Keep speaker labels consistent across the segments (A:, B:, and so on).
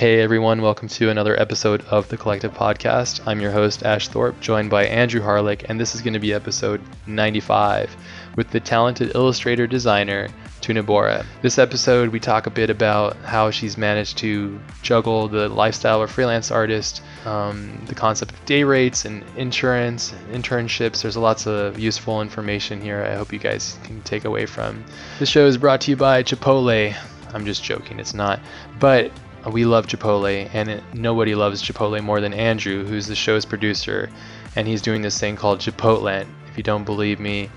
A: Hey everyone, welcome to another episode of the Collective Podcast. I'm your host, Ash Thorpe, joined by Andrew Harlick, and this is going to be episode 95 with the talented illustrator designer, Tuna Bora. This episode, we talk a bit about how she's managed to juggle the lifestyle of a freelance artist, um, the concept of day rates and insurance, internships. There's lots of useful information here I hope you guys can take away from. This show is brought to you by Chipotle. I'm just joking, it's not. But we love Chipotle, and it, nobody loves Chipotle more than Andrew, who's the show's producer, and he's doing this thing called Chipotlent. If you don't believe me,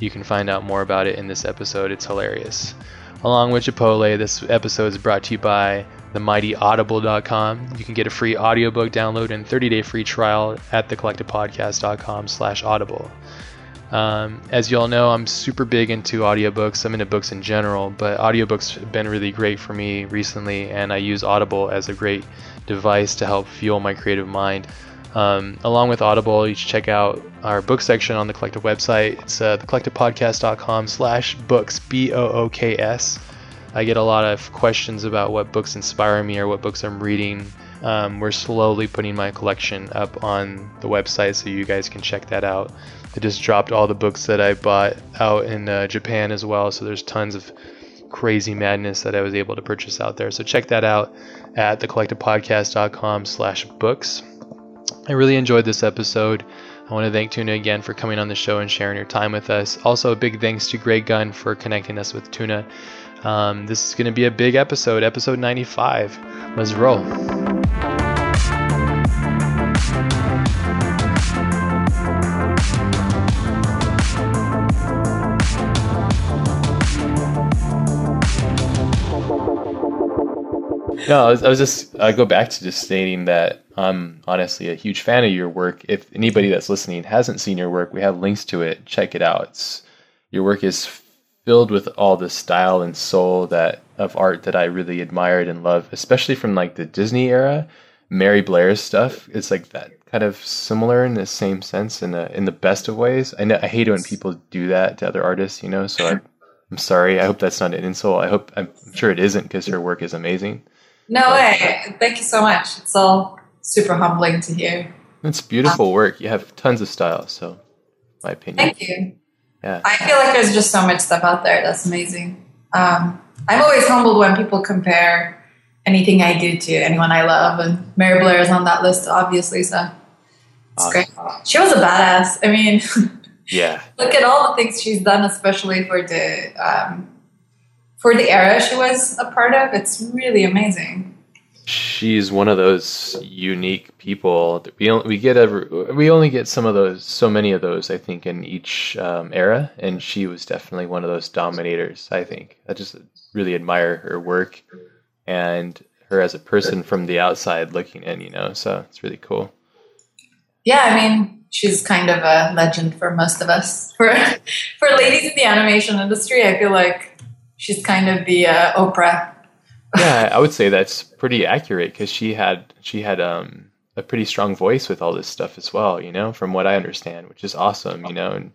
A: you can find out more about it in this episode. It's hilarious. Along with Chipotle, this episode is brought to you by themightyaudible.com. You can get a free audiobook download and 30-day free trial at thecollectivepodcast.com slash audible. Um, as you all know, I'm super big into audiobooks. I'm into books in general, but audiobooks have been really great for me recently, and I use Audible as a great device to help fuel my creative mind. Um, along with Audible, you should check out our book section on the Collective website. It's uh, thecollectivepodcast.com slash books, B-O-O-K-S. I get a lot of questions about what books inspire me or what books I'm reading. Um, we're slowly putting my collection up on the website so you guys can check that out. I just dropped all the books that I bought out in uh, Japan as well. So there's tons of crazy madness that I was able to purchase out there. So check that out at thecollectivepodcast.com slash books. I really enjoyed this episode. I want to thank Tuna again for coming on the show and sharing your time with us. Also, a big thanks to Greg Gunn for connecting us with Tuna. Um, this is going to be a big episode, episode 95. Let's roll. No, I was, I was just I go back to just stating that I'm honestly a huge fan of your work. If anybody that's listening hasn't seen your work, we have links to it. Check it out. It's, your work is filled with all the style and soul that of art that I really admired and love, especially from like the Disney era. Mary Blair's stuff. It's like that kind of similar in the same sense in the in the best of ways. I know I hate it when people do that to other artists, you know. So I, I'm sorry. I hope that's not an insult. I hope I'm sure it isn't because her work is amazing.
B: No way. Thank you so much. It's all super humbling to hear.
A: It's beautiful um, work. You have tons of style. So, my opinion.
B: Thank you. Yeah. I feel like there's just so much stuff out there that's amazing. Um, I'm always humbled when people compare anything I do to anyone I love, and Mary Blair is on that list, obviously. So it's awesome. great. She was a badass. I mean,
A: yeah.
B: look at all the things she's done, especially for the um, for the era she was a part of, it's really amazing.
A: She's one of those unique people. We only, we get a we only get some of those, so many of those, I think, in each um, era, and she was definitely one of those dominators. I think I just really admire her work and her as a person from the outside looking in. You know, so it's really cool.
B: Yeah, I mean, she's kind of a legend for most of us. For for ladies in the animation industry, I feel like she's kind of the uh, Oprah.
A: yeah, I would say that's pretty accurate because she had she had um, a pretty strong voice with all this stuff as well. You know, from what I understand, which is awesome. You know, and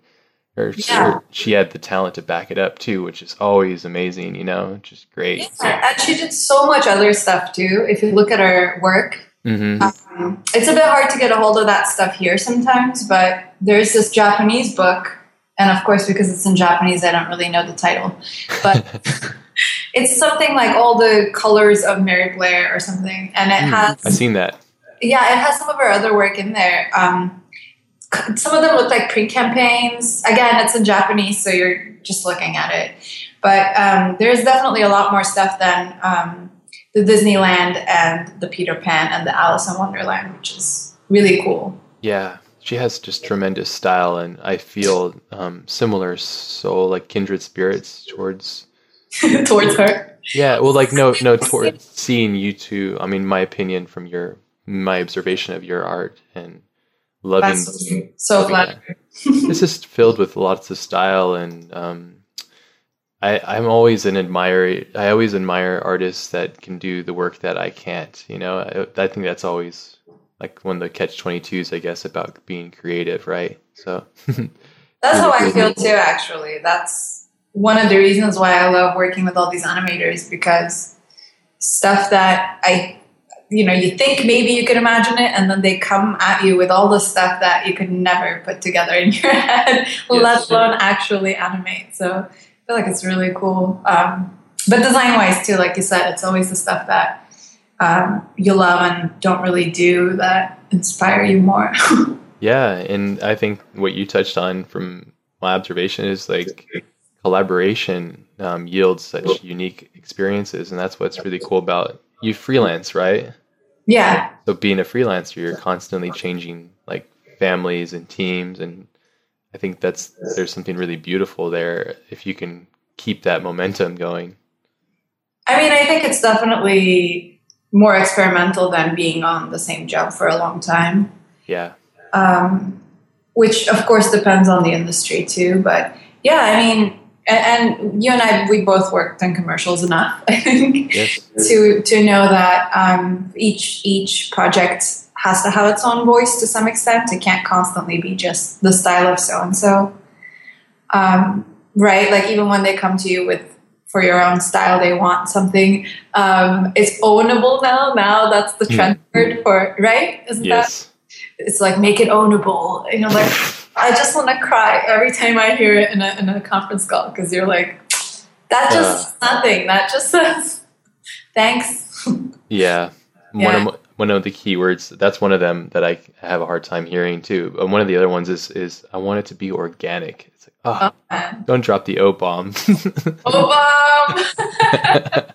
A: her, yeah. her, she had the talent to back it up too, which is always amazing. You know, which is great.
B: Yeah, so. and she did so much other stuff too. If you look at her work, mm-hmm. um, it's a bit hard to get a hold of that stuff here sometimes. But there's this Japanese book and of course because it's in japanese i don't really know the title. But it's something like all the colors of mary blair or something. And it mm, has
A: i've seen that.
B: Yeah it has some of her other work in there. Um, some of them look like print campaigns again it's in japanese so you're just looking at it. But um, there's definitely a lot more stuff than um, the disneyland and the peter pan and the alice in wonderland which is really cool.
A: Yeah she has just tremendous style, and I feel um, similar soul, like kindred spirits towards
B: towards her.
A: Yeah, well, like no, no, towards seeing you two. I mean, my opinion from your my observation of your art and loving.
B: That's so glad.
A: it's just filled with lots of style, and um, I, I'm always an admirer. I always admire artists that can do the work that I can't. You know, I, I think that's always like one of the catch 22s i guess about being creative right? So
B: that's how i feel too actually. That's one of the reasons why i love working with all these animators because stuff that i you know you think maybe you could imagine it and then they come at you with all the stuff that you could never put together in your head yes. let alone actually animate. So i feel like it's really cool. Um, but design wise too like you said it's always the stuff that um, you love and don't really do that inspire you more
A: yeah and i think what you touched on from my observation is like collaboration um, yields such unique experiences and that's what's really cool about you freelance, right?
B: Yeah.
A: So being a freelancer, you're constantly changing like families and teams and I think that's there's something really beautiful there if you can keep that momentum going.
B: I mean, I think it's definitely more experimental than being on the same job for a long time.
A: Yeah.
B: Um, which of course depends on the industry too, but yeah, I mean, and, and, you and I, we both worked in commercials enough, I think, yes. to to know that um, each each project has to have its own voice to some extent. It can't constantly be just the style of so and so, Um right? Like even when they come to you with for your own style, they want something. Um, it's ownable now. Now that's the trend mm. word for right. Isn't yes. that? It's like make it ownable. You know, like. I just want to cry every time I hear it in a, in a conference call because you're like, that just uh, nothing. That just says thanks.
A: Yeah. yeah. One of one of the keywords that's one of them that I have a hard time hearing too. And one of the other ones is is I want it to be organic. Oh, oh don't drop the O bomb.
B: o bomb.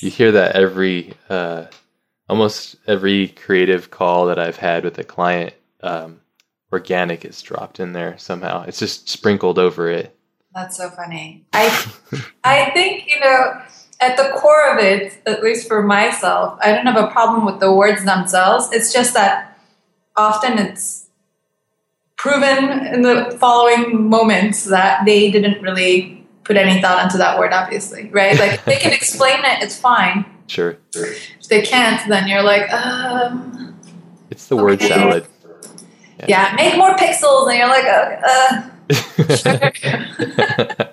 A: you hear that every uh, almost every creative call that I've had with a client. Um, organic is dropped in there somehow. It's just sprinkled over it.
B: That's so funny. I I think, you know, at the core of it, at least for myself, I don't have a problem with the words themselves. It's just that often it's proven in the following moments that they didn't really put any thought into that word, obviously, right? Like if they can explain it, it's fine.
A: Sure.
B: If they can't, then you're like, um,
A: it's the word salad.
B: Yeah. yeah. make more pixels, and you're like,
A: uh, uh.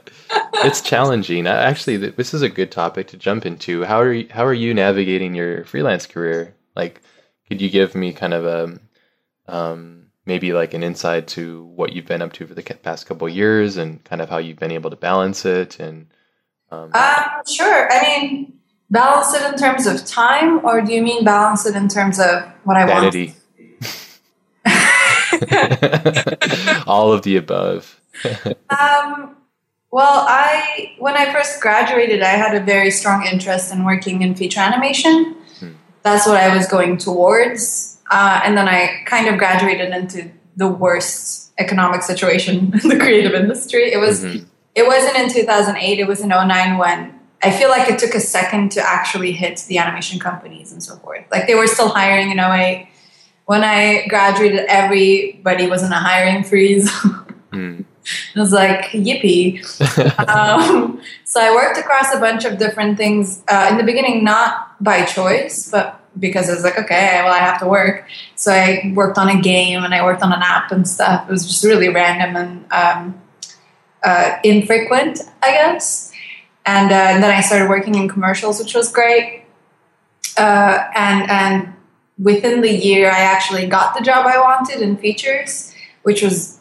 A: it's challenging. Actually, this is a good topic to jump into. How are you, how are you navigating your freelance career? Like, could you give me kind of a um, maybe like an insight to what you've been up to for the past couple years and kind of how you've been able to balance it and
B: um, um, sure i mean balance it in terms of time or do you mean balance it in terms of what i
A: vanity.
B: want
A: All of the above.
B: um, well, I when I first graduated, I had a very strong interest in working in feature animation. Hmm. That's what I was going towards, uh, and then I kind of graduated into the worst economic situation in the creative industry. It was mm-hmm. it wasn't in 2008. It was in 09 when I feel like it took a second to actually hit the animation companies and so forth. Like they were still hiring in 08 when I graduated, everybody was in a hiring freeze. mm. I was like, yippee. um, so I worked across a bunch of different things. Uh, in the beginning, not by choice, but because I was like, okay, well, I have to work. So I worked on a game and I worked on an app and stuff. It was just really random and um, uh, infrequent, I guess. And, uh, and, then I started working in commercials, which was great. Uh, and and within the year, I actually got the job I wanted in features, which was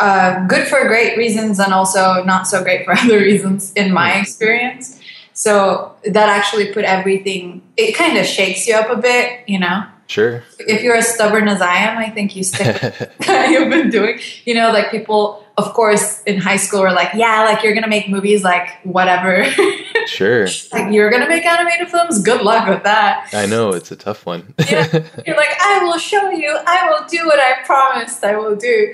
B: uh, good for great reasons and also not so great for other reasons in my experience. So that actually put everything, it kind of shakes you up a bit, you know?
A: Sure.
B: If you're as stubborn as I am, I think you stick you've been doing. You know, like people, of course, in high school were like, yeah, like you're going to make movies like whatever.
A: Sure.
B: like you're going to make animated films? Good luck with that.
A: I know, it's a tough one.
B: yeah. You're like, I will show you. I will do what I promised I will do.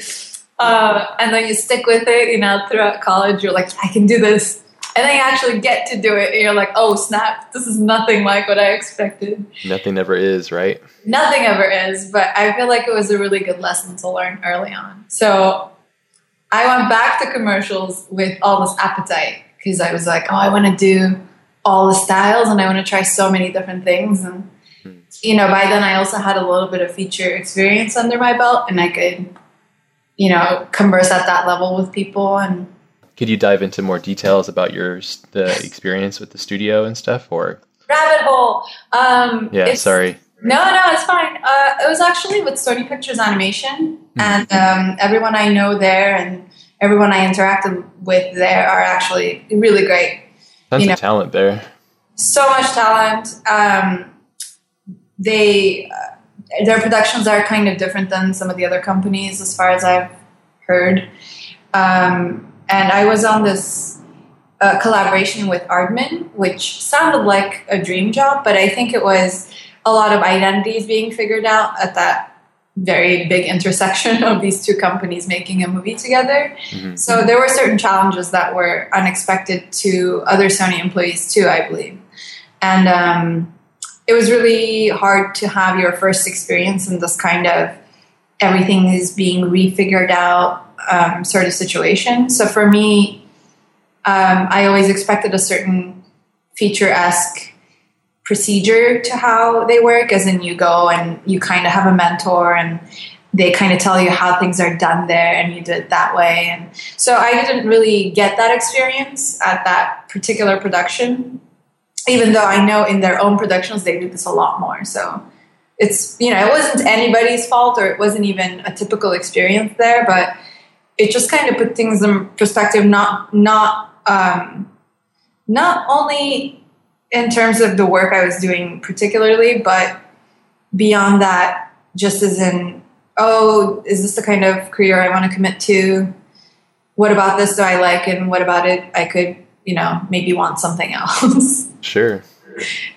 B: Uh, and then you stick with it, you know, throughout college, you're like, I can do this and then you actually get to do it and you're like oh snap this is nothing like what i expected.
A: Nothing ever is right?
B: Nothing ever is but i feel like it was a really good lesson to learn early on. So i went back to commercials with all this appetite because i was like oh i want to do all the styles and i want to try so many different things and hmm. you know by then i also had a little bit of feature experience under my belt and i could you know converse at that level with people and
A: could you dive into more details about your the experience with the studio and stuff, or
B: rabbit hole? Um,
A: yeah, sorry.
B: No, no, it's fine. Uh, it was actually with Sony Pictures Animation, mm-hmm. and um, everyone I know there and everyone I interacted with there are actually really great.
A: Tons you know, of talent there.
B: So much talent. Um, they uh, their productions are kind of different than some of the other companies, as far as I've heard. Um, and I was on this uh, collaboration with Aardman, which sounded like a dream job, but I think it was a lot of identities being figured out at that very big intersection of these two companies making a movie together. Mm-hmm. So there were certain challenges that were unexpected to other Sony employees too, I believe. And um, it was really hard to have your first experience in this kind of everything is being refigured out um, sort of situation. So for me, um, I always expected a certain feature esque procedure to how they work, as in you go and you kind of have a mentor and they kind of tell you how things are done there and you do it that way. And so I didn't really get that experience at that particular production, even though I know in their own productions they do this a lot more. So it's, you know, it wasn't anybody's fault or it wasn't even a typical experience there, but it just kind of put things in perspective, not, not, um, not only in terms of the work I was doing particularly, but beyond that, just as in, oh, is this the kind of career I want to commit to? What about this do I like? And what about it I could, you know, maybe want something else?
A: Sure.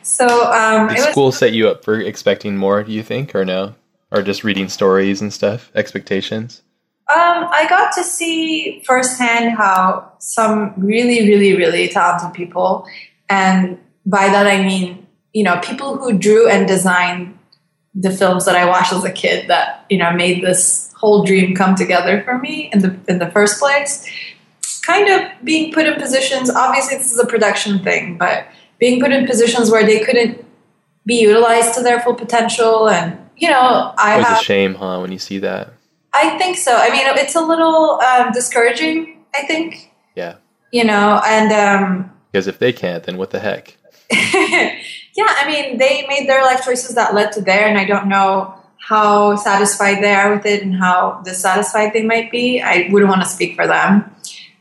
B: So, um,
A: Did school was, set you up for expecting more, do you think, or no? Or just reading stories and stuff, expectations?
B: Um, I got to see firsthand how some really, really, really talented people and by that I mean, you know, people who drew and designed the films that I watched as a kid that, you know, made this whole dream come together for me in the in the first place. Kind of being put in positions, obviously this is a production thing, but being put in positions where they couldn't be utilized to their full potential and you know, I
A: it was
B: have,
A: a shame, huh, when you see that.
B: I think so. I mean, it's a little um, discouraging. I think.
A: Yeah.
B: You know, and um,
A: because if they can't, then what the heck?
B: yeah, I mean, they made their life choices that led to there, and I don't know how satisfied they are with it and how dissatisfied they might be. I wouldn't want to speak for them,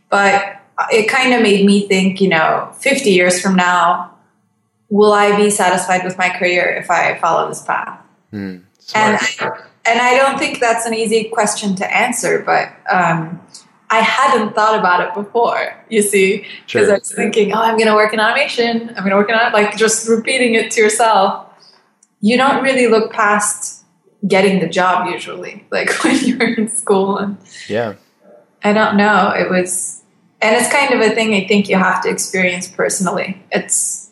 B: but it kind of made me think, you know, 50 years from now, will I be satisfied with my career if I follow this path?
A: Mm,
B: and I, and I don't think that's an easy question to answer, but um, I hadn't thought about it before, you see, because sure. I was thinking, oh, I'm going to work in animation. I'm going to work in like just repeating it to yourself. You don't really look past getting the job usually, like when you're in school. And
A: yeah,
B: I don't know. It was, and it's kind of a thing I think you have to experience personally. It's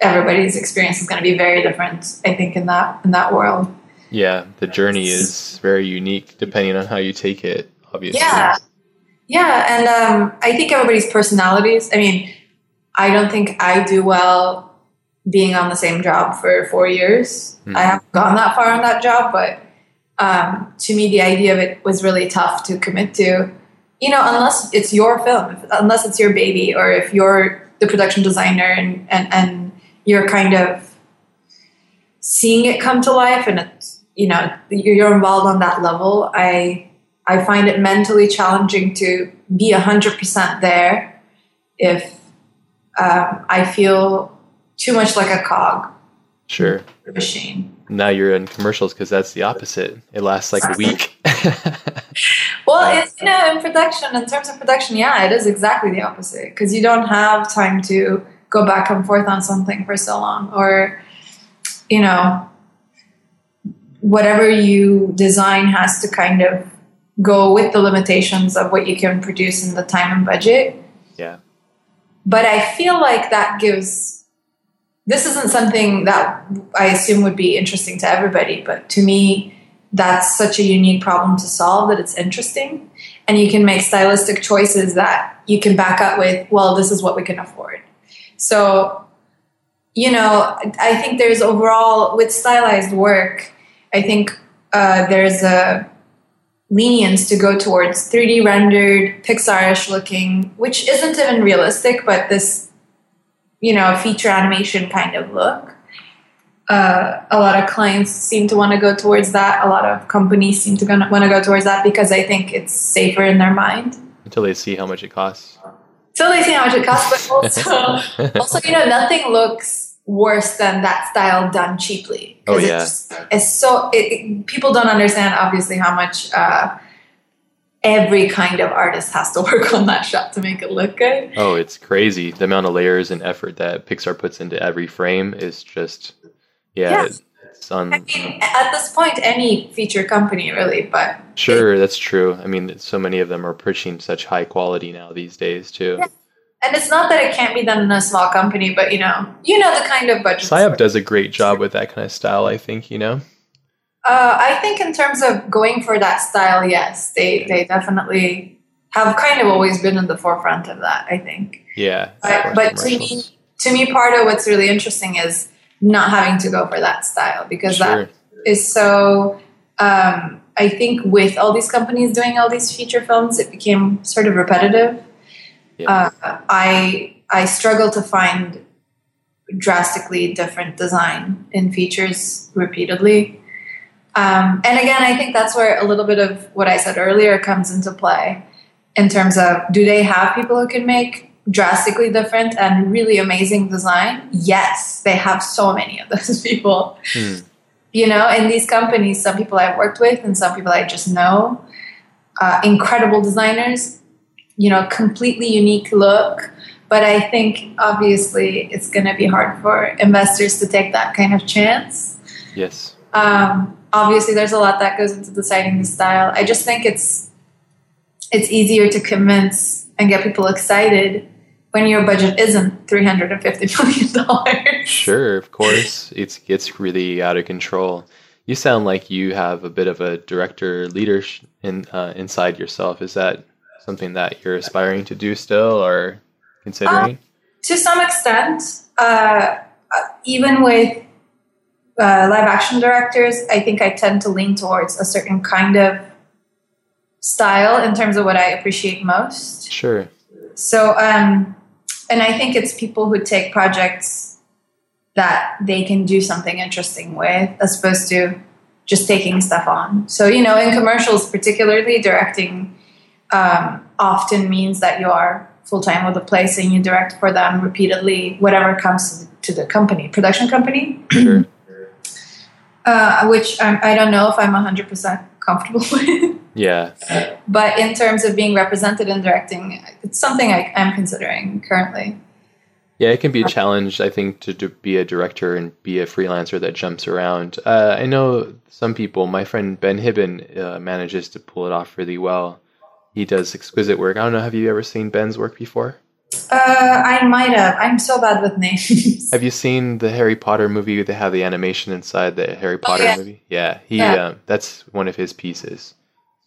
B: everybody's experience is going to be very different. I think in that in that world.
A: Yeah, the journey is very unique depending on how you take it. Obviously.
B: Yeah yeah, and um, I think everybody's personalities. I mean, I don't think I do well being on the same job for four years. Mm-hmm. I haven't gone that far on that job, but um, to me, the idea of it was really tough to commit to. You know, unless it's your film, unless it's your baby, or if you're the production designer and and, and you're kind of seeing it come to life, and it's you know you're involved on that level. I I find it mentally challenging to be 100% there if um, I feel too much like a cog.
A: Sure.
B: Machine.
A: Now you're in commercials because that's the opposite. It lasts like a week.
B: well, it's you know in production. In terms of production, yeah, it is exactly the opposite because you don't have time to go back and forth on something for so long, or you know, whatever you design has to kind of go with the limitations of what you can produce in the time and budget.
A: Yeah.
B: But I feel like that gives this isn't something that I assume would be interesting to everybody, but to me, that's such a unique problem to solve that it's interesting. And you can make stylistic choices that you can back up with, well, this is what we can afford. So, you know, I think there's overall, with stylized work, I think uh, there's a lenience to go towards 3D rendered, Pixar-ish looking, which isn't even realistic, but this, you know, feature animation kind of look. uh, a lot of clients seem to want to go towards that. A lot of companies seem to want to go towards that because I think it's safer in their mind.
A: Until they see how much it costs.
B: Until they see how much it costs, but also, also you know, nothing looks worse than that style done cheaply.
A: Oh yeah,
B: it's, it's so it, it, people don't understand obviously how much. Uh, every kind of artist has to work on that shot to make it look good.
A: Oh, it's crazy. The amount of layers and effort that Pixar puts into every frame is just yeah, yes.
B: on. I mean, at this point, any feature company really, but
A: sure, that's true. I mean, so many of them are pushing such high quality now these days too. Yeah.
B: And it's not that it can't be done in a small company, but you know, you know the kind of budget.
A: Psyop does a great job with that kind of style. I think you know.
B: Uh, I think in terms of going for that style, yes, they they definitely have kind of always been in the forefront of that. I think.
A: Yeah.
B: But, but to me, to me, part of what's really interesting is not having to go for that style because sure. that is so. Um, I think with all these companies doing all these feature films, it became sort of repetitive. Yeah. Uh, I I struggle to find drastically different design in features repeatedly. Um, and again, I think that's where a little bit of what I said earlier comes into play in terms of do they have people who can make drastically different and really amazing design, yes, they have so many of those people. Hmm. You know, in these companies, some people I've worked with and some people I just know, uh, incredible designers, you know, completely unique look. But I think obviously it's going to be hard for investors to take that kind of chance.
A: Yes.
B: Um, obviously, there's a lot that goes into deciding the style. I just think it's it's easier to convince and get people excited when your budget isn't three hundred and fifty million dollars.
A: Sure, of course, it's gets really out of control. You sound like you have a bit of a director leader in uh, inside yourself. Is that something that you're aspiring to do still, or considering? Uh,
B: to some extent, uh, uh, even with uh, live action directors, I think I tend to lean towards a certain kind of style in terms of what I appreciate most.
A: Sure.
B: So, um, and I think it's people who take projects that they can do something interesting with, as opposed to just taking stuff on. So, you know, in commercials, particularly, directing um, often means that you are full time with a place and you direct for them repeatedly, whatever comes to the company, production company. Sure. uh, which I'm, I do not know if I'm 100% comfortable with.
A: Yeah.
B: But in terms of being represented in directing, it's something I, am considering currently.
A: Yeah, it can be a challenge, I think, to, to be a director and be a freelancer that jumps around. Uh, I know some people, my friend Ben Hibon uh, manages to pull it off really well. He does exquisite work. I don't know, have you ever seen Ben's work before?
B: Uh, I might have. I'm so bad with names.
A: have you seen the Harry Potter movie? They have the animation inside the Harry oh, Potter oh, yeah. movie. Yeah, he. Yeah. Um, that's one of his pieces.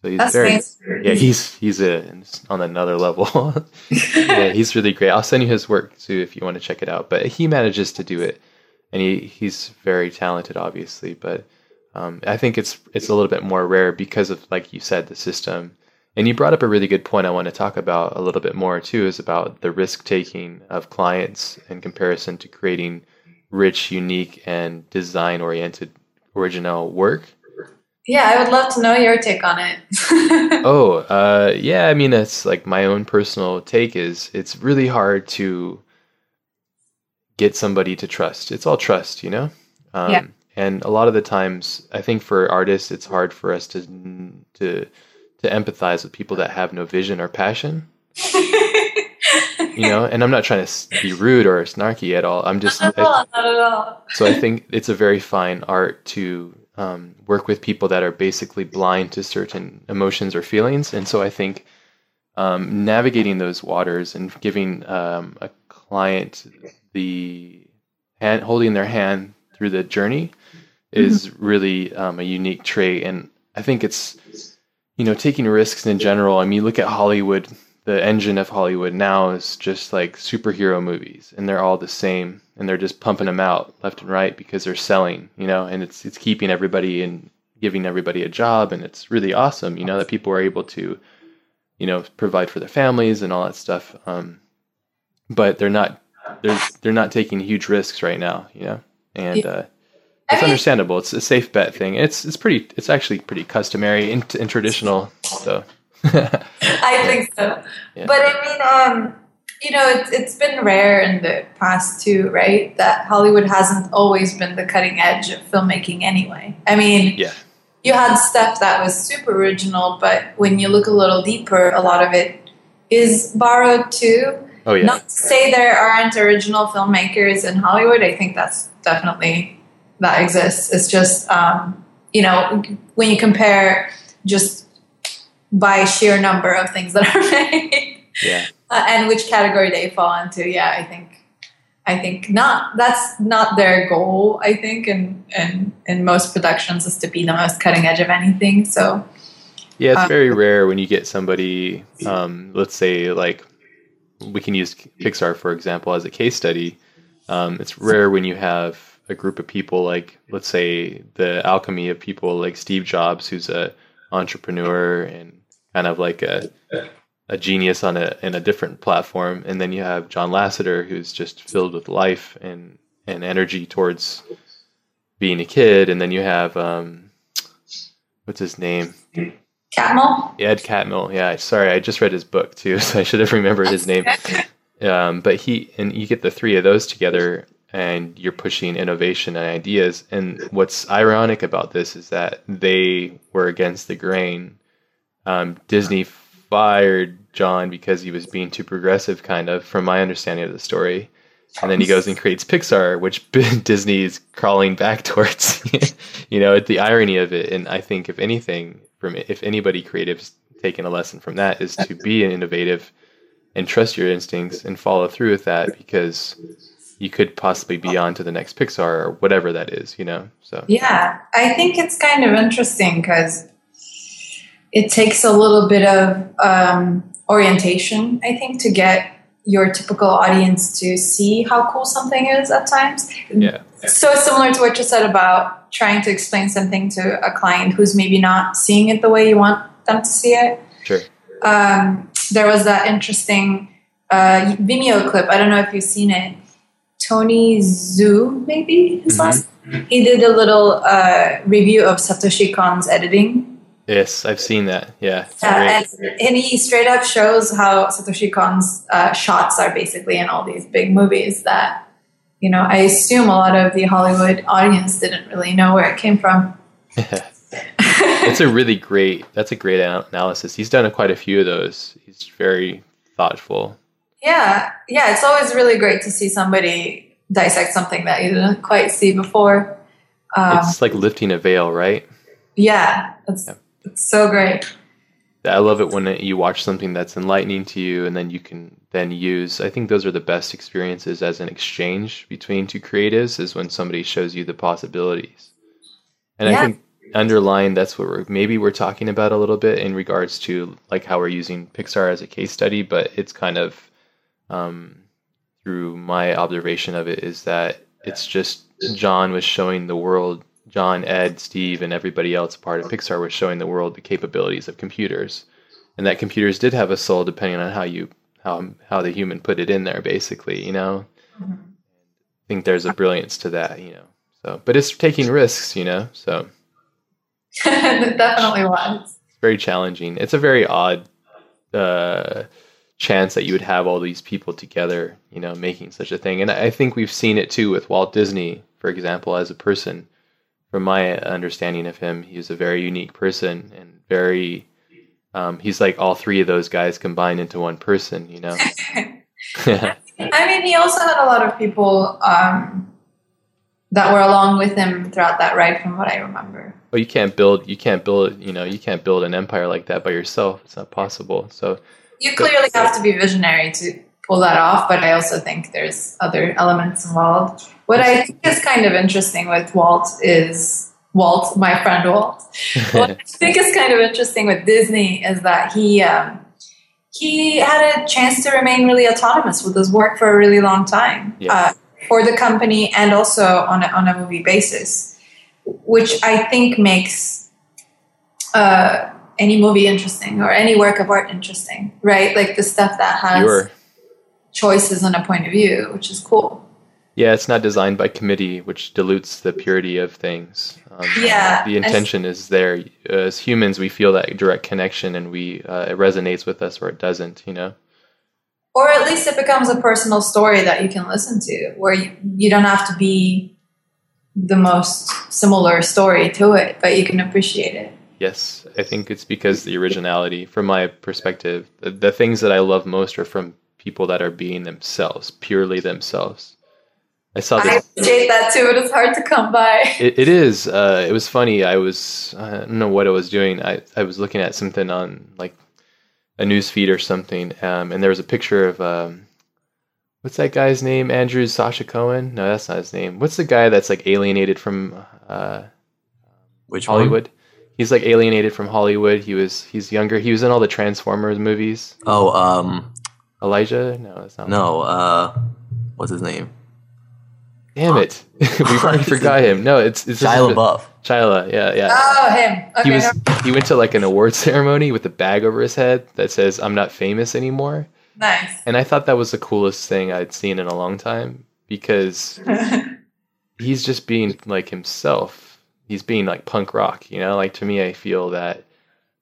A: So he's That's very nice. yeah. He's he's a, on another level. yeah, he's really great. I'll send you his work too if you want to check it out. But he manages to do it, and he he's very talented, obviously. But um, I think it's it's a little bit more rare because of like you said the system. And you brought up a really good point. I want to talk about a little bit more too. Is about the risk taking of clients in comparison to creating rich, unique, and design oriented original work
B: yeah, I would love to know your take on it.
A: oh, uh, yeah. I mean, that's like my own personal take. Is it's really hard to get somebody to trust. It's all trust, you know. Um, yeah. And a lot of the times, I think for artists, it's hard for us to to to empathize with people that have no vision or passion. you know, and I'm not trying to be rude or snarky at all. I'm just
B: not at all. Not at all.
A: so I think it's a very fine art to um, work with people that are basically blind to certain emotions or feelings. And so I think um, navigating those waters and giving um, a client the hand, holding their hand through the journey is mm-hmm. really um, a unique trait. And I think it's, you know, taking risks in general. I mean, look at Hollywood, the engine of Hollywood now is just like superhero movies, and they're all the same and they're just pumping them out left and right because they're selling, you know, and it's it's keeping everybody and giving everybody a job, and it's really awesome, you know, that people are able to, you know, provide for their families and all that stuff. Um, but they're not they're they're not taking huge risks right now, you know, and uh, it's mean, understandable. It's a safe bet thing. It's it's pretty. It's actually pretty customary and, and traditional. So
B: I think so. Yeah. But I mean, um, you know, it's it's been rare in the past too, right? That Hollywood hasn't always been the cutting edge of filmmaking anyway. I mean,
A: yeah.
B: You had stuff that was super original, but when you look a little deeper, a lot of it is borrowed too.
A: Oh yeah.
B: Not to say there aren't original filmmakers in Hollywood. I think that's definitely that exists. It's just um, you know when you compare just by sheer number of things that are made.
A: Yeah.
B: Uh, and which category they fall into. Yeah, I think I think not. That's not their goal. I think, and and in most productions, is to be the most cutting edge of anything. So.
A: Yeah, it's um, very rare when you get somebody, um, let's say, like we can use Pixar for example as a case study. Um, it's rare when you have a group of people like, let's say, the alchemy of people like Steve Jobs, who's a entrepreneur and kind of like a a genius on a in a different platform, and then you have John Lasseter, who's just filled with life and and energy towards being a kid, and then you have um, what's his name?
B: Catmull.
A: Ed Catmull. Yeah, sorry, I just read his book too, so I should have remembered his name. Um, but he and you get the three of those together, and you're pushing innovation and ideas. And what's ironic about this is that they were against the grain. Um, Disney fired John because he was being too progressive, kind of, from my understanding of the story. And then he goes and creates Pixar, which Disney is crawling back towards. you know, the irony of it. And I think, if anything, from if anybody creative's taken a lesson from that, is to be innovative and trust your instincts and follow through with that because you could possibly be on to the next Pixar or whatever that is, you know? So,
B: yeah, I think it's kind of interesting because it takes a little bit of um, orientation, I think, to get your typical audience to see how cool something is at times.
A: Yeah.
B: So similar to what you said about trying to explain something to a client who's maybe not seeing it the way you want them to see it.
A: Sure.
B: Um, there was that interesting uh, Vimeo clip. I don't know if you've seen it. Tony Zhou, maybe his mm-hmm. last. He did a little uh, review of Satoshi Kon's editing
A: Yes, I've seen that. Yeah.
B: and, and, he straight up shows how Satoshi Kon's uh, shots are basically in all these big movies that, you know, I assume a lot of the Hollywood audience didn't really know where it came from.
A: it's a really great, that's a great analysis. He's done quite a few of those. He's very thoughtful.
B: Yeah. Yeah. It's always really great to see somebody dissect something that you didn't quite see before.
A: Um, it's like lifting a veil, right?
B: Yeah. It's, yeah it's so great.
A: I love it when you watch something that's enlightening to you, and then you can then use. I think those are the best experiences as an exchange between two creatives. Is when somebody shows you the possibilities, and yeah. I think underlying that's what we're maybe we're talking about a little bit in regards to like how we're using Pixar as a case study, but it's kind of um, through my observation of it is that it's just John was showing the world John, Ed, Steve, and everybody else part of Pixar was showing the world the capabilities of computers, and that computers did have a soul, depending on how you how how the human put it in there. Basically, you know, mm-hmm. I think there's a brilliance to that, you know. So, but it's taking risks, you know. So,
B: it definitely was.
A: It's very challenging. It's a very odd uh, chance that you would have all these people together, you know, making such a thing. And I think we've seen it too with Walt Disney, for example, as a person from my understanding of him, he's a very unique person and very. Um, he's like all three of those guys combined into one person, you know.
B: I mean, he also had a lot of people um, that were along with him throughout that ride, from what I remember.
A: Well, you can't build, you can't build, you know, you can't build an empire like that by yourself. It's not possible. So
B: you clearly have to be visionary to pull that off. But I also think there's other elements involved. What I think is kind of interesting with Walt is Walt, my friend Walt. what I think is kind of interesting with Disney is that he um, he had a chance to remain really autonomous with his work for a really long time
A: yeah. uh,
B: for the company and also on a, on a movie basis, which I think makes uh, any movie interesting or any work of art interesting, right? Like the stuff that has choices and a point of view, which is cool.
A: Yeah, it's not designed by committee, which dilutes the purity of things.
B: Um, yeah,
A: the intention is there. As humans, we feel that direct connection, and we uh, it resonates with us, or it doesn't. You know,
B: or at least it becomes a personal story that you can listen to, where you, you don't have to be the most similar story to it, but you can appreciate it.
A: Yes, I think it's because the originality, from my perspective, the, the things that I love most are from people that are being themselves, purely themselves.
B: I saw this. I appreciate that too, but it's hard to come by.
A: It, it is. Uh, it was funny. I was, I don't know what I was doing. I, I was looking at something on like a news feed or something, um, and there was a picture of, um, what's that guy's name? Andrew Sasha Cohen? No, that's not his name. What's the guy that's like alienated from uh,
C: Which
A: Hollywood?
C: One?
A: He's like alienated from Hollywood. He was he's younger. He was in all the Transformers movies.
C: Oh, um,
A: Elijah? No, it's not.
C: No, uh, what's his name?
A: Damn it, we already forgot him. No, it's it's
C: Shia LaBeouf.
A: Shia, yeah, yeah.
B: Oh, him. Okay,
A: he was no. he went to like an award ceremony with a bag over his head that says "I'm not famous anymore."
B: Nice.
A: And I thought that was the coolest thing I'd seen in a long time because he's just being like himself he's being like punk rock, you know? Like to me I feel that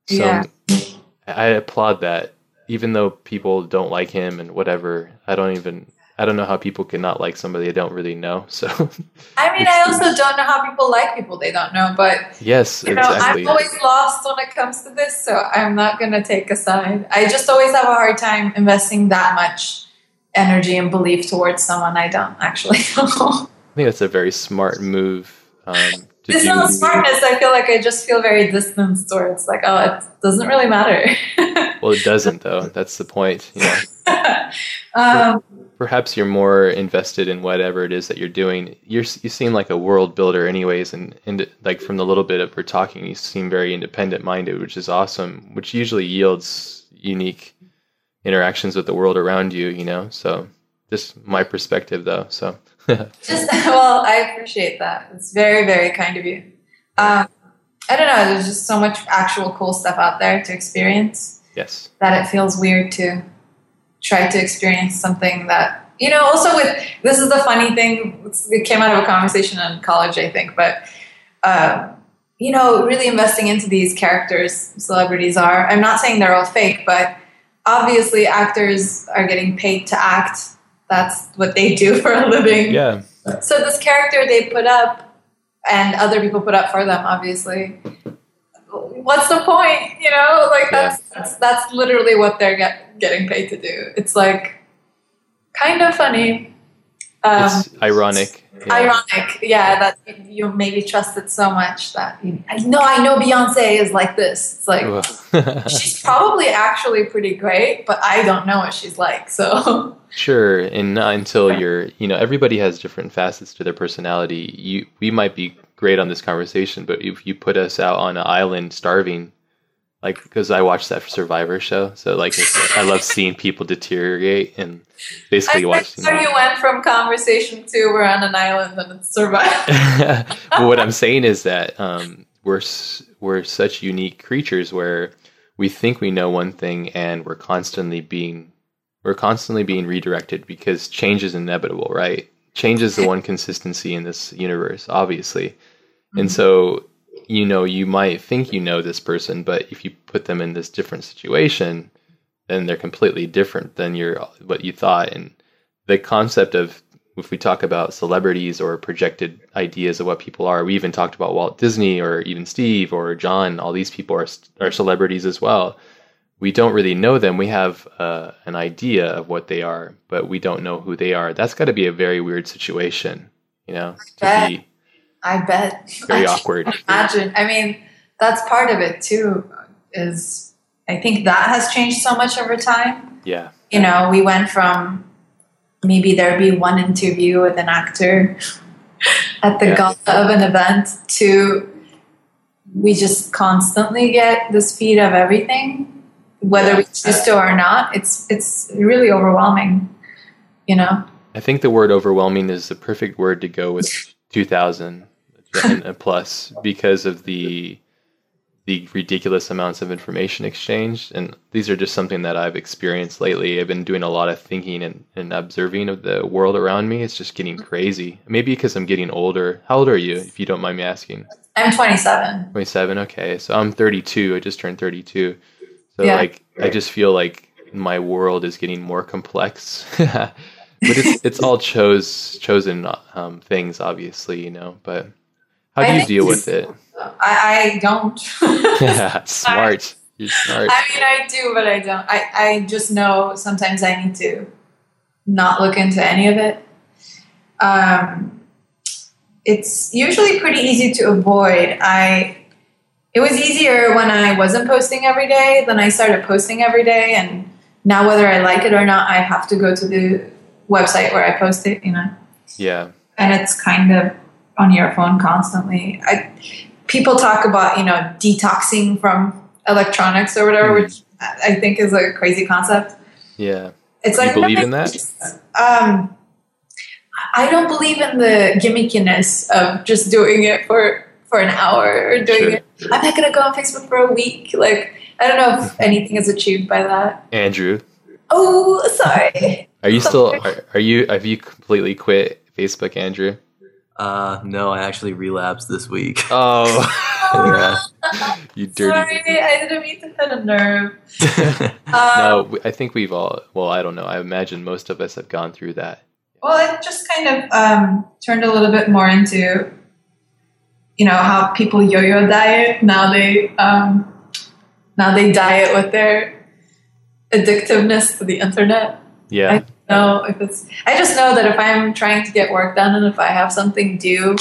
A: some yeah. I applaud that even though people don't like him and whatever. I don't even I don't know how people can not like somebody they don't really know. So
B: I mean, I also don't know how people like people they don't know, but
A: yes,
B: you know, exactly. I'm always lost when it comes to this, so I'm not going to take a side. I just always have a hard time investing that much energy and belief towards someone I don't actually know. I
A: think that's a very smart move. Um,
B: it's not smartness. I feel like I just feel very distanced towards like, oh, it doesn't really matter.
A: well, it doesn't though. That's the point. Yeah. um, Perhaps you're more invested in whatever it is that you're doing. You're you seem like a world builder, anyways, and and like from the little bit of we're talking, you seem very independent minded, which is awesome. Which usually yields unique interactions with the world around you. You know, so just my perspective though. So
B: just well, I appreciate that. It's very, very kind of you. Um, I don't know. There's just so much actual cool stuff out there to experience.
A: Yes.
B: That it feels weird to try to experience something that you know. Also, with this is the funny thing. It came out of a conversation in college, I think, but. Uh, you know, really investing into these characters celebrities are. I'm not saying they're all fake, but obviously actors are getting paid to act that's what they do for a living.
A: Yeah.
B: So this character they put up, and other people put up for them, obviously. What's the point? You know, like that's yeah. that's, that's literally what they're get, getting paid to do. It's like kind of funny.
A: Um, it's ironic.
B: Yeah. Ironic, yeah. That you maybe trust it so much that you, I know. I know Beyonce is like this. It's like she's probably actually pretty great, but I don't know what she's like. So
A: Sure, and not until you're, you know, everybody has different facets to their personality. You, we might be great on this conversation, but if you put us out on an island starving, like because I watched that Survivor show, so like I love seeing people deteriorate and basically watching.
B: So you went from conversation to we're on an island and it's Survivor.
A: but what I'm saying is that um, we're we're such unique creatures where we think we know one thing and we're constantly being we're constantly being redirected because change is inevitable, right? Change is the one consistency in this universe, obviously. Mm-hmm. And so, you know, you might think you know this person, but if you put them in this different situation, then they're completely different than your what you thought. And the concept of if we talk about celebrities or projected ideas of what people are, we even talked about Walt Disney or even Steve or John. All these people are are celebrities as well we don't really know them. We have uh, an idea of what they are, but we don't know who they are. That's got to be a very weird situation, you know.
B: I bet. I bet.
A: Very I awkward.
B: Imagine. I mean, that's part of it too. Is I think that has changed so much over time.
A: Yeah.
B: You know, we went from maybe there'd be one interview with an actor at the yeah. gala of an event to we just constantly get this feed of everything whether we choose to or not. It's it's really overwhelming, you know.
A: I think the word overwhelming is the perfect word to go with 2000 and plus because of the the ridiculous amounts of information exchanged. And these are just something that I've experienced lately. I've been doing a lot of thinking and, and observing of the world around me. It's just getting crazy. Maybe because I'm getting older. How old are you, if you don't mind me asking?
B: I'm 27.
A: 27, okay. So I'm 32. I just turned 32. So,
B: Yeah.
A: like, I just feel like my world is getting more complex. but it's, it's all chose, chosen um, things, obviously, you know. But how do
B: I
A: you deal with it?
B: I, I don't.
A: Yeah, smart. You're smart.
B: I mean, I do, but I don't. I, I just know sometimes I need to not look into any of it. Um, it's usually pretty easy to avoid. I it was easier when I wasn't posting every day. Then I started posting every day, and now whether I like it or not, I have to go to the website where I post it. You know
A: Yeah.
B: and it's kind of on your phone constantly. I, people talk about you know detoxing from electronics or whatever,
A: Mhm.
B: which I think is a crazy concept.
A: Yeah.
B: It's
A: Do you
B: like
A: believe
B: no,
A: in that?
B: just, Um, I don't believe in the gimmickiness of just doing it for for an hour or doing
A: Sure.
B: it. I'm not gonna go on Facebook for a week. Like I don't know if anything is achieved by that.
A: Andrew,
B: Oh, sorry.
A: are you still, are, are you, have you completely quit Facebook, Andrew?
C: Uh, no, I actually relapsed this week.
A: Oh,
C: yeah.
A: you dirty.
B: Sorry, I didn't mean to hit a nerve. Um,
A: No, I think we've all, well, I don't know. I imagine most of us have gone through that.
B: Well, it just kind of um, turned a little bit more into, you know, how people yo-yo diet. Now they um, now they diet with their addictiveness to the internet.
A: Yeah.
B: I don't know if it's. I just know that if I'm trying to get work done and if I have something due,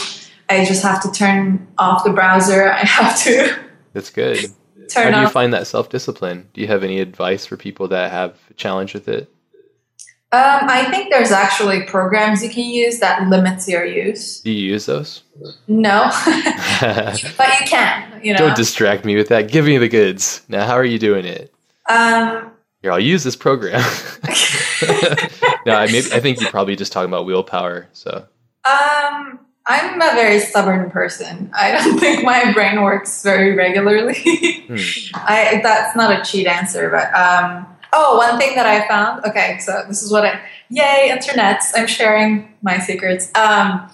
B: I just have to turn off the browser. I have to
A: That's good. How do you
B: off.
A: find that self discipline? Do you have any advice for people that have a challenge with it?
B: Um, I think there's actually programs you can use that limits your use.
A: Do you use those?
B: No, but you can. You know.
A: Don't distract me with that. Give me the goods. Now, how are you doing it?
B: um,
A: Here, I'll use this program. no, I maybe I think you're probably just talking about willpower. So
B: Um, I'm a very stubborn person. I don't think my brain works very regularly.
A: Hmm.
B: I that's not a cheat answer, but um, oh, one thing that I found. Okay, so this is what I yay internet. I'm sharing my secrets. Um,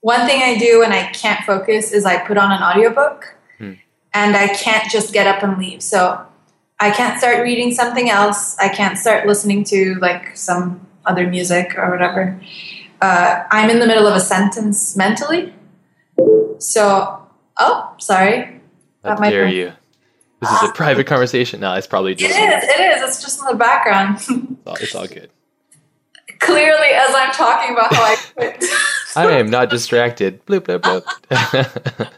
B: one thing I do when I can't focus is I put on an audiobook,
A: Hmm.
B: and I can't just get up and leave. So I can't start reading something else. I can't start listening to like some other music or whatever. Uh, I'm in the middle of a sentence mentally. So, oh, sorry.
A: how dare
B: be-
A: you? This is a private conversation. No, it's probably just
B: is. It is. It's just in the background.
A: It's all, it's all good.
B: Clearly, as I'm talking about how I quit,
A: I am not distracted. Bloop bloop bloop.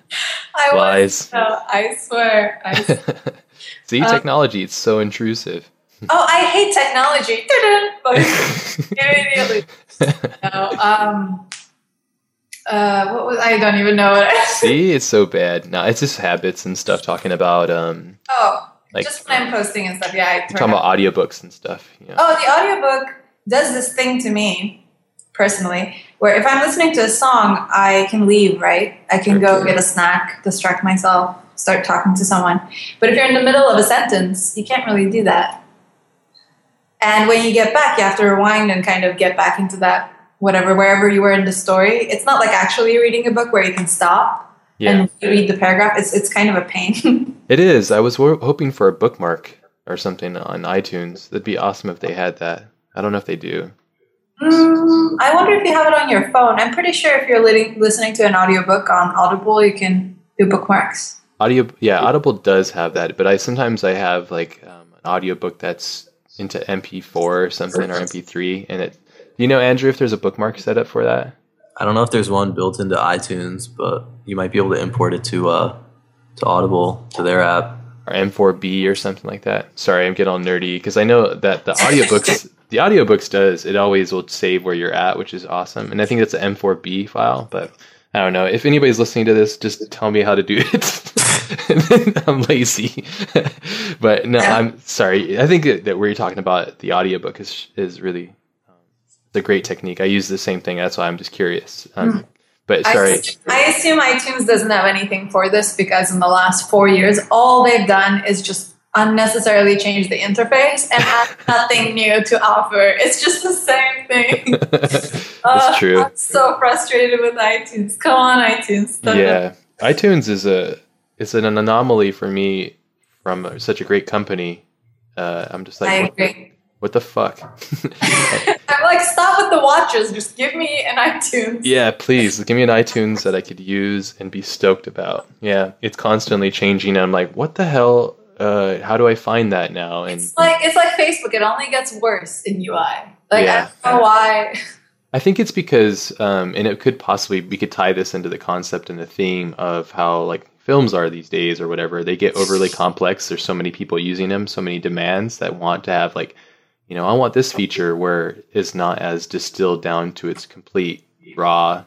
B: I was.
A: Lies.
B: No, I swear. I,
A: See,
B: Um,
A: technology, it's so intrusive.
B: oh, I hate technology. Immediately. No. Um. Uh. What was? I don't even know what. I,
A: See, it's so bad. No, it's just habits and stuff talking about um
B: oh,
A: like
B: just when I'm posting and stuff. Yeah, I
A: talking
B: off
A: about audiobooks and stuff. You know.
B: Oh, the audiobook does this thing to me personally, where if I'm listening to a song, I can leave, right? I can go get a snack, distract myself, start talking to someone. But if you're in the middle of a sentence, you can't really do that. And when you get back, you have to rewind and kind of get back into that whatever, wherever you were in the story. It's not like actually reading a book where you can stop
A: Yeah,
B: and read the paragraph. It's, it's kind of a pain.
A: it is. I was wo- hoping for a bookmark or something on iTunes. That'd be awesome if they had that. I don't know if they do.
B: Mm, I wonder if you have it on your phone. I'm pretty sure if you're li- listening to an audiobook on Audible, you can do bookmarks.
A: Audio, yeah, Audible does have that, but I sometimes I have like um, an audiobook that's into MP4 or something or MP3, and it. Do you know, Andrew, if there's a bookmark set up for that?
C: I don't know if there's one built into iTunes, but you might be able to import it to uh to Audible to their app.
A: or M4B or something like that. Sorry, I'm getting all nerdy because I know that the audiobooks the audiobooks does it always will save where you're at, which is awesome. And I think it's an M4B file, but I don't know. If anybody's listening to this, just tell me how to do it. I'm lazy. but no, I'm sorry. I think that, that you're talking about the audiobook is is really um, it's a great technique. I use the same thing. That's why I'm just curious. Um, But sorry.
B: I, I, assume iTunes doesn't have anything for this because in the last four years, all they've done is just unnecessarily change the interface and add nothing new to offer. It's just the same thing.
A: That's uh, true.
B: I'm so frustrated with iTunes. Come on, iTunes.
A: yeah, iTunes is a it's an anomaly for me from such a great company. Uh, I'm just like,
B: I agree.
A: What the fuck?
B: I'm like, stop with the watches. Just give me an iTunes.
A: Yeah, please give me an iTunes that I could use and be stoked about. Yeah, it's constantly changing. And I'm like, what the hell? Uh, how do I find that now?
B: And it's like it's like Facebook. It only gets worse in UI. Like yeah. I don't know why.
A: I think it's because, um, and it could possibly we could tie this into the concept and the theme of how like films are these days or whatever. They get overly complex. There's so many people using them, so many demands that want to have like you know, I want this feature where it's not as distilled down to its complete raw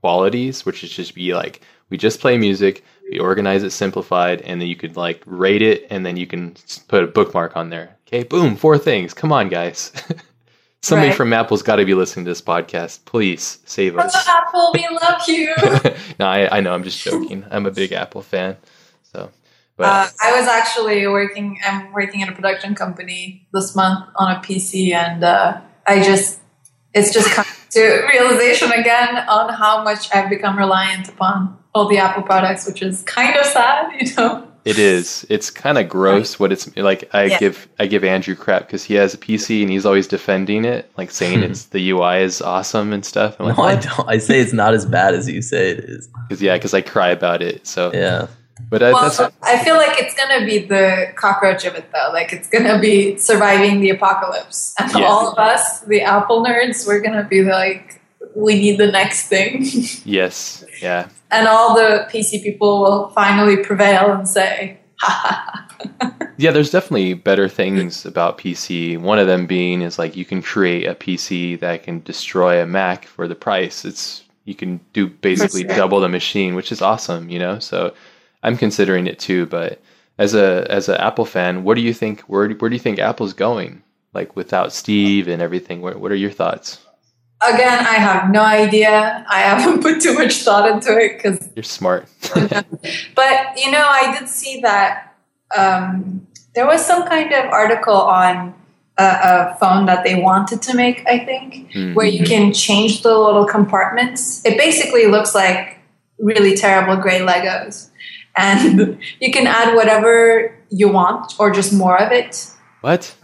A: qualities, which is just be like, we just play music, we organize it simplified, and then you could like rate it, and then you can put a bookmark on there. Okay, boom, four things. Come on, guys. Somebody right. from Apple's got to be listening to this podcast. Please save us.
B: Apple, we love you.
A: no, I, I know. I'm just joking. I'm a big Apple fan. So
B: uh, I was actually working. I'm working at a production company this month on a PC, and uh, I just it's just come to realization again on how much I've become reliant upon all the Apple products, which is kind of sad, you know.
A: It is. It's kind of gross what it's like. I yeah. give I give Andrew crap because he has a PC and he's always defending it, like saying hmm. it's the UI is awesome and stuff.
C: I'm like, no, I don't. I say it's not as bad as you say it is.
A: Because yeah, because I cry about it. So
C: yeah.
A: But I,
B: well, I feel like it's gonna be the cockroach of it though. Like it's gonna be surviving the apocalypse, and yeah. all of us, the Apple nerds, we're gonna be like, we need the next thing.
A: yes. Yeah.
B: And all the PC people will finally prevail and say, ha
A: ha. yeah, there's definitely better things about PC. One of them being is like you can create a PC that can destroy a Mac for the price. It's you can do basically sure. double the machine, which is awesome, you know. So I'm considering it too. But as a as an Apple fan, what do you think? Where where do you think Apple's going? Like without Steve and everything, what what are your thoughts?
B: Again, I have no idea. I haven't put too much thought into it because
A: you're smart.
B: but you know, I did see that um, there was some kind of article on a, a, phone that they wanted to make. I think mm-hmm. where you can change the little compartments. It basically looks like really terrible gray Legos and you can add whatever you want or just more of it.
A: What?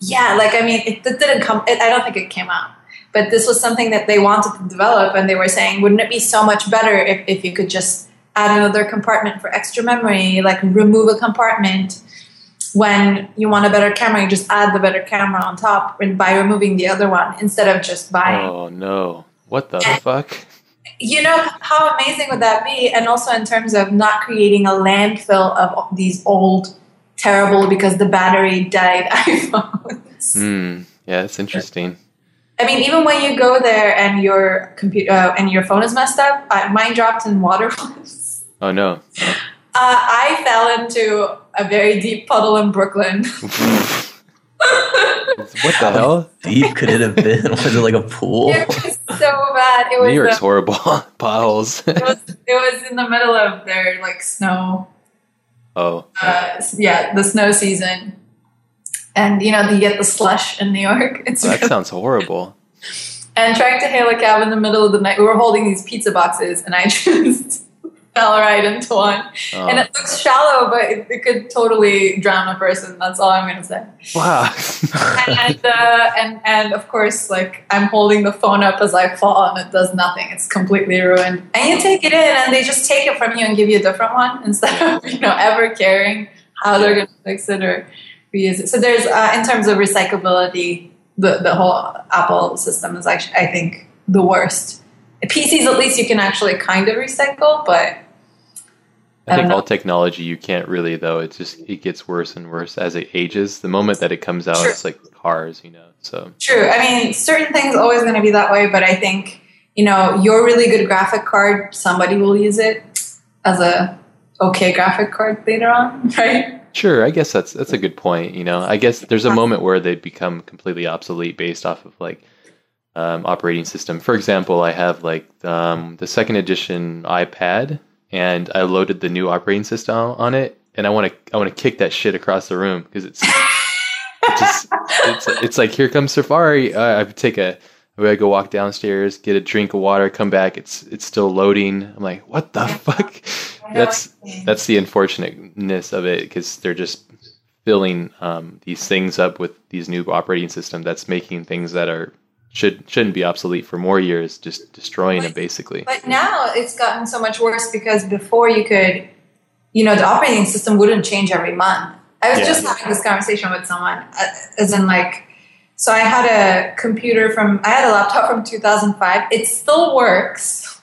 B: yeah, like I mean, it, it didn't come. It, I don't think it came out, but this was something that they wanted to develop, and they were saying, wouldn't it be so much better if, if you could just add another compartment for extra memory, like remove a compartment. When you want a better camera, you just add the better camera on top and by removing the other one instead of just buying.
A: Oh no. What the and, fuck?
B: you know how amazing would that be and also in terms of not creating a landfill of these old terrible because the battery died iphones
A: mm, yeah it's interesting
B: i mean even when you go there and your computer uh, and your phone is messed up uh, mine dropped in water once
A: oh no
B: uh, i fell into a very deep puddle in brooklyn
A: what the hell?
C: deep could it have been? Was it like a pool?
B: It was so bad. It was
A: New York's horrible. Potholes.
B: it was. It was in the middle of their like snow.
A: Oh.
B: Uh, yeah, the snow season, and you know you get the slush in New York.
A: It's oh, that really sounds horrible.
B: And trying to hail a cab in the middle of the night, we were holding these pizza boxes, and I just fell right into one. Oh. And it looks shallow, but it, it, could totally drown a person. That's all I'm going to say.
A: Wow.
B: and, uh, and, and of course, like I'm holding the phone up as I fall and it does nothing. It's completely ruined. And you take it in and they just take it from you and give you a different one instead of, you know, ever caring how they're going to fix it or reuse it. So there's, uh, in terms of recyclability, the, the whole Apple system is actually, I think, the worst. PCs, at least you can actually kind of recycle, but
A: I think all technology you can't really though. It just it gets worse and worse as it ages. The moment that it comes out, True. it's like cars, you know. So
B: True. I mean, certain things always going to be that way, but I think you know your really good graphic card, somebody will use it as a okay graphic card later on, right?
A: Sure, I guess that's that's a good point. You know, I guess there's a moment where they become completely obsolete based off of like um, operating system. For example, I have like um, the second edition iPad, and I loaded the new operating system on it, and I want to I want to kick that shit across the room because it's, it's just it's, it's like here comes Safari. Uh, I take a I go walk downstairs, get a drink of water, come back. It's it's still loading. I'm like, what the fuck? That's that's the unfortunateness of it because they're just filling um, these things up with these new operating system that's making things that are should shouldn't be obsolete for more years, just destroying but, it basically.
B: But now it's gotten so much worse because before you could, you know, the operating system wouldn't change every month. I was yeah. just having this conversation with someone, uh, as in like, so I had a computer from, I had a laptop from 2005. It still works,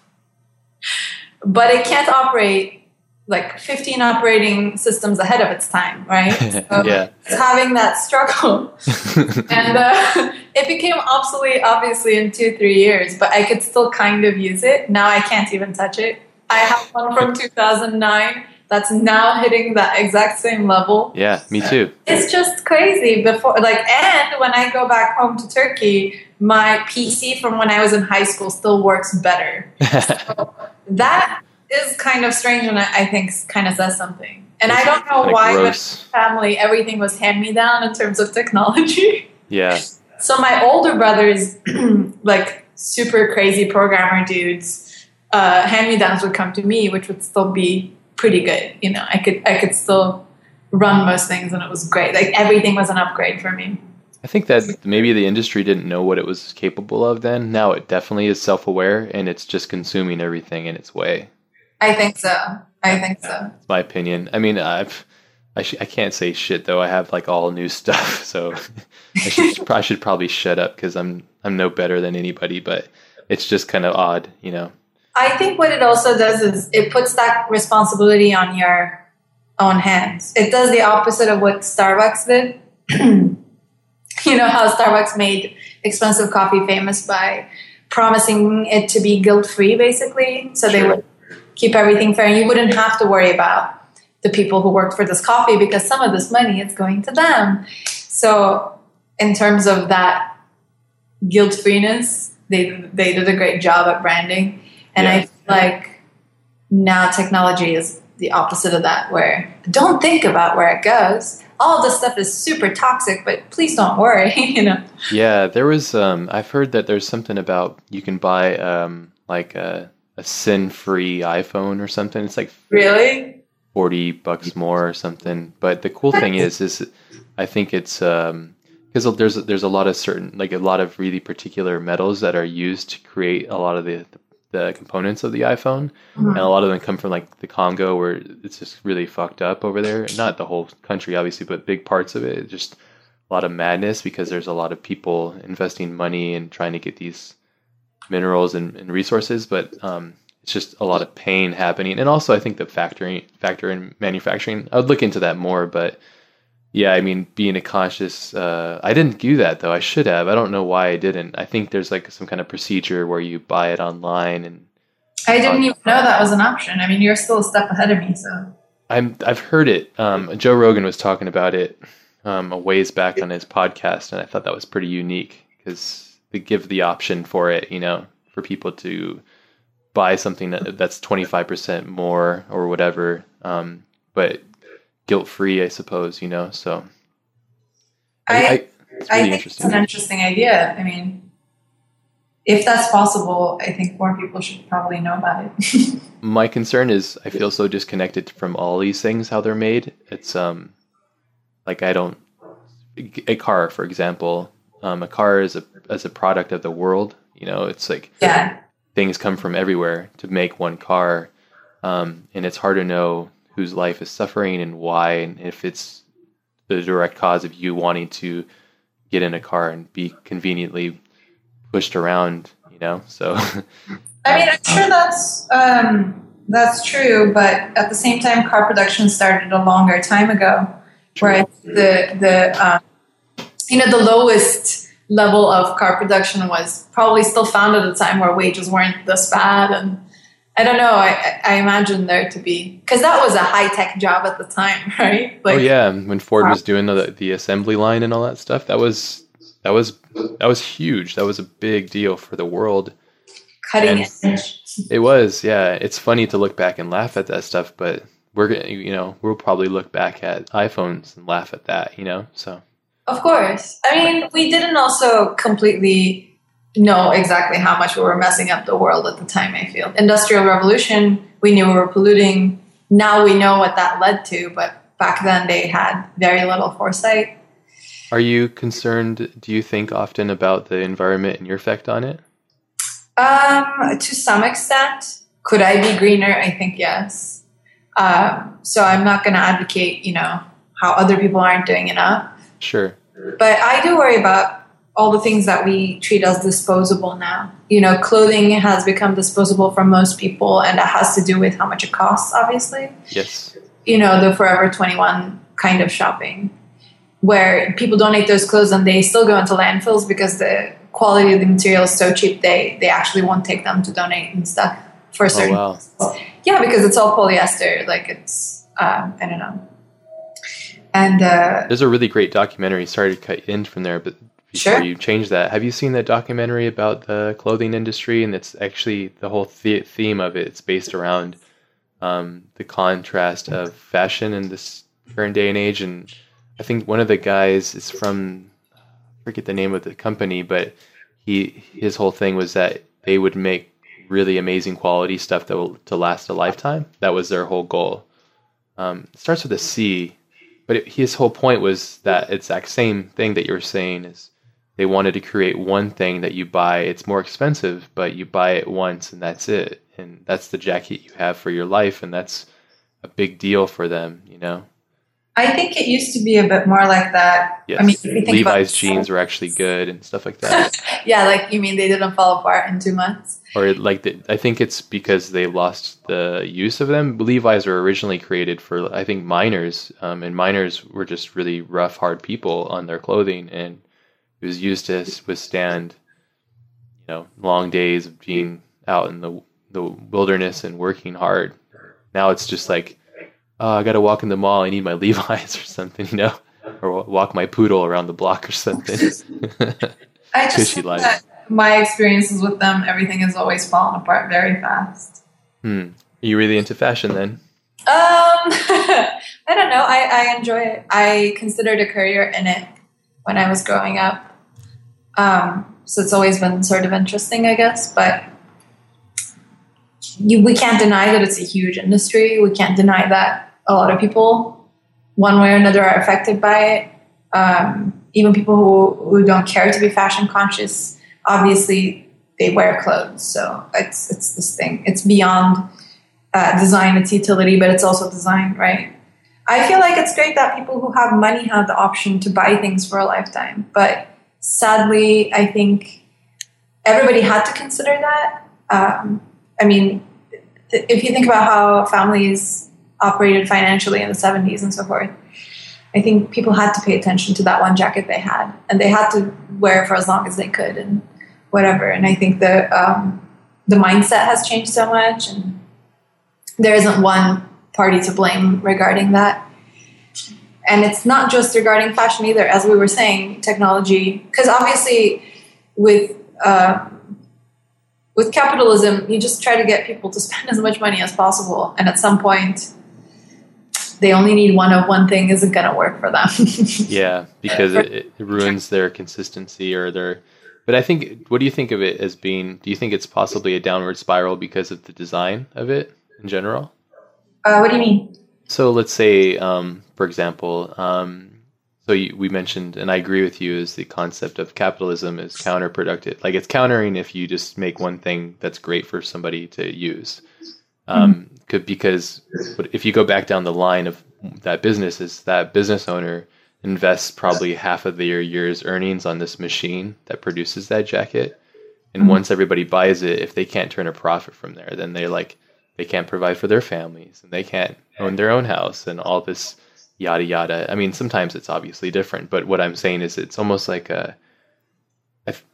B: but it can't operate like 15 operating systems ahead of its time, right?
A: So yeah.
B: It's having that struggle. and uh, it became obsolete, obviously, in two, three years, but I could still kind of use it. Now I can't even touch it. I have one from 2009 that's now hitting that exact same level.
A: Yeah, me too.
B: It's just crazy. Before, like, and when I go back home to Turkey, my PC from when I was in high school still works better. so that is kind of strange and I, I think kind of says something. And it's I don't know why gross. my family everything was hand me down in terms of technology.
A: Yeah.
B: So my older brothers, like super crazy programmer dudes, uh, hand me downs would come to me, which would still be pretty good. You know, I could I could still run most things, and it was great. Like everything was an upgrade for me.
A: I think that maybe the industry didn't know what it was capable of then. Now it definitely is self aware, and it's just consuming everything in its way.
B: I think so. I think so.
A: That's my opinion. I mean, I've I, sh- I can't say shit though. I have like all new stuff, so I should I should probably shut up because I'm I'm no better than anybody. But it's just kind of odd, you know.
B: I think what it also does is it puts that responsibility on your own hands. It does the opposite of what Starbucks did. you know how Starbucks made expensive coffee famous by promising it to be guilt free, basically. So they would keep everything fair. And you wouldn't have to worry about the people who worked for this coffee because some of this money is going to them. So, in terms of that guilt freeness, they they did a great job at branding. And yeah. I feel like now technology is the opposite of that, where don't think about where it goes. All this stuff is super toxic, but please don't worry, you know.
A: Yeah, there was. Um, I've heard that there's something about you can buy um, like a a sin-free iPhone or something. It's like
B: really
A: forty bucks more or something. But the cool thing is, is I think it's um because there's there's a lot of certain like a lot of really particular metals that are used to create a lot of the the components of the iPhone, mm-hmm. and a lot of them come from like the Congo, where it's just really fucked up over there. Not the whole country, obviously, but big parts of it. It's Just a lot of madness because there's a lot of people investing money and trying to get these minerals and, and resources, but um, it's just a lot of pain happening. And also, I think the factoring factor in manufacturing. I would look into that more, but yeah, I mean, being a conscious, uh, I didn't do that though. I should have. I don't know why I didn't. I think there's like some kind of procedure where you buy it online and.
B: I didn't even know that was an option. I mean, you're still a step ahead of me, so.
A: I'm. I've heard it. Um, Joe Rogan was talking about it um, a ways back on his podcast, and I thought that was pretty unique because they give the option for it, you know, for people to buy something that, that's 25% more or whatever, um, but guilt free, I suppose, you know, so.
B: I, I, I, really I think it's an interesting idea. I mean, if that's possible, I think more people should probably know about it.
A: My concern is I feel so disconnected from all these things, how they're made. It's um, like I don't, a car, for example, um, a car is a as a product of the world. You know, it's like
B: yeah.
A: things come from everywhere to make one car, um, and it's hard to know whose life is suffering and why, and if it's the direct cause of you wanting to get in a car and be conveniently pushed around. You know, so.
B: I mean, I'm sure that's um, that's true, but at the same time, car production started a longer time ago, True. where the the um, you know, the lowest level of car production was probably still found at a time where wages weren't this bad. And I don't know, I, I imagine there to be, because that was a high tech job at the time, right?
A: Oh, like, oh, yeah. When Ford was doing the, the assembly line and all that stuff, that was that was that was huge. That was a big deal for the world.
B: Cutting edge.
A: It was, yeah. It's funny to look back and laugh at that stuff, but we're gonna, you know, we'll probably look back at iPhones and laugh at that, you know. So,
B: of course. I mean, we didn't also completely know exactly how much we were messing up the world at the time. I feel industrial revolution. We knew we were polluting. Now we know what that led to, but back then they had very little foresight.
A: Are you concerned? Do you think often about the environment and your effect on it?
B: Um, to some extent. Could I be greener? I think yes. Um, so I'm not going to advocate, you know, how other people aren't doing enough.
A: Sure.
B: But I do worry about all the things that we treat as disposable now. You know, clothing has become disposable for most people, and that has to do with how much it costs, obviously.
A: Yes.
B: You know, the Forever 21 kind of shopping, where people donate those clothes and they still go into landfills because the quality of the material is so cheap, they, they actually won't take them to donate and stuff for certain.
A: Oh, wow.
B: Yeah, because it's all polyester. Like it's, um, I don't know. And uh,
A: there's a really great documentary. Sorry to cut in from there, but before sure. you change that, have you seen that documentary about the clothing industry? And it's actually the whole th- theme of it. It's based around um, the contrast of fashion in this current day and age. And I think one of the guys is from I forget the name of the company, but he his whole thing was that they would make really amazing quality stuff that will to last a lifetime. That was their whole goal. Um, it starts with a C, but it, his whole point was that it's exact same thing that you were saying is they wanted to create one thing that you buy. It's more expensive, but you buy it once and that's it, and that's the jacket you have for your life, and that's a big deal for them, you know.
B: I think it used to be a bit more like that.
A: Yes. I mean, Levi's jeans were actually good and stuff like that.
B: yeah, like you mean they didn't fall apart in two months?
A: Or like the, I think it's because they lost the use of them. Levi's were originally created for I think miners, um, and miners were just really rough, hard people on their clothing, and it was used to withstand, you know, long days of being out in the the wilderness and working hard. Now it's just like oh, I got to walk in the mall. I need my Levi's or something, you know, or walk my poodle around the block or something.
B: I just think that my experiences with them, everything has always fallen apart very fast.
A: Hmm. Are you really into fashion then?
B: Um, I don't know. I, I enjoy it. I considered a career in it when I was growing up. Um, so it's always been sort of interesting, I guess. But you, we can't deny that it's a huge industry. We can't deny that a lot of people, one way or another, are affected by it. Um, even people who, who don't care to be fashion conscious, obviously they wear clothes. So it's it's this thing. It's beyond uh, design. It's utility, but it's also design, right? I feel like it's great that people who have money have the option to buy things for a lifetime. But sadly, I think everybody had to consider that. Um, I mean, th- if you think about how families operated financially in the 70s and so forth. I think people had to pay attention to that one jacket they had, and they had to wear for as long as they could, and whatever. And I think the um, the mindset has changed so much, and there isn't one party to blame regarding that. And it's not just regarding fashion either, as we were saying, technology, because obviously with uh, with capitalism, you just try to get people to spend as much money as possible, and at some point they only need one of one thing isn't going to work for them.
A: yeah, because it, it, ruins their consistency or their. But I think, what do you think of it as being? Do you think it's possibly a downward spiral because of the design of it in general?
B: Uh, what do you mean?
A: So let's say, um, for example, um, so you, we mentioned, and I agree with you, is the concept of capitalism is counterproductive. Like it's countering if you just make one thing that's great for somebody to use. Um, mm-hmm could because if you go back down the line of that business is that business owner invests probably half of their year's earnings on this machine that produces that jacket and mm-hmm. once everybody buys it if they can't turn a profit from there then they're like they can't provide for their families and they can't own their own house and all this yada yada i mean sometimes it's obviously different but what i'm saying is it's almost like a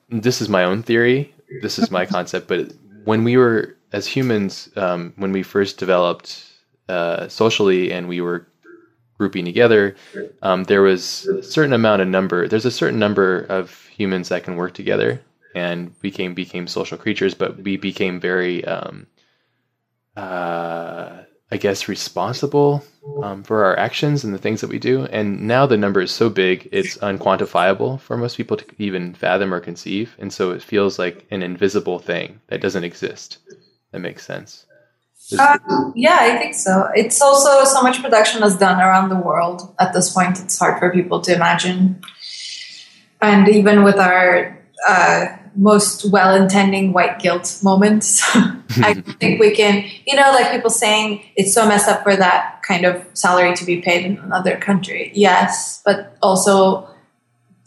A: this is my own theory this is my concept but when we were as humans, um, when we first developed uh, socially and we were grouping together, um, there was a certain amount of number. There's a certain number of humans that can work together, and became became social creatures. But we became very, um, uh, I guess, responsible um, for our actions and the things that we do. And now the number is so big, it's unquantifiable for most people to even fathom or conceive. And so it feels like an invisible thing that doesn't exist. That makes sense.
B: Um, yeah, I think so. It's also so much production is done around the world. At this point, it's hard for people to imagine. And even with our uh, most well-intending white guilt moments, I think we can, you know, like people saying it's so messed up for that kind of salary to be paid in another country. Yes, but also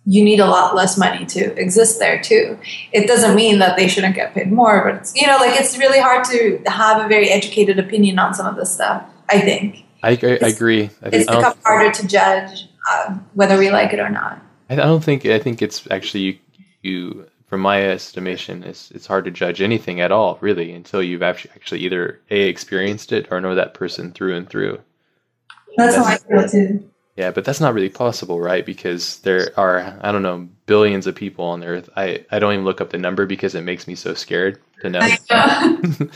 B: you need a lot less money to exist there too. It doesn't mean that they shouldn't get paid more, but it's, you know, like it's really hard to have a very educated opinion on some of this stuff. I think.
A: I, I, I agree. I
B: think, it's become harder to judge uh, whether we like it or not.
A: I don't think. I think it's actually you. you from my estimation, it's it's hard to judge anything at all, really, until you've actually actually either a experienced it or know that person through and through.
B: That's, that's how I feel too.
A: Yeah, but that's not really possible, right? Because there are, I don't know, billions of people on Earth. I, I don't even look up the number because it makes me so scared to know.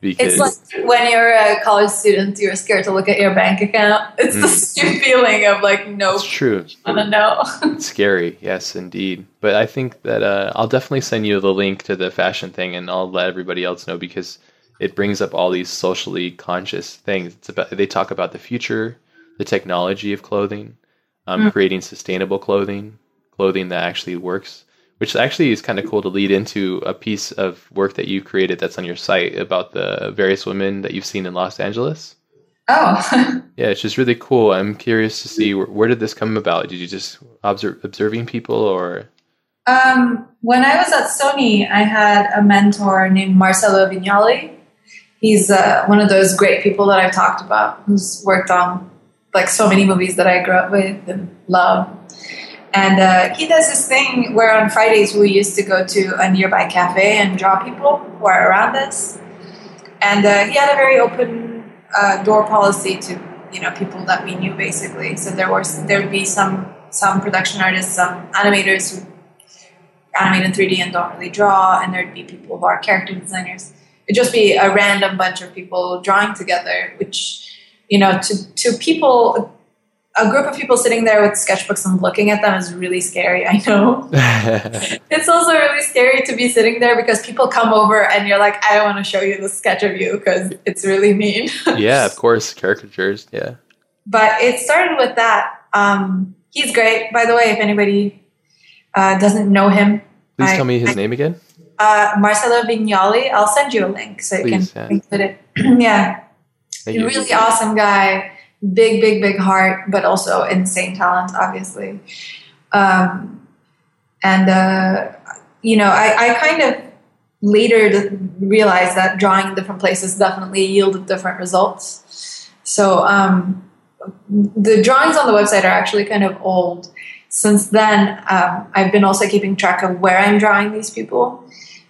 B: because it's like when you're a college student, you're scared to look at your bank account. It's mm. the same feeling of like, no,
A: it's true.
B: I don't know.
A: it's scary, yes, indeed. But I think that uh, I'll definitely send you the link to the fashion thing, and I'll let everybody else know because it brings up all these socially conscious things. It's about they talk about the future the technology of clothing, um, mm. creating sustainable clothing, clothing that actually works, which actually is kind of cool to lead into a piece of work that you created that's on your site about the various women that you've seen in Los Angeles.
B: Oh,
A: yeah, it's just really cool. I'm curious to see where, where did this come about? Did you just observe observing people or?
B: Um, when I was at Sony, I had a mentor named Marcelo Vignali. He's uh, one of those great people that I've talked about who's worked on like so many movies that I grew up with and love. And uh, he does this thing where on Fridays we used to go to a nearby cafe and draw people who are around us. And uh, he had a very open uh, door policy to you know people that we knew basically. So there was there would be some some production artists, some animators who animate in 3D and don't really draw, and there'd be people who are character designers. It'd just be a random bunch of people drawing together, which you know, to, to people, a group of people sitting there with sketchbooks and looking at them is really scary. I know. it's also really scary to be sitting there because people come over and you're like, I want to show you the sketch of you because it's really mean.
A: yeah, of course, caricatures. Yeah.
B: But it started with that. Um, he's great, by the way. If anybody uh, doesn't know him,
A: please I, tell me his I, name again.
B: Uh, Marcelo Vignali. I'll send you a link so you please, can yeah. it. yeah. Thank really you. awesome guy, big, big, big heart, but also insane talent, obviously. Um, and uh, you know, I, I kind of later realized that drawing in different places definitely yielded different results. So um, the drawings on the website are actually kind of old. Since then, um, I've been also keeping track of where I'm drawing these people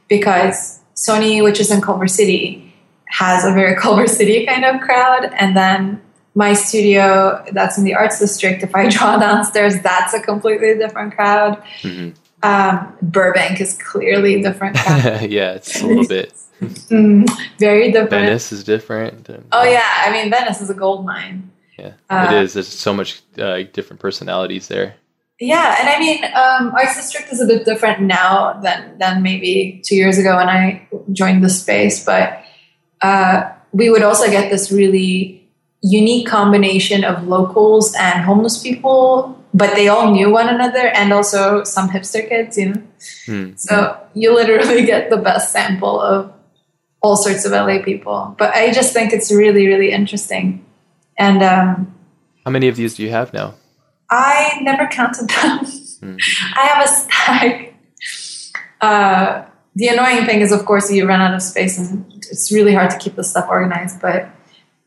B: because Sony, which is in Culver City, has a very Culver City kind of crowd. And then my studio that's in the arts district, if I draw downstairs, that's a completely different crowd. Mm-hmm. Um, Burbank is clearly different.
A: yeah, it's a little bit.
B: mm, very different.
A: Venice is different.
B: oh yeah, I mean Venice is a gold mine.
A: Yeah, uh, it is. There's so much uh, different personalities there.
B: Yeah, and I mean, um, Arts District is a bit different now than than maybe two years ago when I joined the space, but uh, we would also get this really unique combination of locals and homeless people, but they all knew one another and also some hipster kids, you know. Mm. So you literally get the best sample of all sorts of LA people. But I just think it's really, really interesting. And um,
A: how many of these do you have now?
B: I never counted them. Mm. I have a stack. Uh, the annoying thing is, of course, you run out of space and it's really hard to keep this stuff organized. But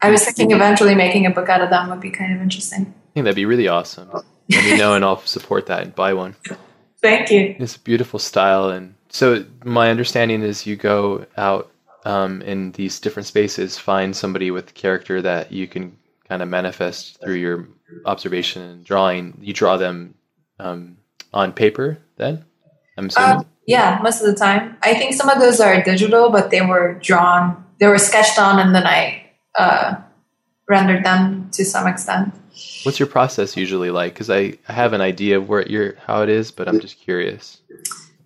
B: I was thinking eventually making a book out of them would be kind of interesting.
A: I think that'd be really awesome. Let me know and I'll support that and buy one.
B: Thank you.
A: It's a beautiful style. And so my understanding is you go out um, in these different spaces, find somebody with character that you can kind of manifest through your observation and drawing, you draw them um, on paper then? I'm assuming. Uh,
B: yeah, most of the time. I think some of those are digital, but they were drawn, they were sketched on, and then I uh, rendered them to some extent.
A: What's your process usually like? Because I, I have an idea of where your how it is, but I'm just curious.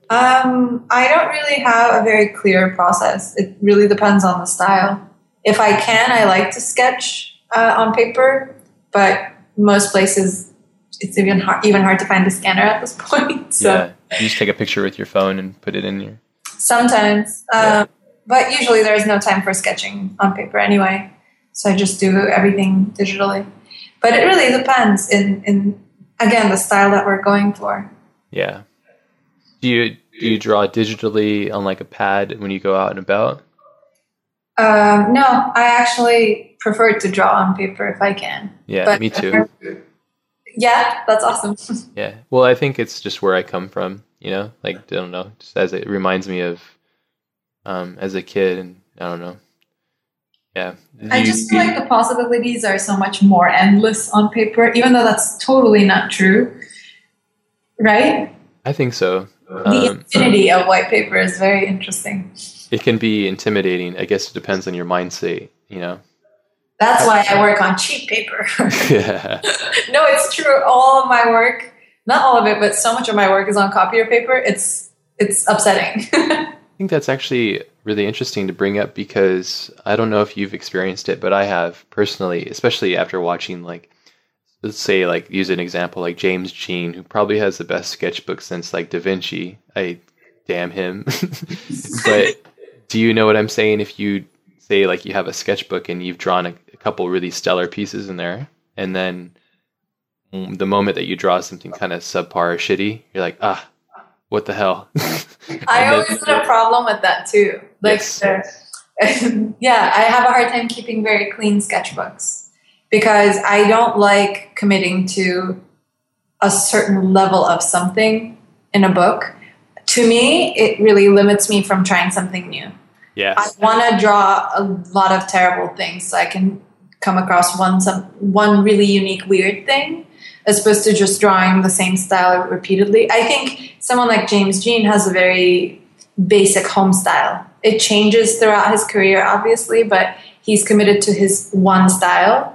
B: Um, I don't really have a very clear process. It really depends on the style. If I can, I like to sketch uh, on paper, but most places it's even hard, even hard to find a scanner at this point. So. Yeah,
A: you just take a picture with your phone and put it in your.
B: Sometimes, yeah. But usually there is no time for sketching on paper anyway. So I just do everything digitally. But it really depends in in again the style that we're going for.
A: Yeah. Do you do you draw digitally on like a pad when you go out and about?
B: Um, no, I actually prefer to draw on paper if I can.
A: Yeah, but me too.
B: Yeah, that's awesome.
A: yeah. Well, I think it's just where I come from, you know? Like I don't know, just as it reminds me of um as a kid and I don't know. Yeah.
B: I you, just feel like the possibilities are so much more endless on paper, even though that's totally not true. Right?
A: I think so.
B: The um, infinity of white paper is very interesting.
A: It can be intimidating. I guess it depends on your mindset, you know.
B: That's why I work on cheap paper. yeah. no, it's true. All of my work, not all of it, but so much of my work is on copier paper. It's it's upsetting.
A: I think that's actually really interesting to bring up because I don't know if you've experienced it, but I have personally, especially after watching like let's say like use an example like James Jean, who probably has the best sketchbook since like Da Vinci. I damn him. but do you know what I'm saying? If you say like you have a sketchbook and you've drawn a, a couple really stellar pieces in there, and then the moment that you draw something kind of subpar or shitty, you're like, ah, what the hell?
B: I always had a problem with that too. Like, yes. yeah, I have a hard time keeping very clean sketchbooks because I don't like committing to a certain level of something in a book. To me, it really limits me from trying something new.
A: Yeah.
B: I want to draw a lot of terrible things so I can come across one some one really unique weird thing as opposed to just drawing the same style repeatedly. I think someone like James Jean has a very basic home style. It changes throughout his career obviously, but he's committed to his one style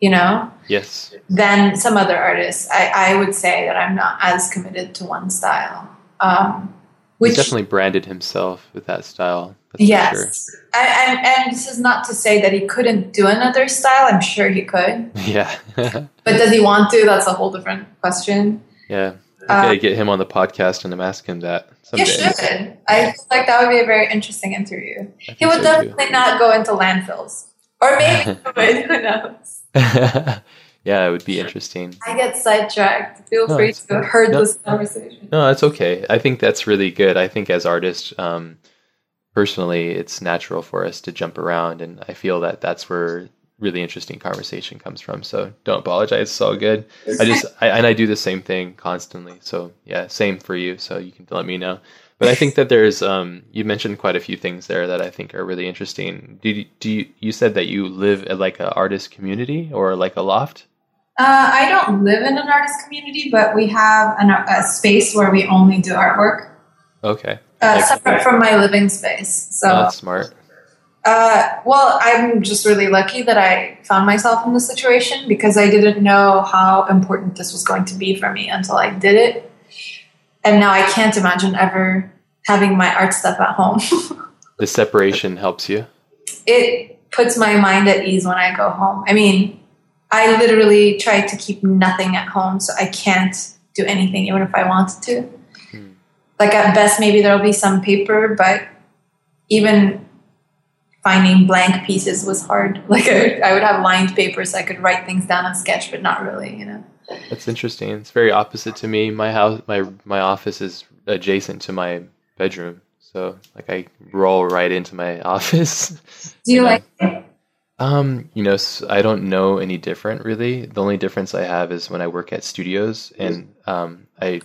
B: you know
A: yes
B: than some other artists i, I would say that i'm not as committed to one style um,
A: which He's definitely branded himself with that style
B: yes sure. And, and this is not to say that he couldn't do another style i'm sure he could
A: yeah
B: but does he want to that's a whole different question
A: yeah I gotta um, get him on the podcast and I'm asking him that.
B: Someday. You should. I feel like that would be a very interesting interview. He would so definitely too. not go into landfills, or maybe who knows.
A: yeah, it would be interesting.
B: I get sidetracked. Feel no, free to hurt no, this conversation.
A: No, that's okay. I think that's really good. I think as artists, um, personally, it's natural for us to jump around, and I feel that that's where really interesting conversation comes from. So don't apologize. It's all good. I just I, and I do the same thing constantly. So yeah, same for you. So you can let me know. But I think that there's um, you mentioned quite a few things there that I think are really interesting. Do you, do you, you said that you live at like an artist community or like a loft?
B: Uh, I don't live in an artist community, but we have an, a space where we only do artwork.
A: Okay.
B: Uh, separate from my living space. So
A: oh, that's smart.
B: Uh, well, I'm just really lucky that I found myself in this situation because I didn't know how important this was going to be for me until I did it and now I can't imagine ever having my art stuff at home.
A: the separation helps you.
B: It puts my mind at ease when I go home. I mean, I literally try to keep nothing at home, so I can't do anything, even if I wanted to. Hmm. Like at best, maybe there'll be some paper, but even finding blank pieces was hard. Like I, I would have lined paper, so I could write things down and sketch, but not really, you know.
A: That's interesting. It's very opposite to me. My house, my my office is adjacent to my bedroom, so like I roll right into my office.
B: Do you, like? It?
A: Um, you know, I don't know any different really. The only difference I have is when I work at studios, and um, I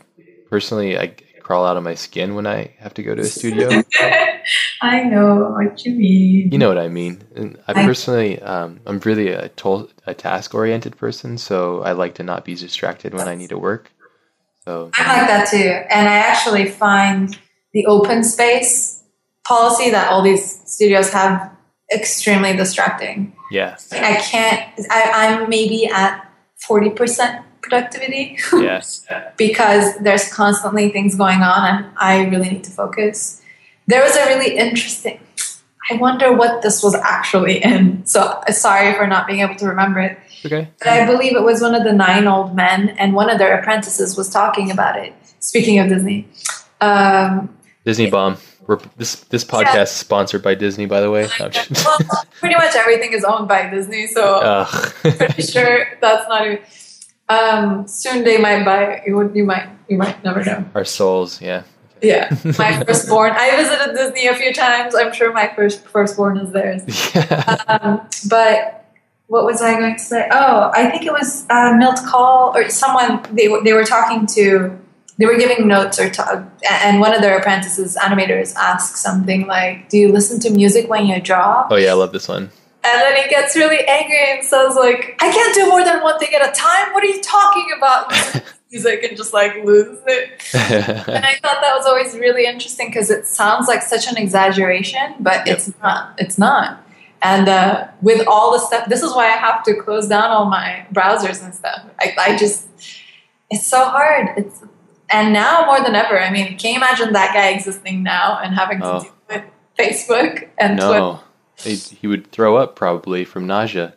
A: personally I crawl out of my skin when I have to go to a studio.
B: I know what you mean.
A: You know what I mean. And I personally, um, I'm really a, to- a task oriented person, so I like to not be distracted when I need to work. So
B: I'm like that too, and I actually find the open space policy that all these studios have extremely distracting.
A: Yeah,
B: I can't. I, I'm maybe at forty percent productivity.
A: Yes.
B: because there's constantly things going on and I really need to focus. There was a really interesting I wonder what this was actually in. So sorry for not being able to remember it.
A: Okay.
B: But I believe it was one of the nine old men and one of their apprentices was talking about it. Speaking of Disney. Um,
A: Disney bomb. We're, this this podcast yeah. is sponsored by Disney, by the way.
B: well, pretty much everything is owned by Disney, so pretty sure that's not even. Um, soon they might buy. You would. You might. You might never know.
A: Our souls. Yeah.
B: Yeah, my firstborn. I visited Disney a few times. I'm sure my first firstborn is theirs. Yeah. Um, but what was I going to say? Oh, I think it was uh, Milt Kahl or someone. They they were talking to. They were giving notes or talk, and one of their apprentices, animators, asked something like, "Do you listen to music when you draw?"
A: Oh yeah, I love this one.
B: And then he gets really angry and says, like, I can't do more than one thing at a time. What are you talking about? Music and just like loses it. and I thought that was always really interesting because it sounds like such an exaggeration, but yep. it's not. It's not. And uh, with all the stuff, this is why I have to close down all my browsers and stuff. I, I just, it's so hard. It's and now more than ever. I mean, can you imagine that guy existing now and having to oh. deal with Facebook and
A: no.
B: Twitter?
A: He, he would throw up probably from nausea.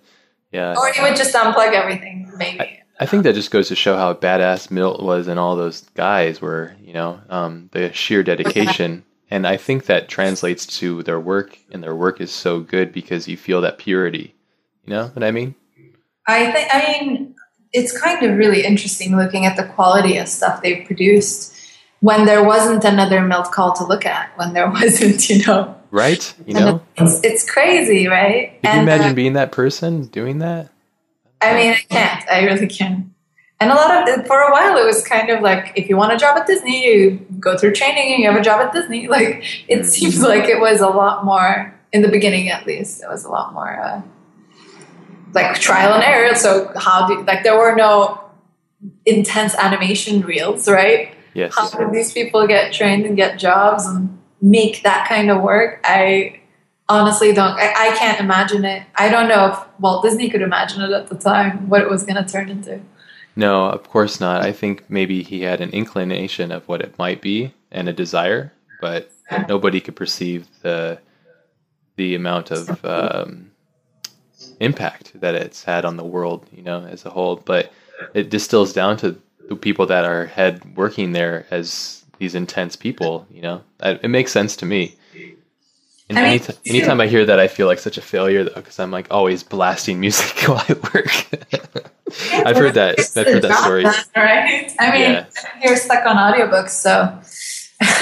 A: Yeah.
B: Or he would just unplug everything, maybe.
A: I, I think that just goes to show how badass Milt was and all those guys were, you know, um, the sheer dedication. and I think that translates to their work, and their work is so good because you feel that purity. You know what I mean?
B: I think, I mean, it's kind of really interesting looking at the quality of stuff they've produced when there wasn't another Milt Kahl to look at, when there wasn't, you know,
A: right? You know,
B: it's, it's crazy, right?
A: Can you imagine uh, being that person doing that?
B: I mean, I can't. I really can't. And a lot of for a while, it was kind of like if you want a job at Disney, you go through training and you have a job at Disney. Like it seems like it was a lot more in the beginning, at least. It was a lot more uh, like trial and error. So how do like there were no intense animation reels, right?
A: Yes.
B: How did these people get trained and get jobs and make that kind of work. I honestly don't, I, I can't imagine it. I don't know if Walt Disney could imagine it at the time, what it was going to turn into.
A: No, of course not. I think maybe he had an inclination of what it might be and a desire, but nobody could perceive the the amount of um, impact that it's had on the world, you know, as a whole. But it distills down to the people that are head working there as these intense people. You know, it makes sense to me. And I mean, anytime, anytime I hear that, I feel like such a failure though, because I'm like always blasting music while I work. I've heard that. I've heard that story.
B: Right? I mean, yeah. you're stuck on audiobooks, so.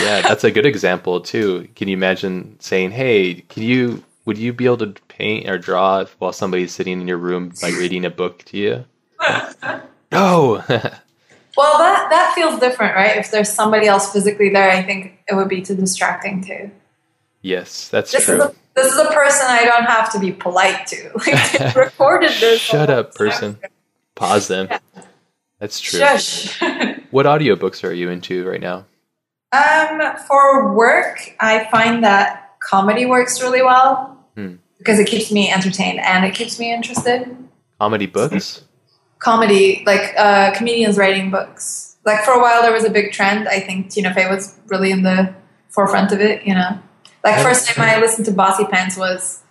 A: yeah, that's a good example too. Can you imagine saying, "Hey, can you? Would you be able to paint or draw while somebody's sitting in your room, like reading a book to you?" no.
B: Well, that that feels different, right? If there's somebody else physically there, I think it would be too distracting too.
A: Yes, that's
B: this
A: true.
B: Is a, this is a person I don't have to be polite to. Like recorded this.
A: Shut up, person. Pause them. Yeah. That's true.
B: Shush.
A: what audiobooks are you into right now?
B: Um, for work, I find that comedy works really well hmm. because it keeps me entertained and it keeps me interested.
A: Comedy books?
B: comedy, like uh, comedians writing books. Like for a while, there was a big trend. I think Tina Fey was really in the forefront of it. You know, like first time I listened to Bossypants was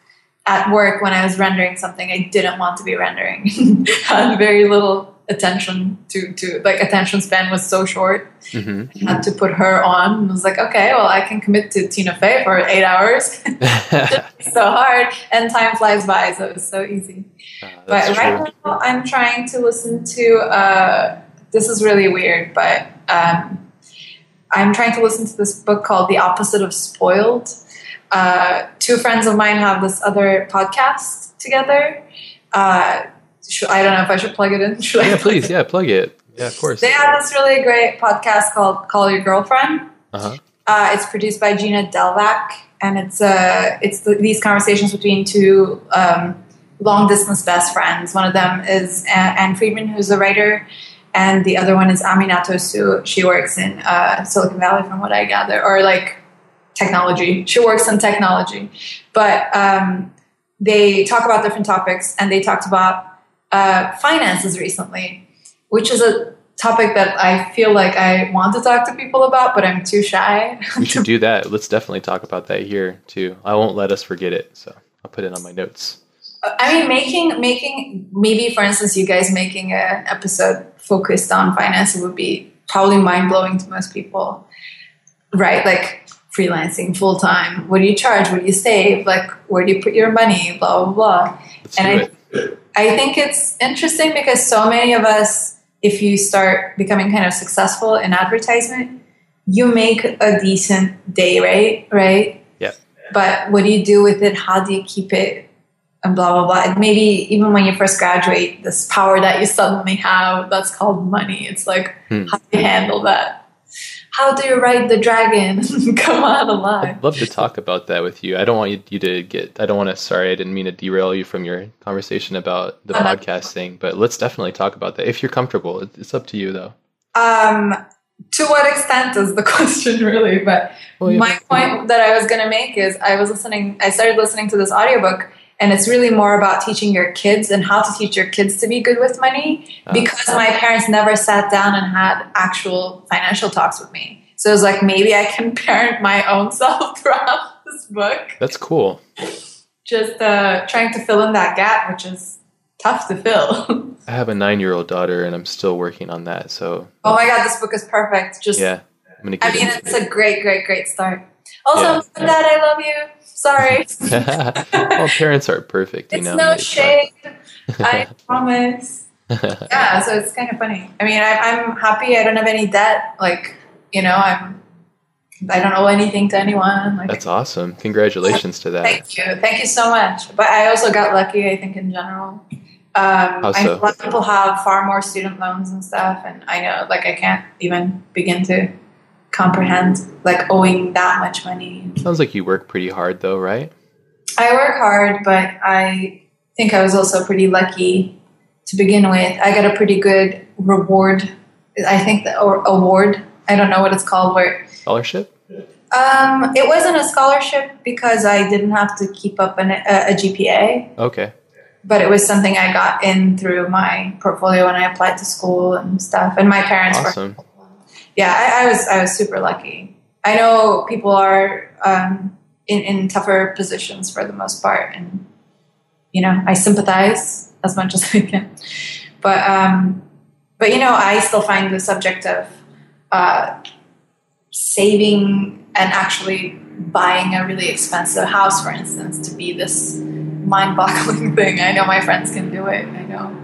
B: at work when I was rendering something I didn't want to be rendering. Had very little attention to to like attention span was so short. Mm-hmm. I had to put her on. And I was like, okay, well, I can commit to Tina Fey for eight hours. so hard, and time flies by, so it's so easy. Uh, but true. right now, I'm trying to listen to. Uh, this is really weird, but um, I'm trying to listen to this book called "The Opposite of Spoiled." Uh, two friends of mine have this other podcast together. Uh, should, I don't know if I should plug it in. Should
A: yeah, please. Yeah, plug it. Yeah, of course.
B: They have this really great podcast called Call Your Girlfriend.
A: Uh-huh.
B: Uh, it's produced by Gina Delvac, and it's uh, it's the, these conversations between two um, long distance best friends. One of them is Ann Friedman, who's a writer, and the other one is Aminatou Sow. She works in uh, Silicon Valley, from what I gather, or like technology. She works in technology, but um, they talk about different topics, and they talked about uh, finances recently, which is a topic that I feel like I want to talk to people about, but I'm too shy.
A: we should do that. Let's definitely talk about that here too. I won't let us forget it, so I'll put it on my notes.
B: I mean, making making maybe, for instance, you guys making an episode focused on finance would be probably mind blowing to most people, right? Like freelancing full time. What do you charge? What do you save? Like, where do you put your money? Blah blah blah.
A: Let's and I,
B: it. I think it's interesting because so many of us, if you start becoming kind of successful in advertisement, you make a decent day rate, right?
A: Yeah.
B: But what do you do with it? How do you keep it and blah blah blah. And maybe even when you first graduate, this power that you suddenly have that's called money. It's like hmm. how do you handle that? How do you ride the dragon come out alive?
A: I'd love to talk about that with you. I don't want you, you to get. I don't want to. Sorry, I didn't mean to derail you from your conversation about the uh, podcast thing. But let's definitely talk about that if you're comfortable. It's up to you, though.
B: Um, to what extent is the question really? But well, yeah. my point that I was going to make is I was listening. I started listening to this audiobook and it's really more about teaching your kids and how to teach your kids to be good with money uh. because my parents never sat down and had actual financial talks with me. So it was like maybe i can parent my own self throughout this book.
A: That's cool.
B: Just uh, trying to fill in that gap which is tough to fill.
A: I have a nine year old daughter and i'm still working on that so.
B: Oh my god this book is perfect. Just
A: yeah
B: i mean it's it. a great great great start. Also yeah. dad i love you Sorry.
A: well, parents aren't perfect, you
B: it's
A: know.
B: no shade. I promise. yeah, so it's kind of funny. I mean, I, I'm happy. I don't have any debt. Like, you know, I'm. I don't owe anything to anyone. Like,
A: That's awesome. Congratulations to that.
B: Thank you. Thank you so much. But I also got lucky. I think in general. Um? I, a lot of people have far more student loans and stuff, and I know, like, I can't even begin to comprehend like owing that much money.
A: Sounds like you work pretty hard though, right?
B: I work hard, but I think I was also pretty lucky to begin with. I got a pretty good reward. I think the or award. I don't know what it's called. Where
A: scholarship?
B: Um, it wasn't a scholarship because I didn't have to keep up an, a, a GPA.
A: Okay.
B: But it was something I got in through my portfolio when I applied to school and stuff. And my parents
A: awesome.
B: were yeah, I, I, was I was super lucky. I know people are um, in in tougher positions for the most part, and you know I sympathize as much as I can. But um, but you know I still find the subject of uh, saving and actually buying a really expensive house, for instance, to be this mind-boggling thing. I know my friends can do it. I know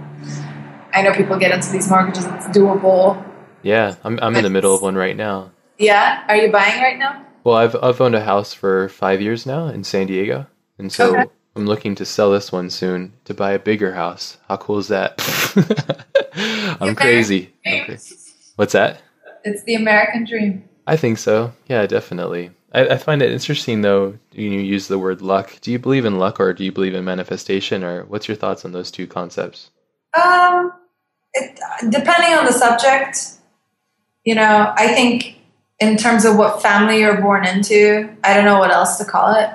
B: I know people get into these mortgages. It's doable
A: yeah, I'm I'm in the middle of one right now.
B: Yeah, are you buying right now?
A: Well, I've I've owned a house for five years now in San Diego, and so okay. I'm looking to sell this one soon to buy a bigger house. How cool is that? I'm crazy. I'm crazy. What's that?
B: It's the American dream.
A: I think so. Yeah, definitely. I, I, find it interesting though. You use the word luck. Do you believe in luck or do you believe in manifestation, or what's your thoughts on those two concepts?
B: Um, it, depending on the subject, you know, I think in terms of what family you're born into, I don't know what else to call it.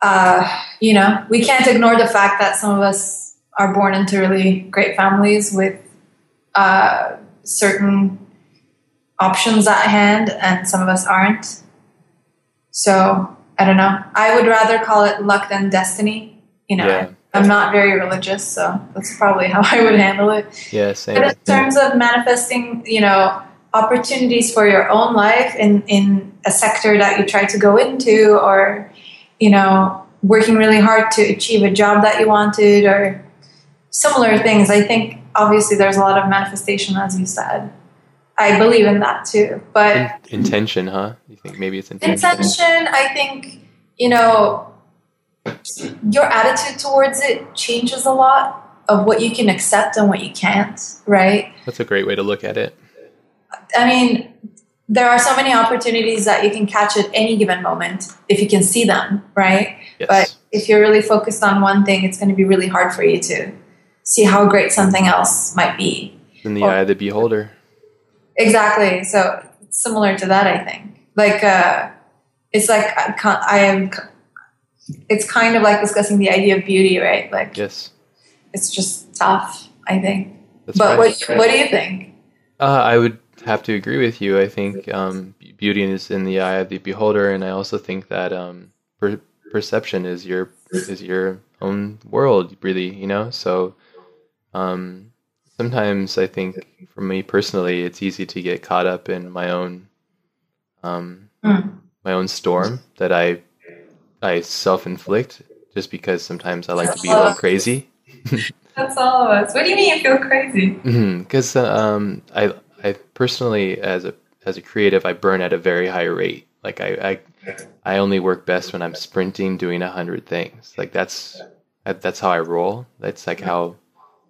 B: Uh, you know, we can't ignore the fact that some of us are born into really great families with uh, certain options at hand, and some of us aren't. So I don't know. I would rather call it luck than destiny. You know, yeah. I'm not very religious, so that's probably how I would handle it.
A: Yeah, same.
B: But in terms of manifesting, you know, opportunities for your own life in in a sector that you try to go into, or you know, working really hard to achieve a job that you wanted, or similar things. I think obviously there's a lot of manifestation, as you said. I believe in that too, but
A: in- intention, huh? You think maybe it's intention?
B: Intention. I think you know your attitude towards it changes a lot of what you can accept and what you can't, right?
A: That's a great way to look at it.
B: I mean, there are so many opportunities that you can catch at any given moment if you can see them, right?
A: Yes.
B: But if you're really focused on one thing, it's going to be really hard for you to see how great something else might be.
A: In the or, eye of the beholder.
B: Exactly. So similar to that, I think. Like, uh, it's like I am. It's kind of like discussing the idea of beauty, right? Like,
A: yes,
B: it's just tough. I think. That's but right. what what do you think?
A: Uh, I would have to agree with you. I think um, beauty is in the eye of the beholder, and I also think that um, per- perception is your is your own world, really. You know, so um, sometimes I think for me personally, it's easy to get caught up in my own um, mm. my own storm that I I self inflict just because sometimes I like to be a little crazy.
B: That's all of us. What do you mean you feel crazy?
A: Because mm-hmm, um, I I personally as a as a creative I burn at a very high rate. Like I I, I only work best when I'm sprinting, doing a hundred things. Like that's that's how I roll. That's like how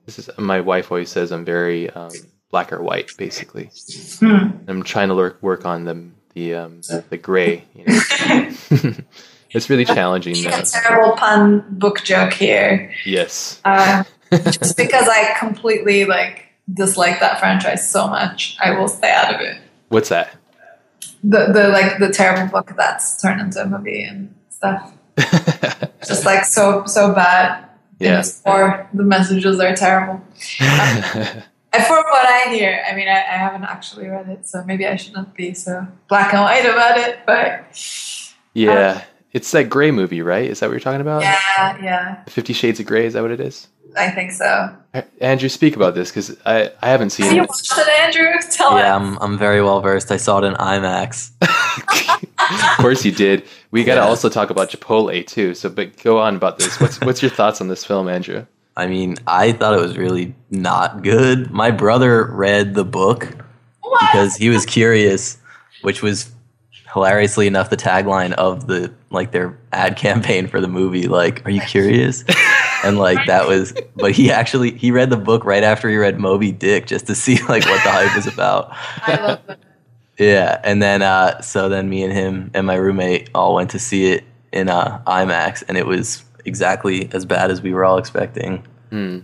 A: this is. My wife always says I'm very um, black or white, basically. Hmm. I'm trying to work work on the the um, the gray. You know? it's really challenging.
B: A terrible pun book joke here.
A: Yes.
B: Uh, just because I completely like dislike that franchise so much, I will stay out of it.
A: What's that?
B: The the like the terrible book that's turned into a movie and stuff. just like so so bad.
A: Yeah.
B: Or the messages are terrible. Um, from what I hear, I mean, I, I, haven't actually read it, so maybe I shouldn't be so black and white about it. But
A: yeah, um, it's that gray movie, right? Is that what you're talking about?
B: Yeah, yeah.
A: Fifty Shades of Grey. Is that what it is?
B: I think so.
A: Andrew, speak about this because I, I haven't seen
B: Have it. you watched it, Andrew? Tell
C: yeah, us. I'm, I'm very well versed. I saw it in IMAX.
A: of course you did. We got to yeah. also talk about Chipotle too. So, but go on about this. What's what's your thoughts on this film, Andrew?
C: I mean, I thought it was really not good. My brother read the book what? because he was curious, which was hilariously enough the tagline of the like their ad campaign for the movie. Like, are you curious? and like that was but he actually he read the book right after he read moby dick just to see like what the hype was about I love that. yeah and then uh so then me and him and my roommate all went to see it in uh imax and it was exactly as bad as we were all expecting
A: hmm.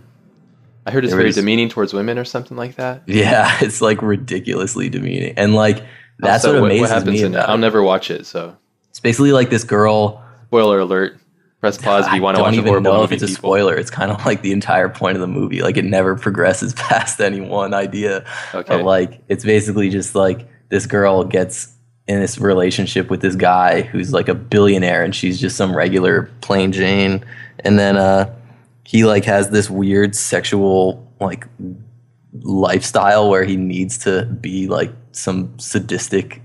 A: i heard it's there very was, demeaning towards women or something like that
C: yeah it's like ridiculously demeaning and like that's what amazes what me
A: about i'll never watch it so
C: it's basically like this girl
A: spoiler alert press pause if you want to watch a horrible
C: know
A: movie.
C: if it's a spoiler. It's kind of like the entire point of the movie. Like it never progresses past any one idea. Okay. But like it's basically just like this girl gets in this relationship with this guy who's like a billionaire and she's just some regular plain Jane. And then uh he like has this weird sexual like lifestyle where he needs to be like some sadistic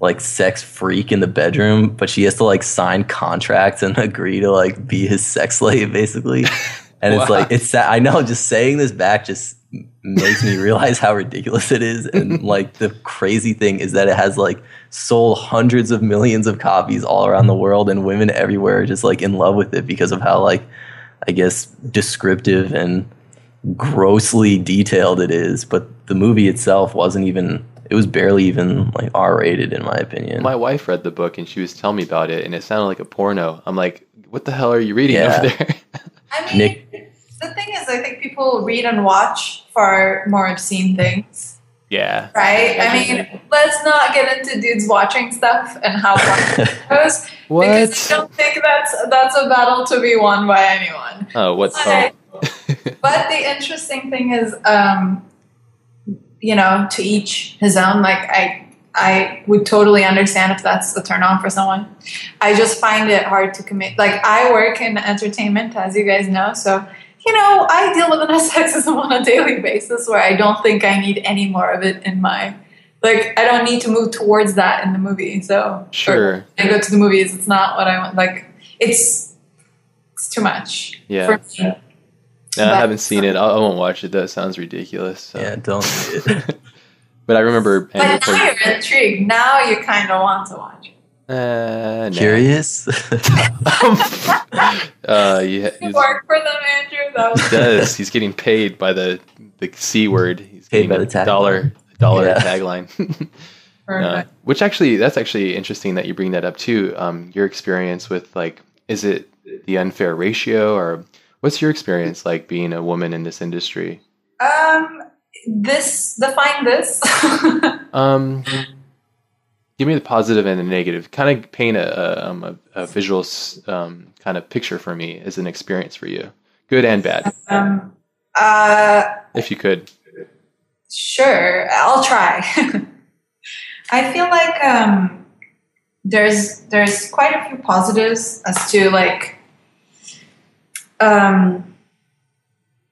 C: like sex freak in the bedroom, but she has to like sign contracts and agree to like be his sex slave basically. And wow. it's like it's I know just saying this back just makes me realize how ridiculous it is and like the crazy thing is that it has like sold hundreds of millions of copies all around the world and women everywhere are just like in love with it because of how like I guess descriptive and grossly detailed it is, but the movie itself wasn't even it was barely even like R rated in my opinion.
A: My wife read the book and she was telling me about it, and it sounded like a porno. I'm like, what the hell are you reading yeah. over there?
B: I mean, Nick, the thing is, I think people read and watch for more obscene things.
A: Yeah.
B: Right? I mean, let's not get into dudes watching stuff and how it goes.
A: what?
B: Because I don't think that's that's a battle to be won by anyone.
A: Oh, what's
B: but, but the interesting thing is, um, you know, to each his own. Like I, I would totally understand if that's a turn on for someone. I just find it hard to commit. Like I work in entertainment, as you guys know, so you know I deal with enough sexism on a daily basis where I don't think I need any more of it in my. Like I don't need to move towards that in the movie. So
A: sure,
B: I go to the movies. It's not what I want. Like it's it's too much.
A: Yeah. For me. Yeah, I haven't seen it. I, I won't watch it. That sounds ridiculous. So.
C: Yeah, don't see it.
A: but I remember.
B: But now you're intrigued. Now you kind of want to watch it.
C: Uh, Curious.
A: uh, yeah,
B: work for them, Andrew.
A: he does. He's getting paid by the the c word. He's
C: paid by the tag
A: dollar dollar yeah. tagline. uh, which actually, that's actually interesting that you bring that up too. Um, your experience with like, is it the unfair ratio, or what's your experience like being a woman in this industry?
B: Um, this define this.
A: um give me the positive and the negative. Kind of paint a, a, um, a, a visual um, kind of picture for me as an experience for you, good and bad.
B: Um, uh,
A: if you could.
B: Sure, I'll try. I feel like um, there's there's quite a few positives as to like um,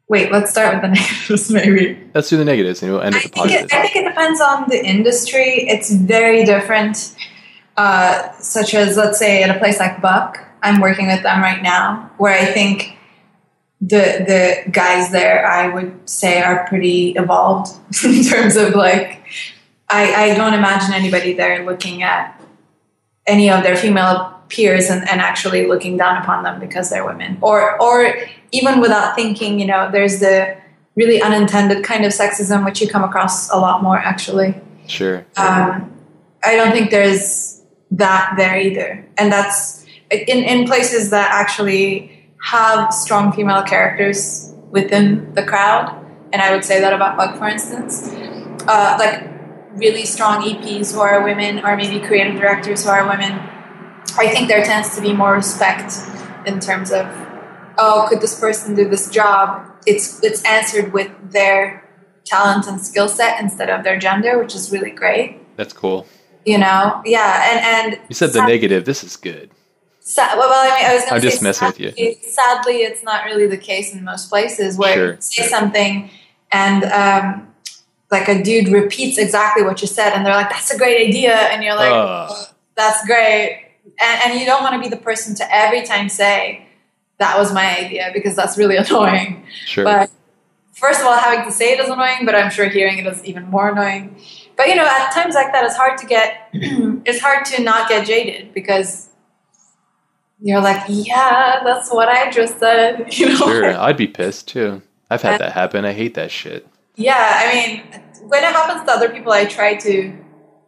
B: Wait, let's start with the negatives, maybe.
A: Let's do the negatives and we'll end with the positives.
B: I think it depends on the industry. It's very different. Uh, such as, let's say, at a place like Buck, I'm working with them right now, where I think the the guys there, I would say, are pretty evolved in terms of like, I, I don't imagine anybody there looking at any of their female peers and, and actually looking down upon them because they're women. Or or even without thinking you know there's the really unintended kind of sexism which you come across a lot more actually.
A: Sure.
B: Um, i don't think there's that there either. And that's in, in places that actually have strong female characters within the crowd and i would say that about Buck for instance uh, like really strong eps who are women or maybe creative directors who are women I think there tends to be more respect in terms of, oh, could this person do this job? It's it's answered with their talent and skill set instead of their gender, which is really great.
A: That's cool.
B: You know, yeah, and and
A: you said the negative. This is good.
B: Sad, well, I mean, I was going
A: to just messing sadly, with
B: you. Sadly, it's not really the case in most places where sure. you say something and um, like a dude repeats exactly what you said, and they're like, "That's a great idea," and you're like, uh. "That's great." And, and you don't want to be the person to every time say that was my idea because that's really annoying.
A: Sure.
B: But first of all, having to say it is annoying, but I'm sure hearing it is even more annoying. But you know, at times like that, it's hard to get. it's hard to not get jaded because you're like, yeah, that's what I just said. You know?
A: Sure, I'd be pissed too. I've had and, that happen. I hate that shit.
B: Yeah, I mean, when it happens to other people, I try to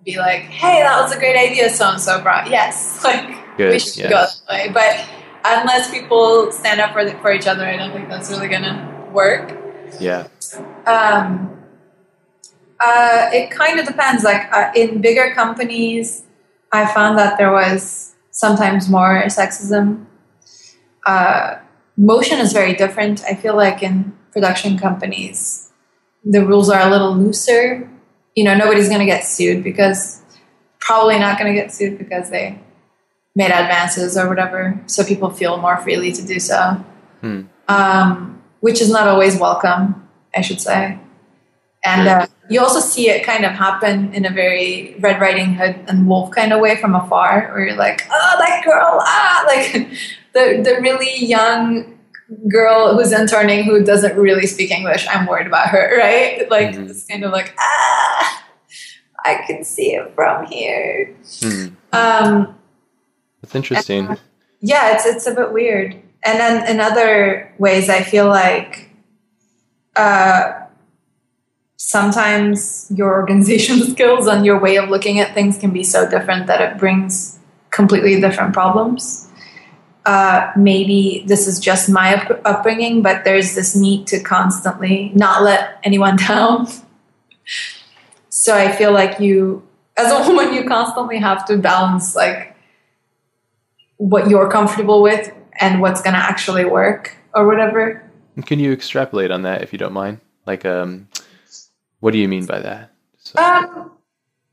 B: be like, hey, that was a great idea so and so brought. Yes, like Good, we should yes. go that way. But unless people stand up for the, for each other, I don't think that's really gonna work.
A: Yeah.
B: Um. Uh, it kind of depends. Like uh, in bigger companies, I found that there was sometimes more sexism. Uh, motion is very different. I feel like in production companies, the rules are a little looser you know, nobody's going to get sued because probably not going to get sued because they made advances or whatever. So people feel more freely to do so,
A: hmm.
B: um, which is not always welcome, I should say. And uh, you also see it kind of happen in a very Red Riding Hood and Wolf kind of way from afar, where you're like, oh, that girl, ah, like the the really young girl who's interning who doesn't really speak English. I'm worried about her, right? Like mm-hmm. it's kind of like ah, I can see it from here.
A: Mm.
B: Um,
A: That's interesting.
B: And, yeah, it's it's a bit weird. And then in other ways, I feel like uh, sometimes your organization skills and your way of looking at things can be so different that it brings completely different problems uh, maybe this is just my up- upbringing, but there's this need to constantly not let anyone down. so I feel like you, as a woman, you constantly have to balance like what you're comfortable with and what's going to actually work or whatever.
A: Can you extrapolate on that if you don't mind? Like, um, what do you mean by that?
B: So. Um,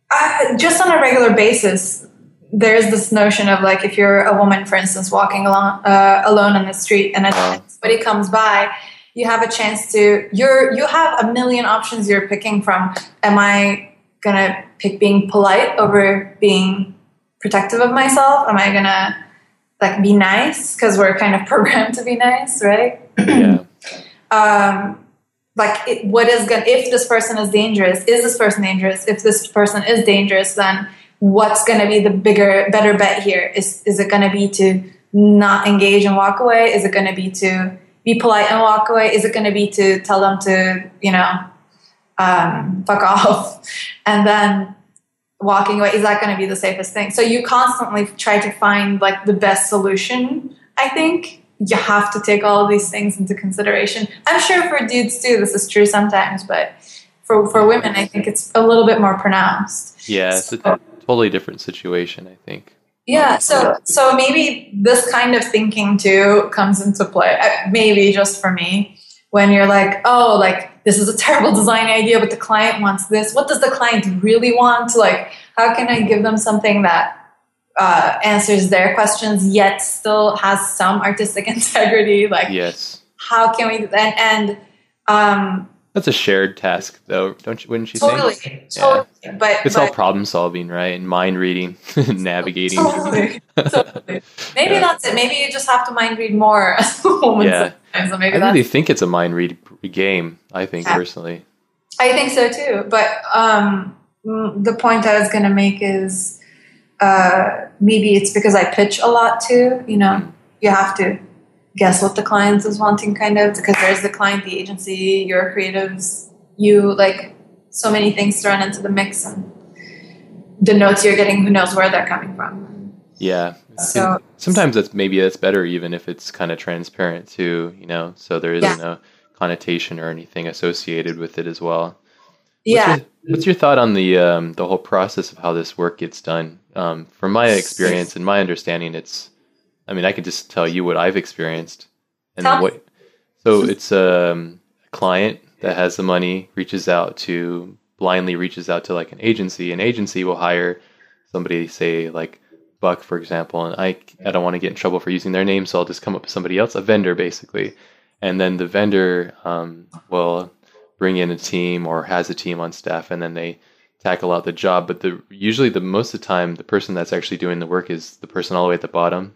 B: uh, just on a regular basis, there's this notion of like if you're a woman, for instance, walking along uh, alone on the street and somebody comes by, you have a chance to you're you have a million options you're picking from. Am I gonna pick being polite over being protective of myself? Am I gonna like be nice because we're kind of programmed to be nice, right?
A: Yeah.
B: um, like it, what is gonna if this person is dangerous? Is this person dangerous? If this person is dangerous, then what's going to be the bigger, better bet here? Is, is it going to be to not engage and walk away? Is it going to be to be polite and walk away? Is it going to be to tell them to, you know, um, fuck off? And then walking away, is that going to be the safest thing? So you constantly try to find like the best solution, I think. You have to take all these things into consideration. I'm sure for dudes too, this is true sometimes, but for, for women, I think it's a little bit more pronounced.
A: Yeah, so, totally different situation, I think.
B: Yeah, so so maybe this kind of thinking too comes into play. Uh, maybe just for me, when you're like, oh, like this is a terrible design idea, but the client wants this. What does the client really want? Like, how can I give them something that uh, answers their questions yet still has some artistic integrity? Like,
A: yes,
B: how can we? And and um,
A: that's a shared task, though, don't you? Wouldn't you
B: totally,
A: think?
B: Totally, yeah. But
A: it's
B: but,
A: all problem solving, right? And mind reading, navigating.
B: Totally, totally. Maybe yeah. that's it. Maybe you just have to mind read more.
A: yeah, so maybe I really think it's a mind read game. I think yeah. personally.
B: I think so too. But um, the point I was going to make is uh, maybe it's because I pitch a lot too. You know, mm. you have to guess what the client is wanting, kind of, because there's the client, the agency, your creatives, you like so many things thrown into the mix, and the notes you're getting, who knows where they're coming from.
A: Yeah. So sometimes that's maybe that's better, even if it's kind of transparent too, you know, so there isn't yeah. a connotation or anything associated with it as well.
B: Yeah.
A: What's your, what's your thought on the um, the whole process of how this work gets done? Um, from my experience and my understanding, it's I mean, I can just tell you what I've experienced and tell what. So it's um, a client that has the money reaches out to blindly reaches out to like an agency. An agency will hire somebody, say like Buck, for example, and I I don't want to get in trouble for using their name, so I'll just come up with somebody else, a vendor basically, and then the vendor um, will bring in a team or has a team on staff, and then they tackle out the job. But the usually the most of the time, the person that's actually doing the work is the person all the way at the bottom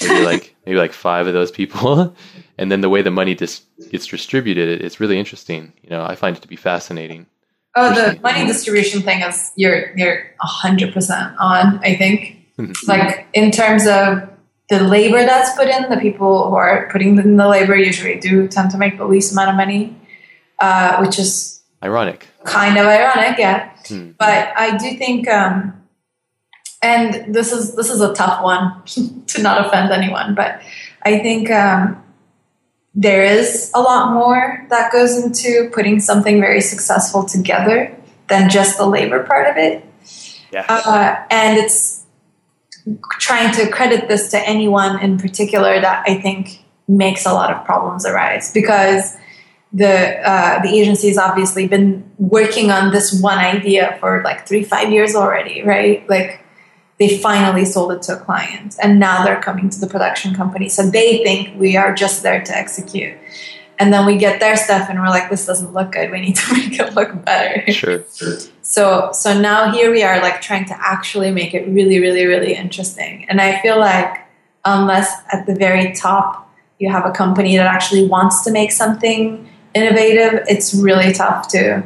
A: maybe like maybe like five of those people. And then the way the money just gets distributed it's really interesting. You know i find it to be fascinating.
B: Oh the money distribution thing is you're you're 100% on i think. Like in terms of the labor that's put in the people who are putting in the labor usually do tend to make the least amount of money uh, which is
A: ironic.
B: kind of ironic yeah. Hmm. but i do think um, and this is this is a tough one to not offend anyone, but I think um, there is a lot more that goes into putting something very successful together than just the labor part of it.
A: Yeah. Uh,
B: and it's trying to credit this to anyone in particular that I think makes a lot of problems arise because the uh, the agency has obviously been working on this one idea for like three five years already, right? Like they finally sold it to a client and now they're coming to the production company. So they think we are just there to execute. And then we get their stuff and we're like this doesn't look good. We need to make it look better.
A: Sure,
B: so so now here we are like trying to actually make it really really really interesting. And i feel like unless at the very top you have a company that actually wants to make something innovative it's really tough to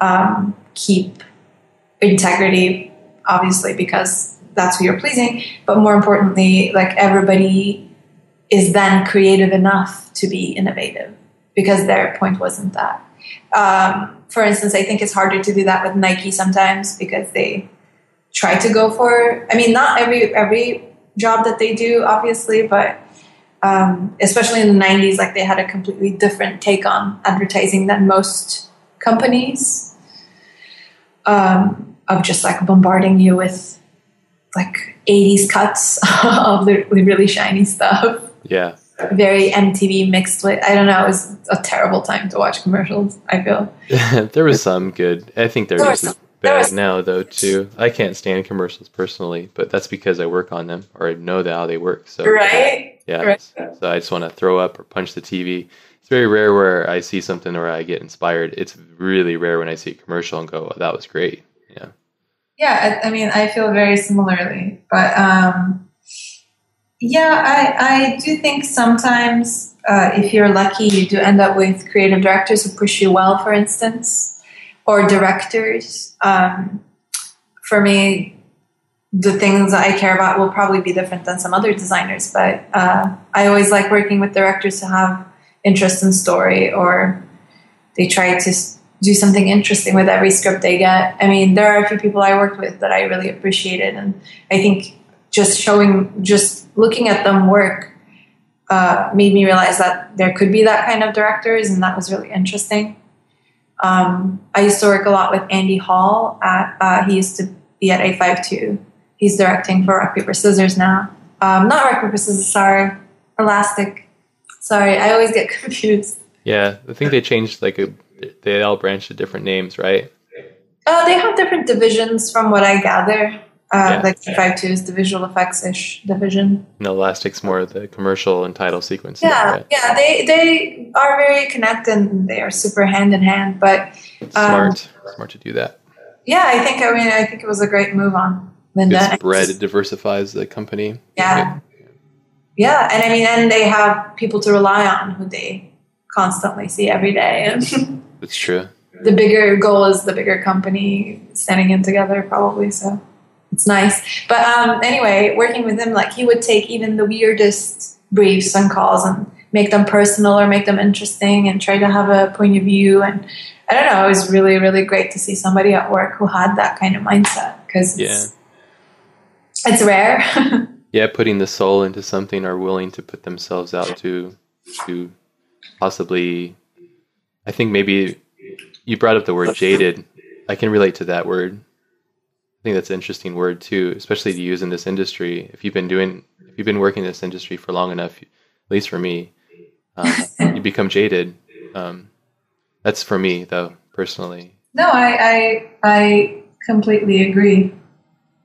B: um, keep integrity obviously because that's who you're pleasing but more importantly like everybody is then creative enough to be innovative because their point wasn't that. Um, for instance i think it's harder to do that with nike sometimes because they try to go for i mean not every every job that they do obviously but um, especially in the 90s like they had a completely different take on advertising than most companies. Um, of just like bombarding you with like 80s cuts of the really shiny stuff.
A: Yeah.
B: Very MTV mixed with, I don't know, it was a terrible time to watch commercials, I feel.
A: there was some good. I think they're just as bad now, though, too. I can't stand commercials personally, but that's because I work on them or I know how they work. So,
B: right?
A: Yeah.
B: Right.
A: So I just want to throw up or punch the TV. It's very rare where I see something where I get inspired. It's really rare when I see a commercial and go, oh, that was great. Yeah.
B: I, I mean, I feel very similarly, but um, yeah, I, I do think sometimes uh, if you're lucky, you do end up with creative directors who push you well, for instance, or directors. Um, for me, the things I care about will probably be different than some other designers. But uh, I always like working with directors who have interest in story or they try to do something interesting with every script they get. I mean, there are a few people I worked with that I really appreciated, and I think just showing, just looking at them work uh, made me realize that there could be that kind of directors, and that was really interesting. Um, I used to work a lot with Andy Hall. At, uh, he used to be at A52. He's directing for Rock Paper Scissors now. Um, not Rock Paper Scissors, sorry, Elastic. Sorry, I always get confused.
A: Yeah, I think they changed like a. They all branch to different names, right?
B: Uh, they have different divisions, from what I gather. Uh, yeah. Like Five Two is the visual effects ish division.
A: And Elastic's more the commercial and title sequence.
B: Yeah, right? yeah, they they are very connected. and They are super hand in hand, but
A: um, smart, smart to do that.
B: Yeah, I think. I mean, I think it was a great move on Linda.
A: Bread it diversifies the company.
B: Yeah, yeah, and I mean, and they have people to rely on who they constantly see every day. And
A: it's true.
B: The bigger goal is the bigger company standing in together, probably. So it's nice. But um, anyway, working with him, like he would take even the weirdest briefs and calls and make them personal or make them interesting and try to have a point of view. And I don't know, it was really, really great to see somebody at work who had that kind of mindset because yeah. it's, it's rare.
A: yeah, putting the soul into something or willing to put themselves out to to possibly I think maybe you brought up the word jaded. I can relate to that word I think that's an interesting word too, especially to use in this industry. If you've been doing, if you've been working in this industry for long enough, at least for me, um, you become jaded. Um, that's for me, though, personally.
B: No, I I, I completely agree,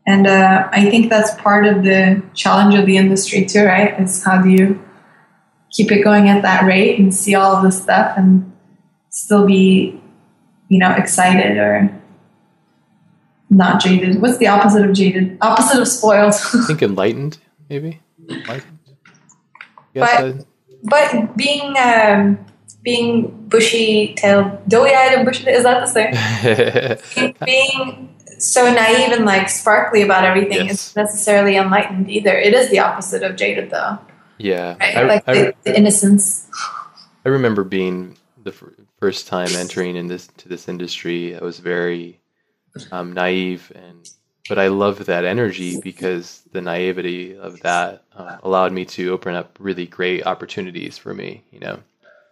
B: and uh, I think that's part of the challenge of the industry too, right? Is how do you keep it going at that rate and see all of this stuff and still be, you know, excited or not jaded. What's the opposite of jaded? Opposite of spoiled.
A: I think enlightened, maybe. Enlightened.
B: But, but being um, being bushy tailed, doughy eyed and bushy is that the same? being so naive and like sparkly about everything yes. isn't necessarily enlightened either. It is the opposite of jaded, though.
A: Yeah,
B: right? I, like I, the, the, innocence.
A: I remember being the f- first time entering in this to this industry. I was very um, naive and but I love that energy because the naivety of that uh, allowed me to open up really great opportunities for me. You know,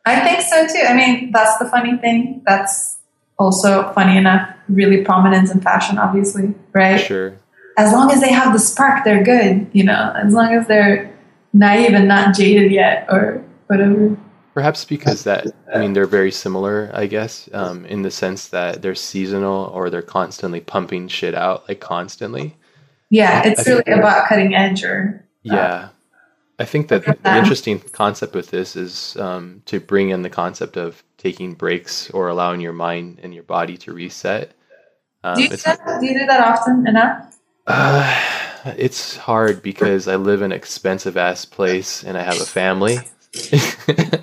B: I think so too. I mean, that's the funny thing. That's also funny enough, really prominent in fashion, obviously, right?
A: Sure.
B: As long as they have the spark, they're good. You know, as long as they're naive and not jaded yet, or whatever.
A: Perhaps because that, I mean, they're very similar, I guess, um, in the sense that they're seasonal or they're constantly pumping shit out, like constantly.
B: Yeah, it's I really think, about cutting edge or.
A: Uh, yeah. I think that the interesting concept with this is um, to bring in the concept of taking breaks or allowing your mind and your body to reset.
B: Um, do, you do, that, do you do that often enough?
A: Uh, it's hard because I live in an expensive ass place and I have a family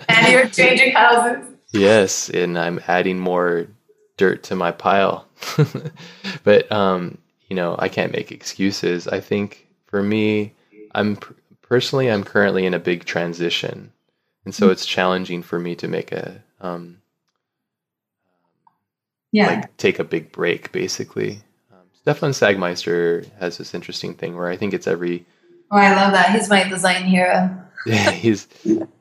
B: and you're changing houses.
A: Yes, and I'm adding more dirt to my pile. but um, you know, I can't make excuses. I think for me, I'm personally I'm currently in a big transition, and so mm-hmm. it's challenging for me to make a um,
B: yeah,
A: like take a big break, basically. Um, Stefan Sagmeister has this interesting thing where I think it's every.
B: Oh, I love that. He's my design hero.
A: Yeah, he's.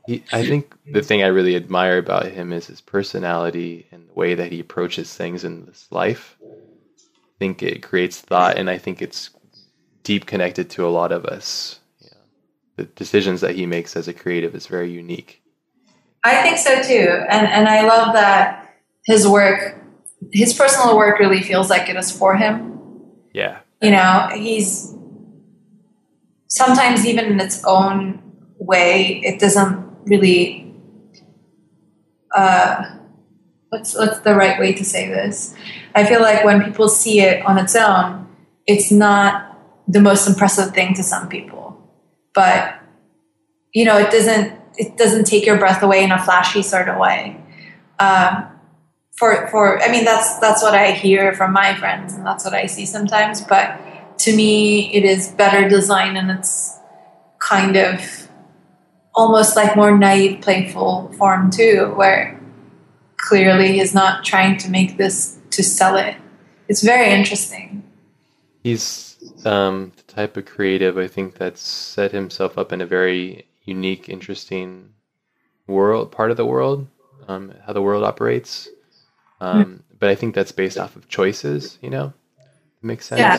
A: He, I think the thing I really admire about him is his personality and the way that he approaches things in this life. I think it creates thought, and I think it's deep connected to a lot of us. the decisions that he makes as a creative is very unique.
B: I think so too, and and I love that his work, his personal work, really feels like it is for him.
A: Yeah,
B: you know, he's sometimes even in its own way, it doesn't really. Uh, what's what's the right way to say this? I feel like when people see it on its own, it's not the most impressive thing to some people, but you know, it doesn't it doesn't take your breath away in a flashy sort of way. Um, for for I mean, that's that's what I hear from my friends, and that's what I see sometimes, but to me, it is better design and it's kind of almost like more naive, playful form too, where clearly he's not trying to make this to sell it. It's very interesting.
A: He's um, the type of creative I think that's set himself up in a very unique, interesting world, part of the world, um, how the world operates. Um, but I think that's based off of choices, you know? Makes sense. Yeah.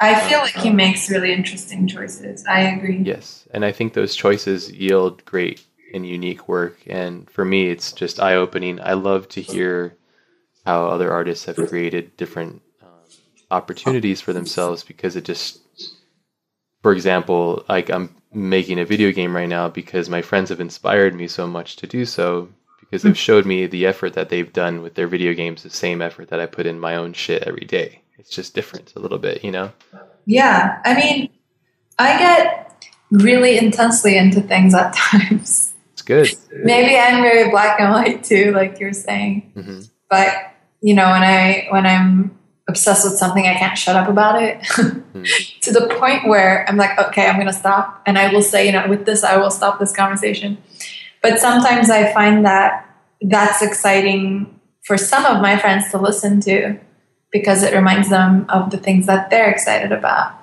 B: I feel like he makes really interesting choices. I agree.
A: Yes. And I think those choices yield great and unique work. And for me, it's just eye opening. I love to hear how other artists have created different um, opportunities for themselves because it just, for example, like I'm making a video game right now because my friends have inspired me so much to do so because they've showed me the effort that they've done with their video games, the same effort that I put in my own shit every day. It's just different a little bit, you know?
B: Yeah. I mean, I get really intensely into things at times.
A: It's good.
B: Maybe I'm very black and white too, like you're saying. Mm-hmm. But, you know, when I, when I'm obsessed with something, I can't shut up about it mm-hmm. to the point where I'm like, okay, I'm going to stop. And I will say, you know, with this, I will stop this conversation but sometimes I find that that's exciting for some of my friends to listen to because it reminds them of the things that they're excited about.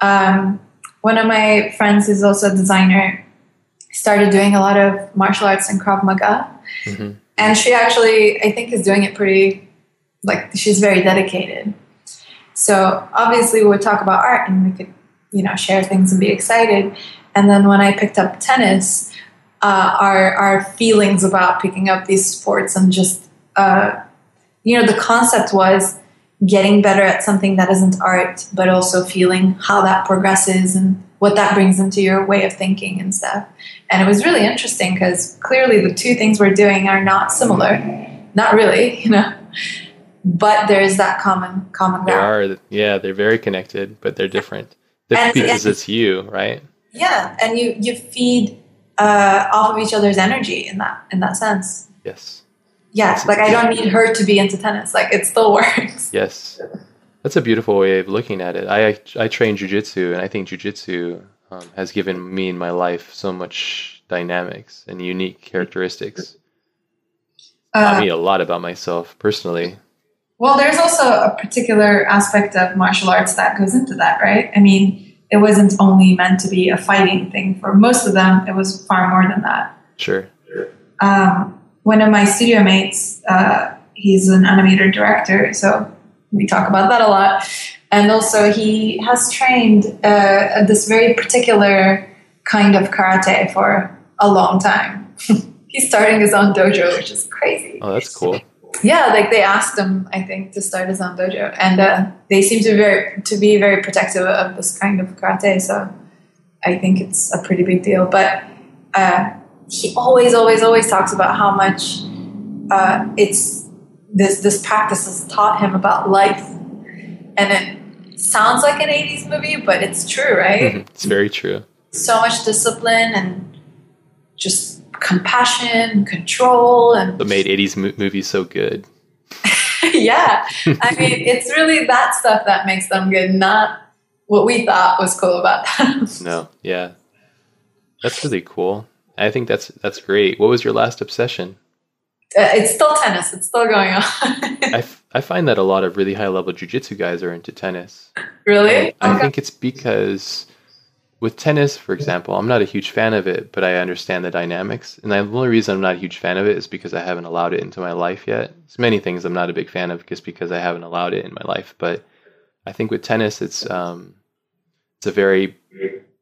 B: Um, one of my friends who's also a designer started doing a lot of martial arts and Krav Maga. Mm-hmm. And she actually, I think, is doing it pretty, like, she's very dedicated. So obviously, we would talk about art and we could, you know, share things and be excited. And then when I picked up tennis, uh, our our feelings about picking up these sports and just uh, you know the concept was getting better at something that isn't art, but also feeling how that progresses and what that brings into your way of thinking and stuff. And it was really interesting because clearly the two things we're doing are not similar, not really, you know. But there's that common common
A: ground. They are, yeah, they're very connected, but they're different. Different because and, it's you, right?
B: Yeah, and you you feed uh, off of each other's energy in that in that sense.
A: Yes.
B: Yeah, like I don't need her to be into tennis. Like it still works.
A: Yes. That's a beautiful way of looking at it. I I train jujitsu, and I think jujitsu um, has given me in my life so much dynamics and unique characteristics. Uh, Taught me a lot about myself personally.
B: Well, there's also a particular aspect of martial arts that goes into that, right? I mean, it wasn't only meant to be a fighting thing. For most of them, it was far more than that.
A: Sure.
B: Um, one of my studio mates, uh, he's an animator director, so we talk about that a lot. And also, he has trained uh, this very particular kind of karate for a long time. he's starting his own dojo, which is crazy.
A: Oh, that's cool
B: yeah, like they asked him, I think, to start his own dojo, and uh, they seem to be very to be very protective of this kind of karate. So I think it's a pretty big deal. But uh, he always, always, always talks about how much uh, it's this this practice has taught him about life, and it sounds like an '80s movie, but it's true, right?
A: it's very true.
B: So much discipline and just compassion, control, and
A: what made '80s mo- movies so good.
B: yeah, I mean, it's really that stuff that makes them good, not what we thought was cool about them.
A: no, yeah, that's really cool. I think that's that's great. What was your last obsession?
B: Uh, it's still tennis. It's still going on.
A: I, f- I find that a lot of really high level jujitsu guys are into tennis.
B: Really?
A: I, I think it's because with tennis, for example, I'm not a huge fan of it, but I understand the dynamics. And the only reason I'm not a huge fan of it is because I haven't allowed it into my life yet. There's many things I'm not a big fan of just because I haven't allowed it in my life. But I think with tennis, it's um, it's a very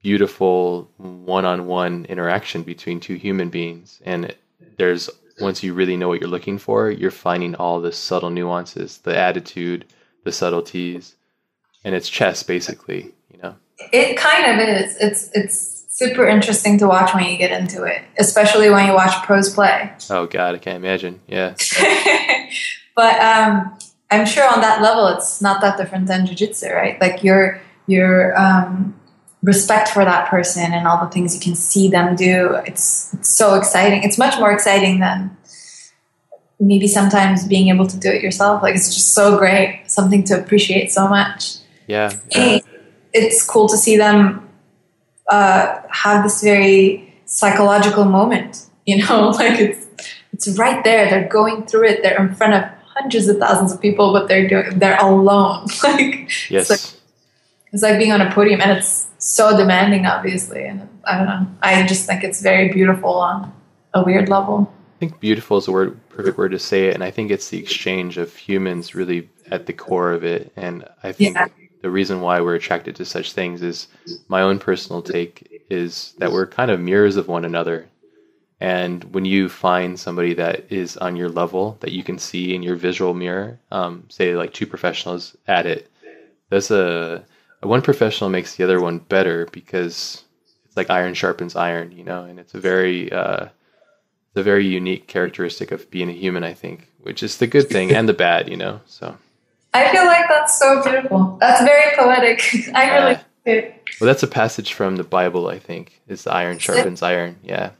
A: beautiful one-on-one interaction between two human beings, and there's once you really know what you're looking for, you're finding all the subtle nuances, the attitude, the subtleties, and it's chess basically you know?
B: it kind of is. It's it's super interesting to watch when you get into it, especially when you watch pros play.
A: Oh God, I can't imagine. Yeah.
B: but um, I'm sure on that level, it's not that different than jujitsu, right? Like your your um, respect for that person and all the things you can see them do. It's, it's so exciting. It's much more exciting than maybe sometimes being able to do it yourself. Like it's just so great, something to appreciate so much.
A: Yeah. yeah
B: it's cool to see them uh, have this very psychological moment. You know, like it's it's right there. They're going through it. They're in front of hundreds of thousands of people, but they're doing they're alone. like
A: yes,
B: it's like, it's like being on a podium, and it's so demanding, obviously. And I don't know. I just think it's very beautiful on a weird level.
A: I think beautiful is a word, perfect word to say it, and I think it's the exchange of humans really at the core of it. And I think yeah. the reason why we're attracted to such things is my own personal take is that we're kind of mirrors of one another. And when you find somebody that is on your level that you can see in your visual mirror, um, say like two professionals at it, that's a one professional makes the other one better because it's like iron sharpens iron, you know, and it's a very uh, it's a very unique characteristic of being a human, I think, which is the good thing and the bad, you know. So
B: I feel like that's so beautiful. That's very poetic. I really
A: uh, Well, that's a passage from the Bible, I think. Is the iron sharpens iron? Yeah.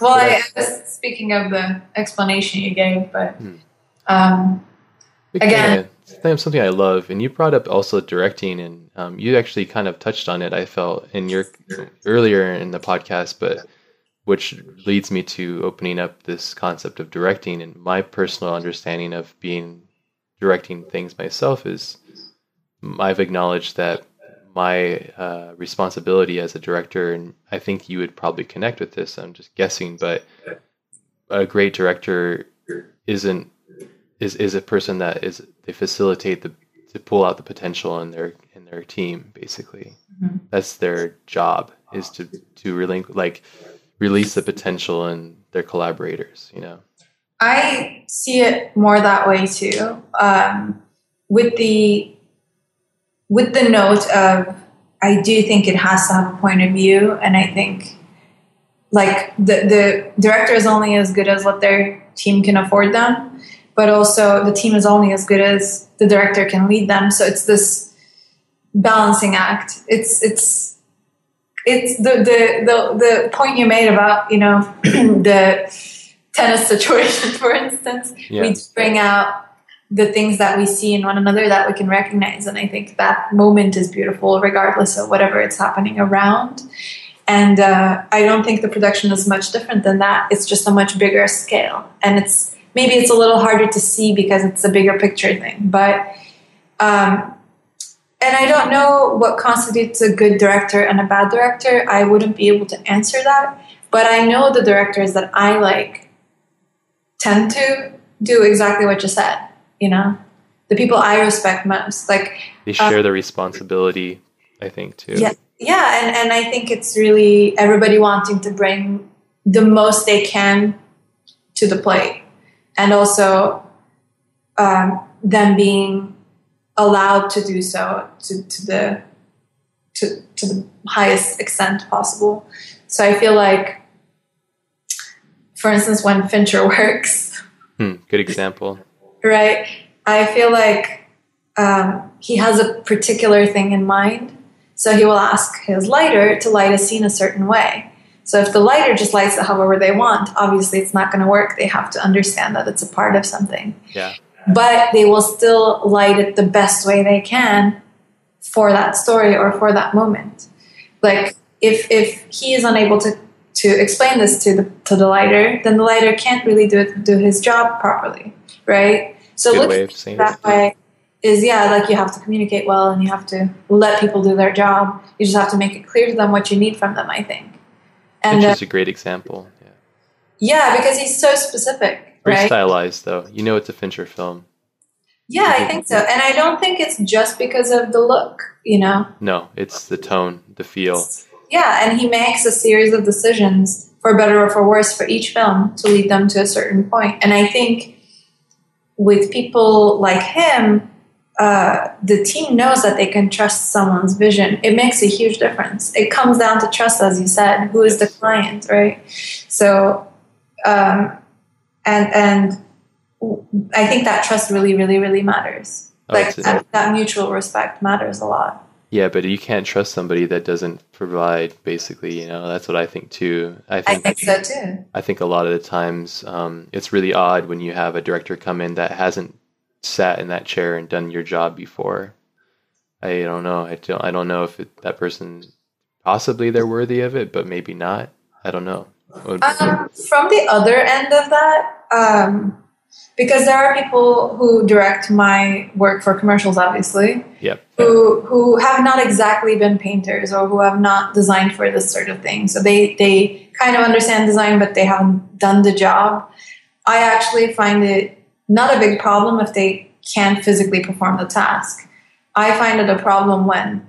B: Well, I, I, was speaking of the explanation you gave, but hmm. um, again,
A: something I love, and you brought up also directing, and um, you actually kind of touched on it. I felt in your earlier in the podcast, but which leads me to opening up this concept of directing and my personal understanding of being directing things myself is I've acknowledged that my uh, responsibility as a director, and I think you would probably connect with this. I'm just guessing, but a great director isn't is is a person that is they facilitate the to pull out the potential in their in their team. Basically, mm-hmm. that's their job is to to really like release the potential in their collaborators. You know,
B: I see it more that way too. Um, with the with the note of I do think it has to have a point of view, and I think like the the director is only as good as what their team can afford them, but also the team is only as good as the director can lead them. So it's this balancing act. It's it's it's the the the, the point you made about you know the tennis situation, for instance. Yeah. We bring out the things that we see in one another that we can recognize. And I think that moment is beautiful, regardless of whatever it's happening around. And uh, I don't think the production is much different than that. It's just a much bigger scale. And it's maybe it's a little harder to see because it's a bigger picture thing. But, um, and I don't know what constitutes a good director and a bad director. I wouldn't be able to answer that. But I know the directors that I like tend to do exactly what you said you know the people i respect most like
A: they share um, the responsibility i think too
B: yeah yeah and, and i think it's really everybody wanting to bring the most they can to the plate and also um, them being allowed to do so to, to the to, to the highest extent possible so i feel like for instance when fincher works
A: hmm, good example
B: right? I feel like um, he has a particular thing in mind. So he will ask his lighter to light a scene a certain way. So if the lighter just lights it however they want, obviously it's not going to work. They have to understand that it's a part of something.
A: Yeah.
B: But they will still light it the best way they can for that story or for that moment. Like if if he is unable to to explain this to the to the lighter, then the lighter can't really do it, do his job properly, right? So Good looking that it. way is yeah, like you have to communicate well and you have to let people do their job. You just have to make it clear to them what you need from them. I think.
A: And Which is uh, a great example. Yeah.
B: Yeah, because he's so specific.
A: Very
B: right?
A: stylized, though. You know, it's a Fincher film.
B: Yeah, I think so. And I don't think it's just because of the look, you know?
A: No, it's the tone, the feel.
B: Yeah, and he makes a series of decisions, for better or for worse, for each film to lead them to a certain point. And I think with people like him, uh, the team knows that they can trust someone's vision. It makes a huge difference. It comes down to trust, as you said. Who is the client, right? So, um, and and I think that trust really, really, really matters. Oh, like that, that mutual respect matters a lot.
A: Yeah, but you can't trust somebody that doesn't provide. Basically, you know, that's what I think too.
B: I think, I think so too.
A: I think a lot of the times um, it's really odd when you have a director come in that hasn't sat in that chair and done your job before. I don't know. I don't. I don't know if it, that person possibly they're worthy of it, but maybe not. I don't know.
B: Um, from the other end of that, um, because there are people who direct my work for commercials, obviously.
A: Yep.
B: Who who have not exactly been painters or who have not designed for this sort of thing. So they they kind of understand design, but they haven't done the job. I actually find it not a big problem if they can't physically perform the task. I find it a problem when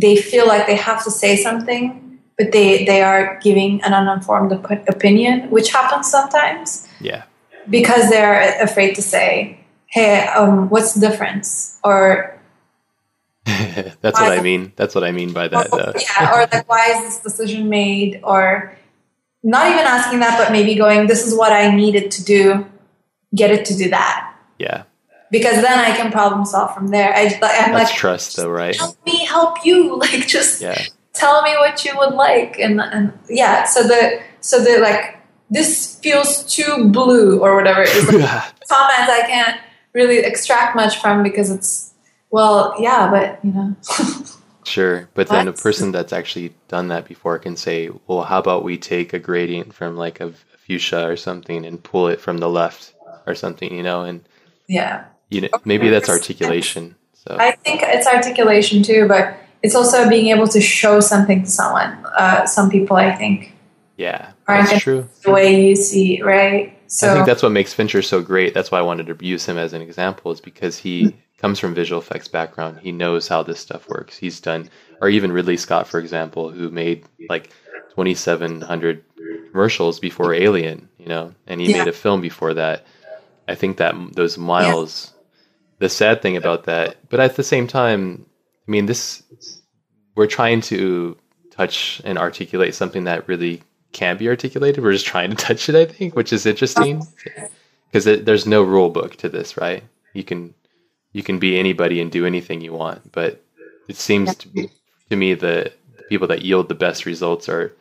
B: they feel like they have to say something, but they, they are giving an uninformed op- opinion, which happens sometimes.
A: Yeah.
B: Because they're afraid to say, hey, um, what's the difference? Or
A: that's what I mean. That's what I mean by that.
B: Uh, yeah, or like, why is this decision made? Or not even asking that, but maybe going, this is what I needed to do, get it to do that.
A: Yeah
B: because then I can problem solve from there. I, I'm
A: That's
B: like,
A: trust, though, right?
B: Help me help you. Like, just yeah. tell me what you would like, and and yeah. So the so the like this feels too blue or whatever. Is like comment I can't really extract much from because it's well, yeah, but you know.
A: Sure, but then a person that's actually done that before can say, "Well, how about we take a gradient from like a fuchsia or something and pull it from the left or something, you know?" And
B: yeah,
A: you know, maybe that's articulation. So
B: I think it's articulation too, but it's also being able to show something to someone. Uh, some people, I think,
A: yeah, that's true.
B: The way you see, right?
A: So I think that's what makes Fincher so great. That's why I wanted to use him as an example, is because he mm-hmm. comes from visual effects background. He knows how this stuff works. He's done, or even Ridley Scott, for example, who made like 2,700 commercials before Alien, you know, and he yeah. made a film before that. I think that those miles the sad thing about that. But at the same time, I mean, this we're trying to touch and articulate something that really can't be articulated. We're just trying to touch it, I think, which is interesting because there's no rule book to this, right? You can you can be anybody and do anything you want, but it seems to, be, to me that the people that yield the best results are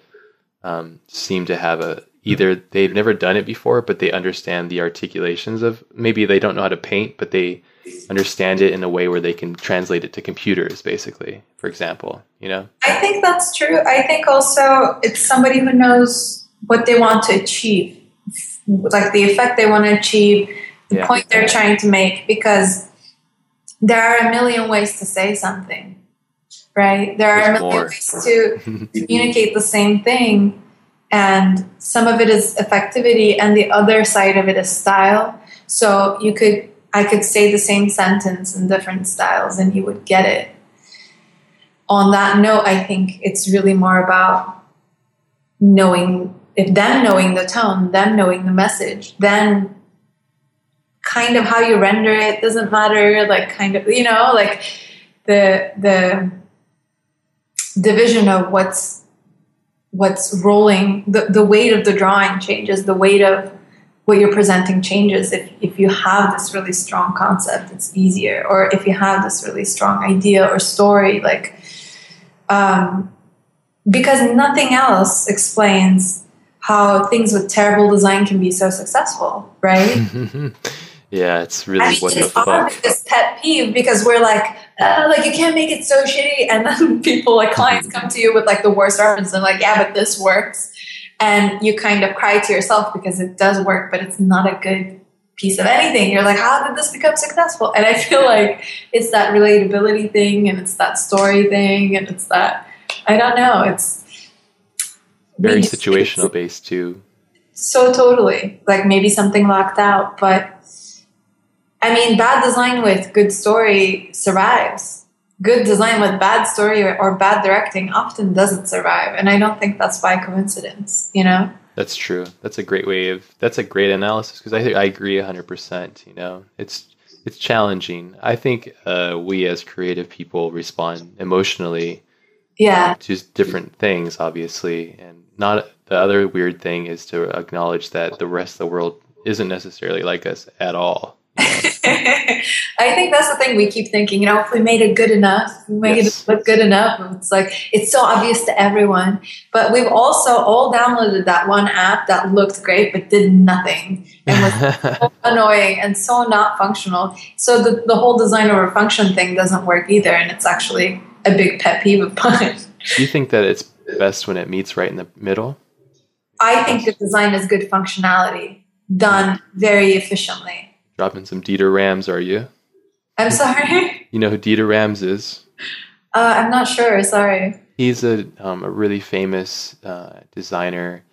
A: um, seem to have a Mm-hmm. either they've never done it before, but they understand the articulations of maybe they don't know how to paint, but they understand it in a way where they can translate it to computers, basically, for example, you know?
B: I think that's true. I think also it's somebody who knows what they want to achieve, like the effect they want to achieve, the yeah. point they're trying to make, because there are a million ways to say something, right? There are a million more. ways to communicate the same thing. And some of it is effectivity, and the other side of it is style. So you could I could say the same sentence in different styles and he would get it. On that note, I think it's really more about knowing, if them knowing the tone, them knowing the message, then kind of how you render it doesn't matter. Like, kind of, you know, like the, the division of what's, what's rolling, the, the weight of the drawing changes, the weight of what you're presenting changes. If, if you have this really strong concept it's easier. Or if you have this really strong idea or story like um, because nothing else explains how things with terrible design can be so successful right
A: yeah it's really what
B: it's the fuck this pet peeve because we're like uh, like you can't make it so shitty and then people like clients come to you with like the worst reference and like yeah but this works and you kind of cry to yourself because it does work, but it's not a good piece of anything. You're like, how did this become successful? And I feel like it's that relatability thing and it's that story thing and it's that, I don't know, it's
A: very situational based too.
B: So totally. Like maybe something locked out, but I mean, bad design with good story survives. Good design with bad story or, bad directing often doesn't survive and i don't think that's by coincidence you know?
A: That's true. That's a great way of that's a great analysis because i think i agree 100% you know? It's it's challenging. I think uh, we as creative people respond emotionally
B: yeah.
A: to different things obviously and not the other weird thing is to acknowledge that the rest of the world isn't necessarily like us at all?
B: I think that's the thing we keep thinking, you know, if we made it good enough, we make yes. it look good enough. It's like, it's so obvious to everyone. But we've also all downloaded that one app that looked great but did nothing and was so annoying and so not functional. So the, the whole design over function thing doesn't work either. And it's actually a big pet peeve of mine.
A: Do you think that it's best when it meets right in the middle?
B: I think the design is good functionality done very efficiently
A: dropping some Dieter Rams, are you?
B: I'm sorry.
A: You know who Dieter Rams is?
B: Uh, I'm not sure. Sorry.
A: He's a um, a really famous uh, designer.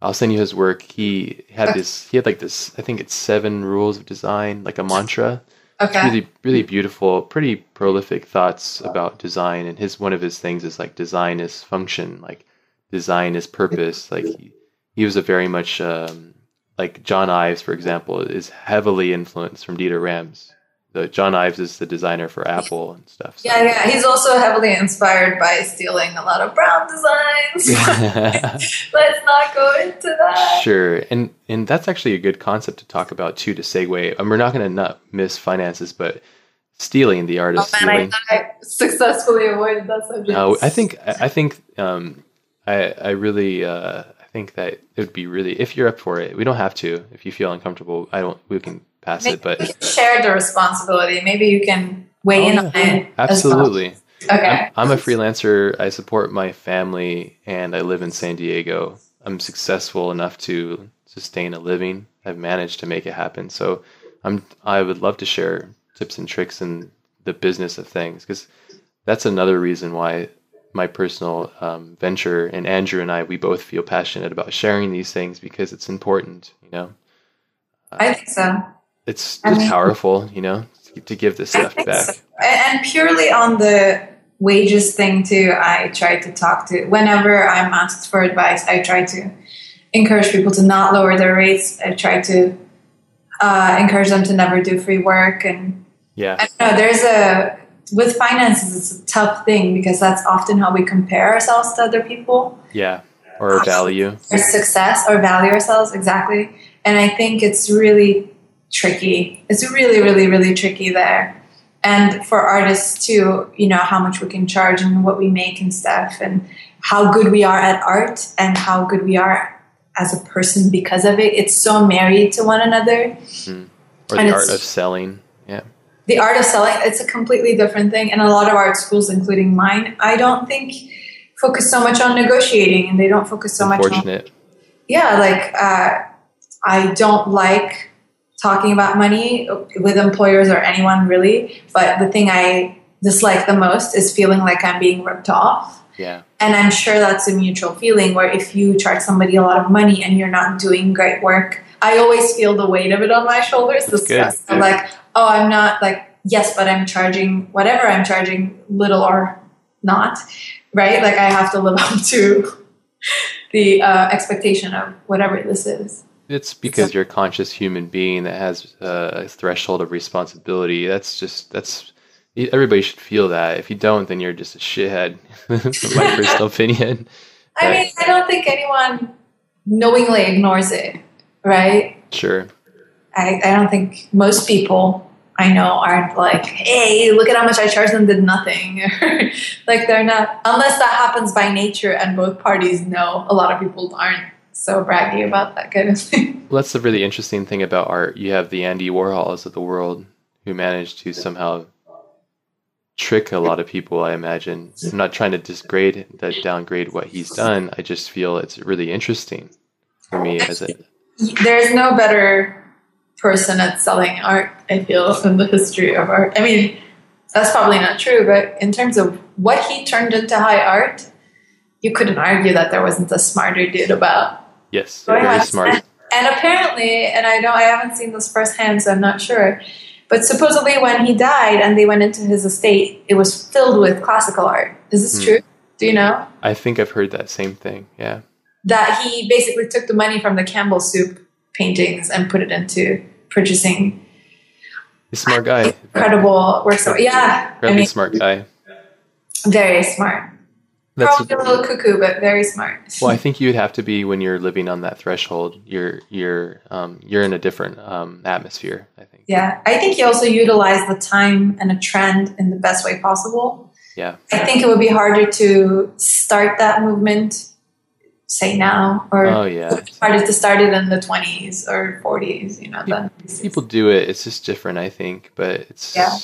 A: I'll send you his work. He had okay. this. He had like this. I think it's seven rules of design, like a mantra.
B: Okay.
A: really, really beautiful, pretty prolific thoughts about design. And his one of his things is like design is function, like design is purpose. Like he, he was a very much um, like John Ives, for example, is heavily influenced from Dieter Rams. The John Ives is the designer for Apple and stuff.
B: So. Yeah, yeah. He's also heavily inspired by stealing a lot of Braun designs. Let's not go into that.
A: Sure, and and that's actually a good concept to talk about too. To segue, and we're not going to not miss finances, but stealing the art of oh, man, stealing.
B: I, I successfully avoided that subject.
A: No, I think I think um, I I really uh, think that it would be really if you're up for it. We don't have to. If you feel uncomfortable, I don't. We can pass
B: Maybe
A: it. But
B: share the responsibility. Maybe you can weigh oh, in on it.
A: Absolutely.
B: Well. Okay.
A: I'm, I'm a freelancer. I support my family, and I live in San Diego. I'm successful enough to sustain a living. I've managed to make it happen. So I'm. I would love to share tips and tricks in the business of things because that's another reason why my personal um, venture, and Andrew and I, we both feel passionate about sharing these things because it's important. You know,
B: uh, I think so.
A: It's just mean, powerful, you know, to, give this stuff back. So.
B: And purely on the wages thing too, I try to talk to whenever I'm asked for advice. I try to encourage people to not lower their rates. I try to uh, encourage them to never do free work and
A: yeah.
B: I don't know. There's a with finances, it's a tough thing because that's often how we compare ourselves to other people.
A: Yeah, or value.
B: Or success, or value ourselves, exactly. And I think it's really tricky. It's really, really, really tricky there. And for artists too, you know, how much we can charge and what we make and stuff, and how good we are at art and how good we are as a person because of it. It's so married to one another.
A: Mm. Or the art of selling.
B: The art of selling it's a completely different thing and a lot of art schools including mine i don't think focus so much on negotiating and they don't focus so much on Fortunate. yeah like uh, i don't like talking about money with employers or anyone really but the thing i dislike the most is feeling like i'm being ripped off.
A: Yeah.
B: And i'm sure that's a mutual feeling where if you charge somebody a lot of money and you're not doing great work i always feel the weight of it on my shoulders stress. I'm like oh, I'm not like, yes, but I'm charging whatever I'm charging, little or not, right? Like I have to live up to the uh, expectation of whatever this is.
A: It's because so, you're a conscious human being that has a threshold of responsibility. That's just, that's, everybody should feel that. If you don't, then you're just a shithead, my personal opinion.
B: I mean, I don't think anyone knowingly ignores it, right?
A: Sure.
B: I, I don't think most people I know aren't like, hey, look at how much I charged them, did nothing. like they're not, unless that happens by nature and both parties know, a lot of people aren't so braggy about that kind of thing.
A: Well, that's the really interesting thing about art. You have the Andy Warhols of the world who managed to somehow trick a lot of people, I imagine. I'm not trying to disgrade that downgrade what he's done. I just feel it's really interesting for me as a
B: there's no better person at selling art, I feel, in the history of art. I mean, that's probably not true, but in terms of what he turned into high art, you couldn't argue that there wasn't a smarter dude about.
A: Yes, very smart.
B: And, and apparently, and I know I haven't seen this firsthand, so I'm not sure, but supposedly when he died and they went into his estate, it was filled with classical art. Is this mm. true? Do you know?
A: I think I've heard that same thing. Yeah.
B: That he basically took the money from the Campbell soup paintings and put it into purchasing
A: a smart guy.
B: Incredible work. So yeah,
A: really I mean, smart guy.
B: Very smart. That's Probably a little cuckoo, but very smart.
A: Well, I think you'd have to be when you're living on that threshold. You're you're um, you're in a different um, atmosphere. I think.
B: Yeah, I think you also utilize the time and a trend in the best way possible.
A: Yeah,
B: I think it would be harder to start that movement, say now, or
A: oh yeah,
B: harder to start it in the twenties or forties. You know,
A: people, people do it. It's just different, I think. But it's yeah.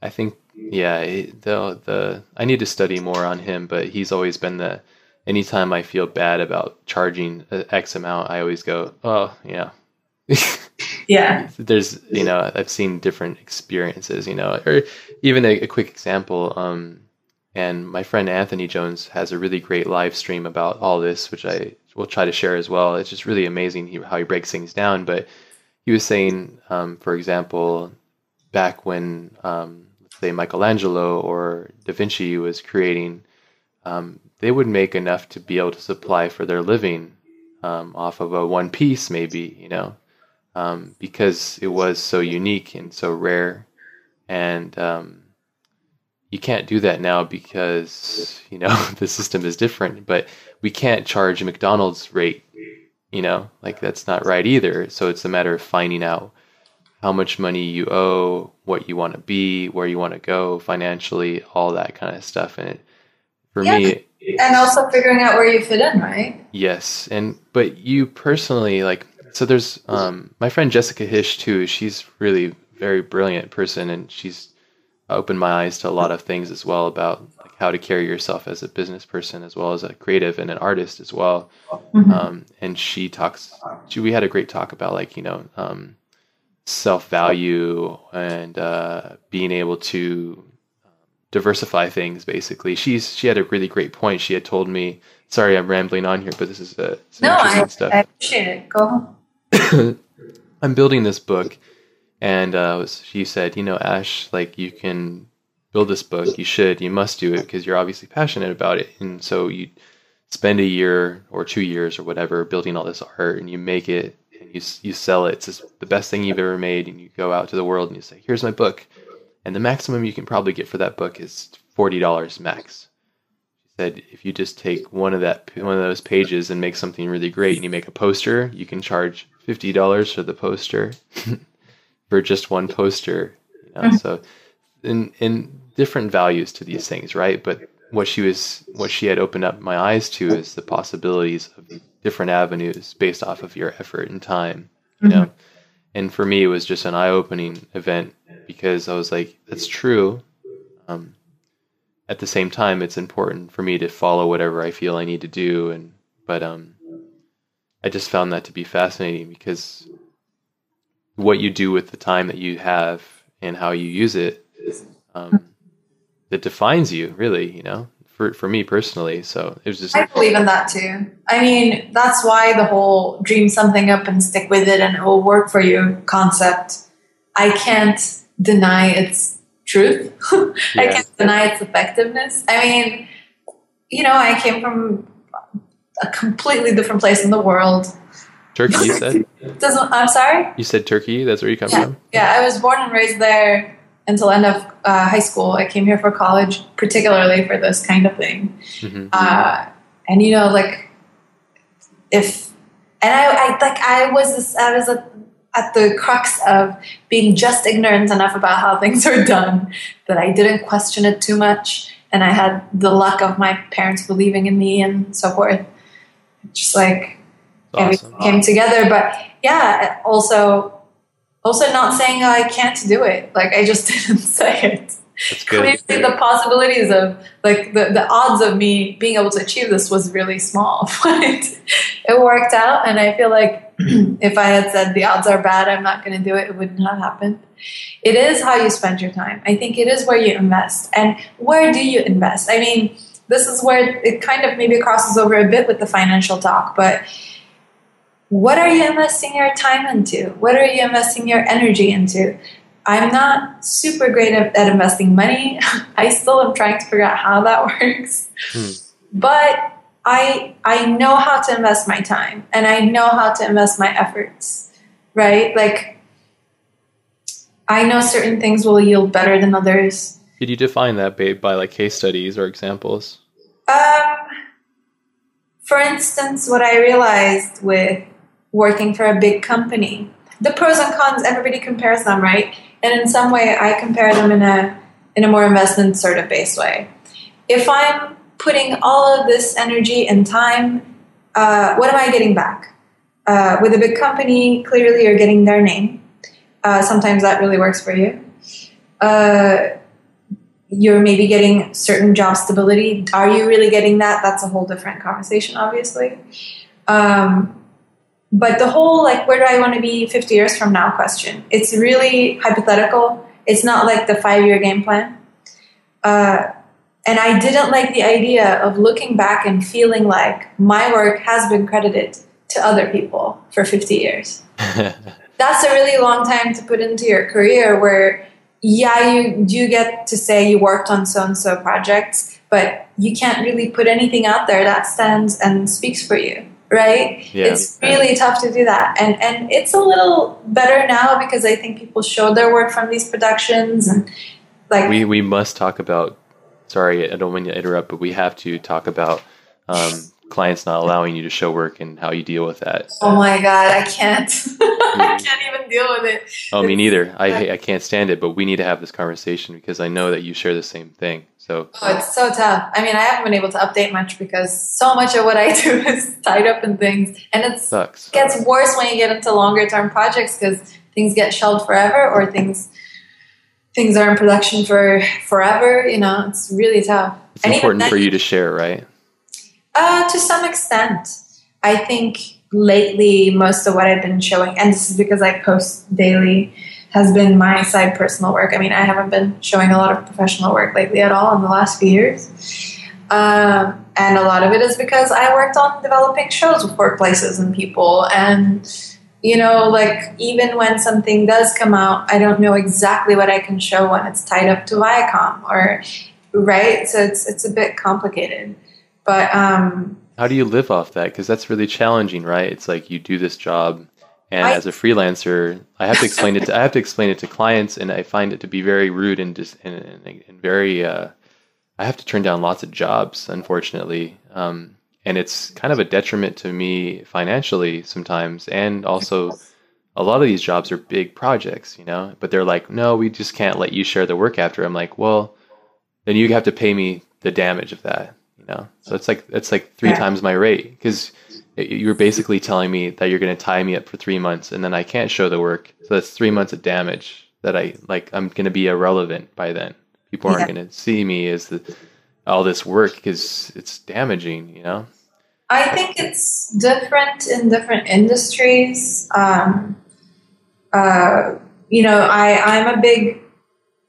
A: I think yeah, the the I need to study more on him, but he's always been the. Anytime I feel bad about charging X amount, I always go, oh yeah.
B: yeah.
A: There's you know I've seen different experiences, you know, or even a, a quick example. Um, and my friend Anthony Jones has a really great live stream about all this, which I will try to share as well. It's just really amazing how he breaks things down. But he was saying, um, for example, back when um, say Michelangelo or Da Vinci was creating, um, they would make enough to be able to supply for their living um, off of a one piece, maybe you know, um, because it was so unique and so rare, and um, you can't do that now because you know the system is different. But we can't charge McDonald's rate, you know, like that's not right either. So it's a matter of finding out how much money you owe, what you want to be, where you want to go financially, all that kind of stuff. And it, for yeah, me,
B: and also figuring out where you fit in, right?
A: Yes, and but you personally like so. There's um my friend Jessica Hische too. She's really very brilliant person, and she's opened my eyes to a lot of things as well about like how to carry yourself as a business person as well as a creative and an artist as well. Mm-hmm. Um, and she talks. She, we had a great talk about like you know. Um, self value and uh, being able to um, diversify things. Basically, she's she had a really great point. She had told me. Sorry, I'm rambling on here, but this is uh,
B: no, I. I appreciate it. Go.
A: I'm building this book, and uh, she said, "You know, Ash, like you can build this book. You should. You must do it because you're obviously passionate about it, and so you." spend a year or two years or whatever building all this art and you make it and you you sell it. It's the best thing you've ever made, and you go out to the world and you say, "Here's my book," and the maximum you can probably get for that book is forty dollars max. She said, if you just take one of that one of those pages and make something really great, and you make a poster, you can charge fifty dollars for the poster for just one poster. You know? Mm-hmm. So, in in different values to these things, right? But what she was what she had opened up my eyes to is the possibilities of different avenues based off of your effort and time you mm-hmm. know and for me it was just an eye-opening event because i was like that's true um, at the same time it's important for me to follow whatever i feel i need to do and but um i just found that to be fascinating because what you do with the time that you have and how you use it um, that defines you really you know for, for me personally. So it was just
B: i believe in that too. I mean that's why the whole dream something up and stick with it and it will work for you concept. I can't deny its truth. Yeah. i can't deny its effectiveness. I mean you know i came from a completely different place in the world
A: turkey you said
B: Doesn't, i'm sorry
A: you said turkey that's where you come
B: yeah.
A: from
B: yeah i was born and raised there until end of uh, high school. I came here for college, particularly for this kind of thing. Mm-hmm. Uh, and you know, like if and I, I like I was this, I was a, at the crux of being just ignorant enough about how things are done that I didn't question it too much, and I had the luck of my parents believing in me and so forth. Just like awesome. came together, but yeah, also also not saying oh, I can't do it. Like I just didn't say it. Clearly, the possibilities of like the, the odds of me being able to achieve this was really small, but it worked out. And I feel like if I had said the odds are bad, I'm not going to do it, it would not happen. It is how you spend your time. I think it is where you invest. And where do you invest? I mean, this is where it kind of maybe crosses over a bit with the financial talk, but what are you investing your time into? What are you investing your energy into? I'm not super great at, at investing money. I still am trying to figure out how that works. Hmm. But I I know how to invest my time and I know how to invest my efforts. Right? Like I know certain things will yield better than others.
A: Could you define that by, by like case studies or examples?
B: Um, for instance, what I realized with working for a big company, the pros and cons, everybody compares them, right? And in some way, I compare them in a in a more investment sort of based way. If I'm putting all of this energy and time, uh, what am I getting back? Uh, with a big company, clearly you're getting their name. Uh, sometimes that really works for you. Uh, you're maybe getting certain job stability. Are you really getting that? That's a whole different conversation, obviously. Um, but the whole like where do i want to be 50 years from now question. It's really hypothetical. It's not like the five year game plan. Uh, and i didn't like the idea of looking back and feeling like my work has been credited to other people for 50 years. That's a really long time to put into your career where yeah you do get to say you worked on so and so projects but you can't really put anything out there that stands and speaks for you right? Yeah. It's really tough to do that. And and it's a little better now because I think people show their work from these productions and like
A: we we must talk about sorry, I don't mean to interrupt, but we have to talk about um, clients not allowing you to show work and how you deal with that.
B: Oh my god, I can't. I can't even deal with it.
A: Oh, me neither. I I can't stand it, but we need to have this conversation because I know that you share the same thing. So
B: oh, it's so tough. I mean, I haven't been able to update much because so much of what I do is tied up in things, and it sucks. gets worse when you get into longer term projects because things get shelved forever or things things are in production for forever. You know, it's really tough.
A: It's and important for you to share, right?
B: Uh, to some extent, I think lately most of what I've been showing, and this is because I post daily, has been my side personal work. I mean, I haven't been showing a lot of professional work lately at all in the last few years. Um, and a lot of it is because I worked on developing shows with workplaces and people. And, you know, like even when something does come out, I don't know exactly what I can show when it's tied up to Viacom or, right? So it's, it's a bit complicated. But, um,
A: how do you live off that? Because that's really challenging, right? It's like you do this job and I, as a freelancer, I have to explain it. To, I have to explain it to clients, and I find it to be very rude and just and, and, and, very. Uh, I have to turn down lots of jobs, unfortunately, um, and it's kind of a detriment to me financially sometimes, and also a lot of these jobs are big projects, you know. But they're like, no, we just can't let you share the work after. I'm like, well, then you have to pay me the damage of that, know. So it's like it's like three times my rate because you're basically telling me that you're going to tie me up for three months and then I can't show the work. So that's three months of damage that I like. I'm going to be irrelevant by then. People aren't yeah. going to see me as the, all this work because it's damaging, you know?
B: I think it's different in different industries. Um, uh, you know, I, I'm a big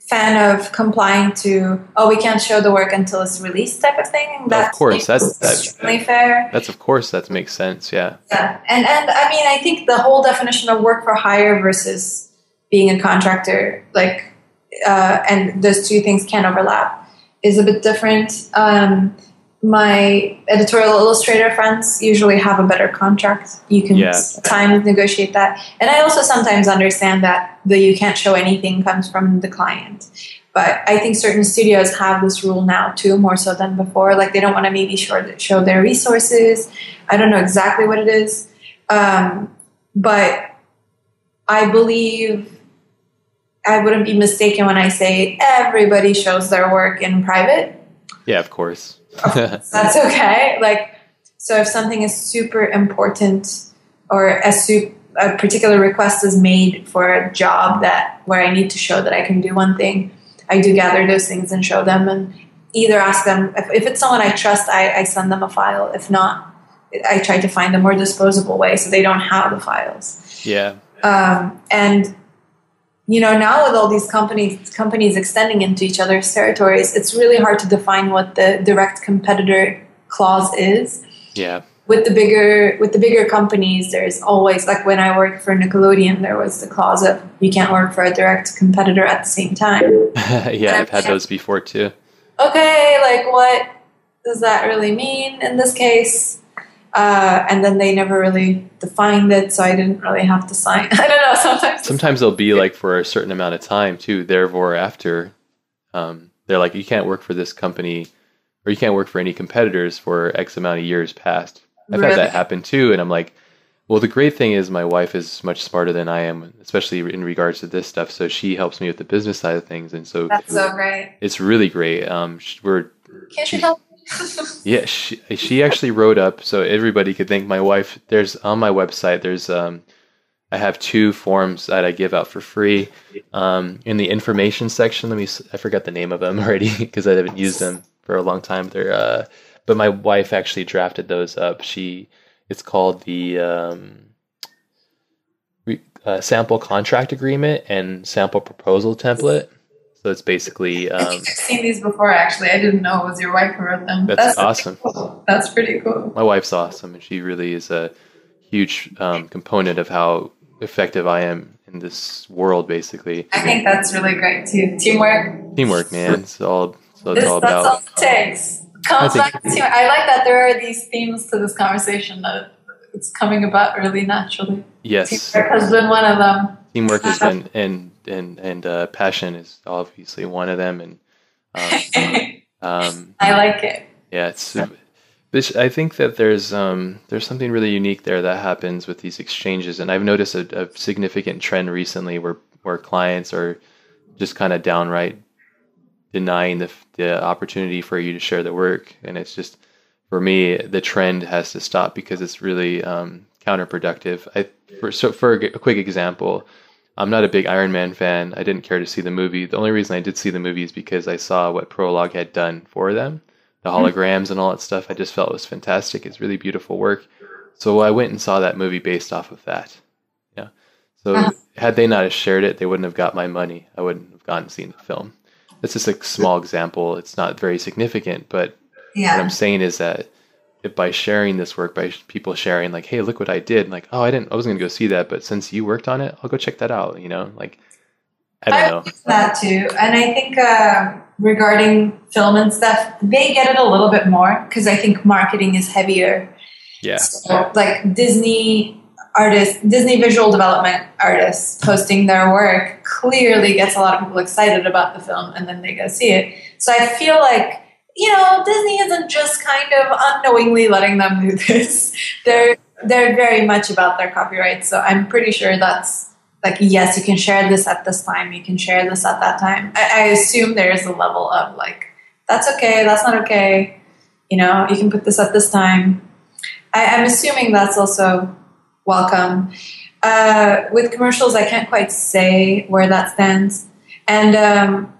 B: fan of complying to oh we can't show the work until it's released type of thing?
A: That's of course that's that's
B: really fair.
A: That's of course that makes sense yeah.
B: Yeah and and i mean i think the whole definition of work for hire versus being a contractor like uh, and those two things can overlap is a bit different. Um, my editorial illustrator friends usually have a better contract. You can yeah. time negotiate that. And I also sometimes understand that the you can't show anything comes from the client. But I think certain studios have this rule now too, more so than before. Like they don't want to maybe show, show their resources. I don't know exactly what it is. Um, but I believe I wouldn't be mistaken when I say everybody shows their work in private.
A: Yeah, of course
B: that's okay. Like, so if something is super important or a, su- a particular request is made for a job that where I need to show that I can do one thing, I do gather those things and show them and either ask them if, if it's someone I trust, I, I send them a file. If not, I try to find a more disposable way so they don't have the files.
A: Yeah.
B: Um, and you know now with all these companies companies extending into each other's territories it's really hard to define what the direct competitor clause is.
A: Yeah.
B: With the bigger with the bigger companies there's always like when i worked for nickelodeon there was the clause of you can't work for a direct competitor at the same time.
A: Yeah i've had those before too.
B: Okay like what does that really mean in this case uh, and then they never really defined it, so I didn't really have to sign. I don't know. Sometimes
A: sometimes they'll be like for a certain amount of time too. Therefore, after um, they're like, you can't work for this company or you can't work for any competitors for X amount of years past. I've really? had that happen too, and I'm like, well, the great thing is my wife is much smarter than I am, especially in regards to this stuff. So she helps me with the business side of things, and so
B: that's so great.
A: It's really great. Um, we're
B: can't she, help?
A: Yeah, she she actually wrote up so everybody could thank my wife. There's on my website. There's um, I have two forms that I give out for free. Um, in the information section, let me I forgot the name of them already because I haven't used them for a long time. They're uh, but my wife actually drafted those up. She it's called the um, uh, sample contract agreement and sample proposal template. So it's basically. Um,
B: I've seen these before. Actually, I didn't know it was your wife who wrote them.
A: That's, that's awesome.
B: Cool. That's pretty cool.
A: My wife's awesome, and she really is a huge um, component of how effective I am in this world. Basically,
B: I think that's really great too. Teamwork.
A: Teamwork, man. It's all. So it's this, all
B: about. That's all it takes comes back to teamwork. I like that there are these themes to this conversation that it's coming about really naturally.
A: Yes,
B: teamwork has been one of them.
A: Teamwork has been and and and uh, passion is obviously one of them, and um, um,
B: I like it.
A: Yeah, it's. This, I think that there's um, there's something really unique there that happens with these exchanges, and I've noticed a, a significant trend recently where where clients are just kind of downright denying the the opportunity for you to share the work, and it's just for me the trend has to stop because it's really um, counterproductive. I for so for a, quick example, I'm not a big Iron Man fan. I didn't care to see the movie. The only reason I did see the movie is because I saw what Prologue had done for them, the mm-hmm. holograms and all that stuff. I just felt it was fantastic. It's really beautiful work. So I went and saw that movie based off of that. Yeah. So uh-huh. had they not shared it, they wouldn't have got my money. I wouldn't have gone and seen the film. That's just a small example. It's not very significant, but yeah. what I'm saying is that by sharing this work, by people sharing, like, hey, look what I did, like, oh, I didn't, I wasn't gonna go see that, but since you worked on it, I'll go check that out. You know, like, I don't I know
B: that too, and I think uh, regarding film and stuff, they get it a little bit more because I think marketing is heavier.
A: Yeah,
B: so, like Disney artists, Disney visual development artists posting their work clearly gets a lot of people excited about the film and then they go see it. So I feel like, you know, Disney isn't just kind of unknowingly letting them do this. They're they're very much about their copyright. So I'm pretty sure that's like yes, you can share this at this time, you can share this at that time. I, I assume there is a level of like, that's okay, that's not okay. You know, you can put this at this time. I, I'm assuming that's also welcome. Uh, with commercials, I can't quite say where that stands. And, um,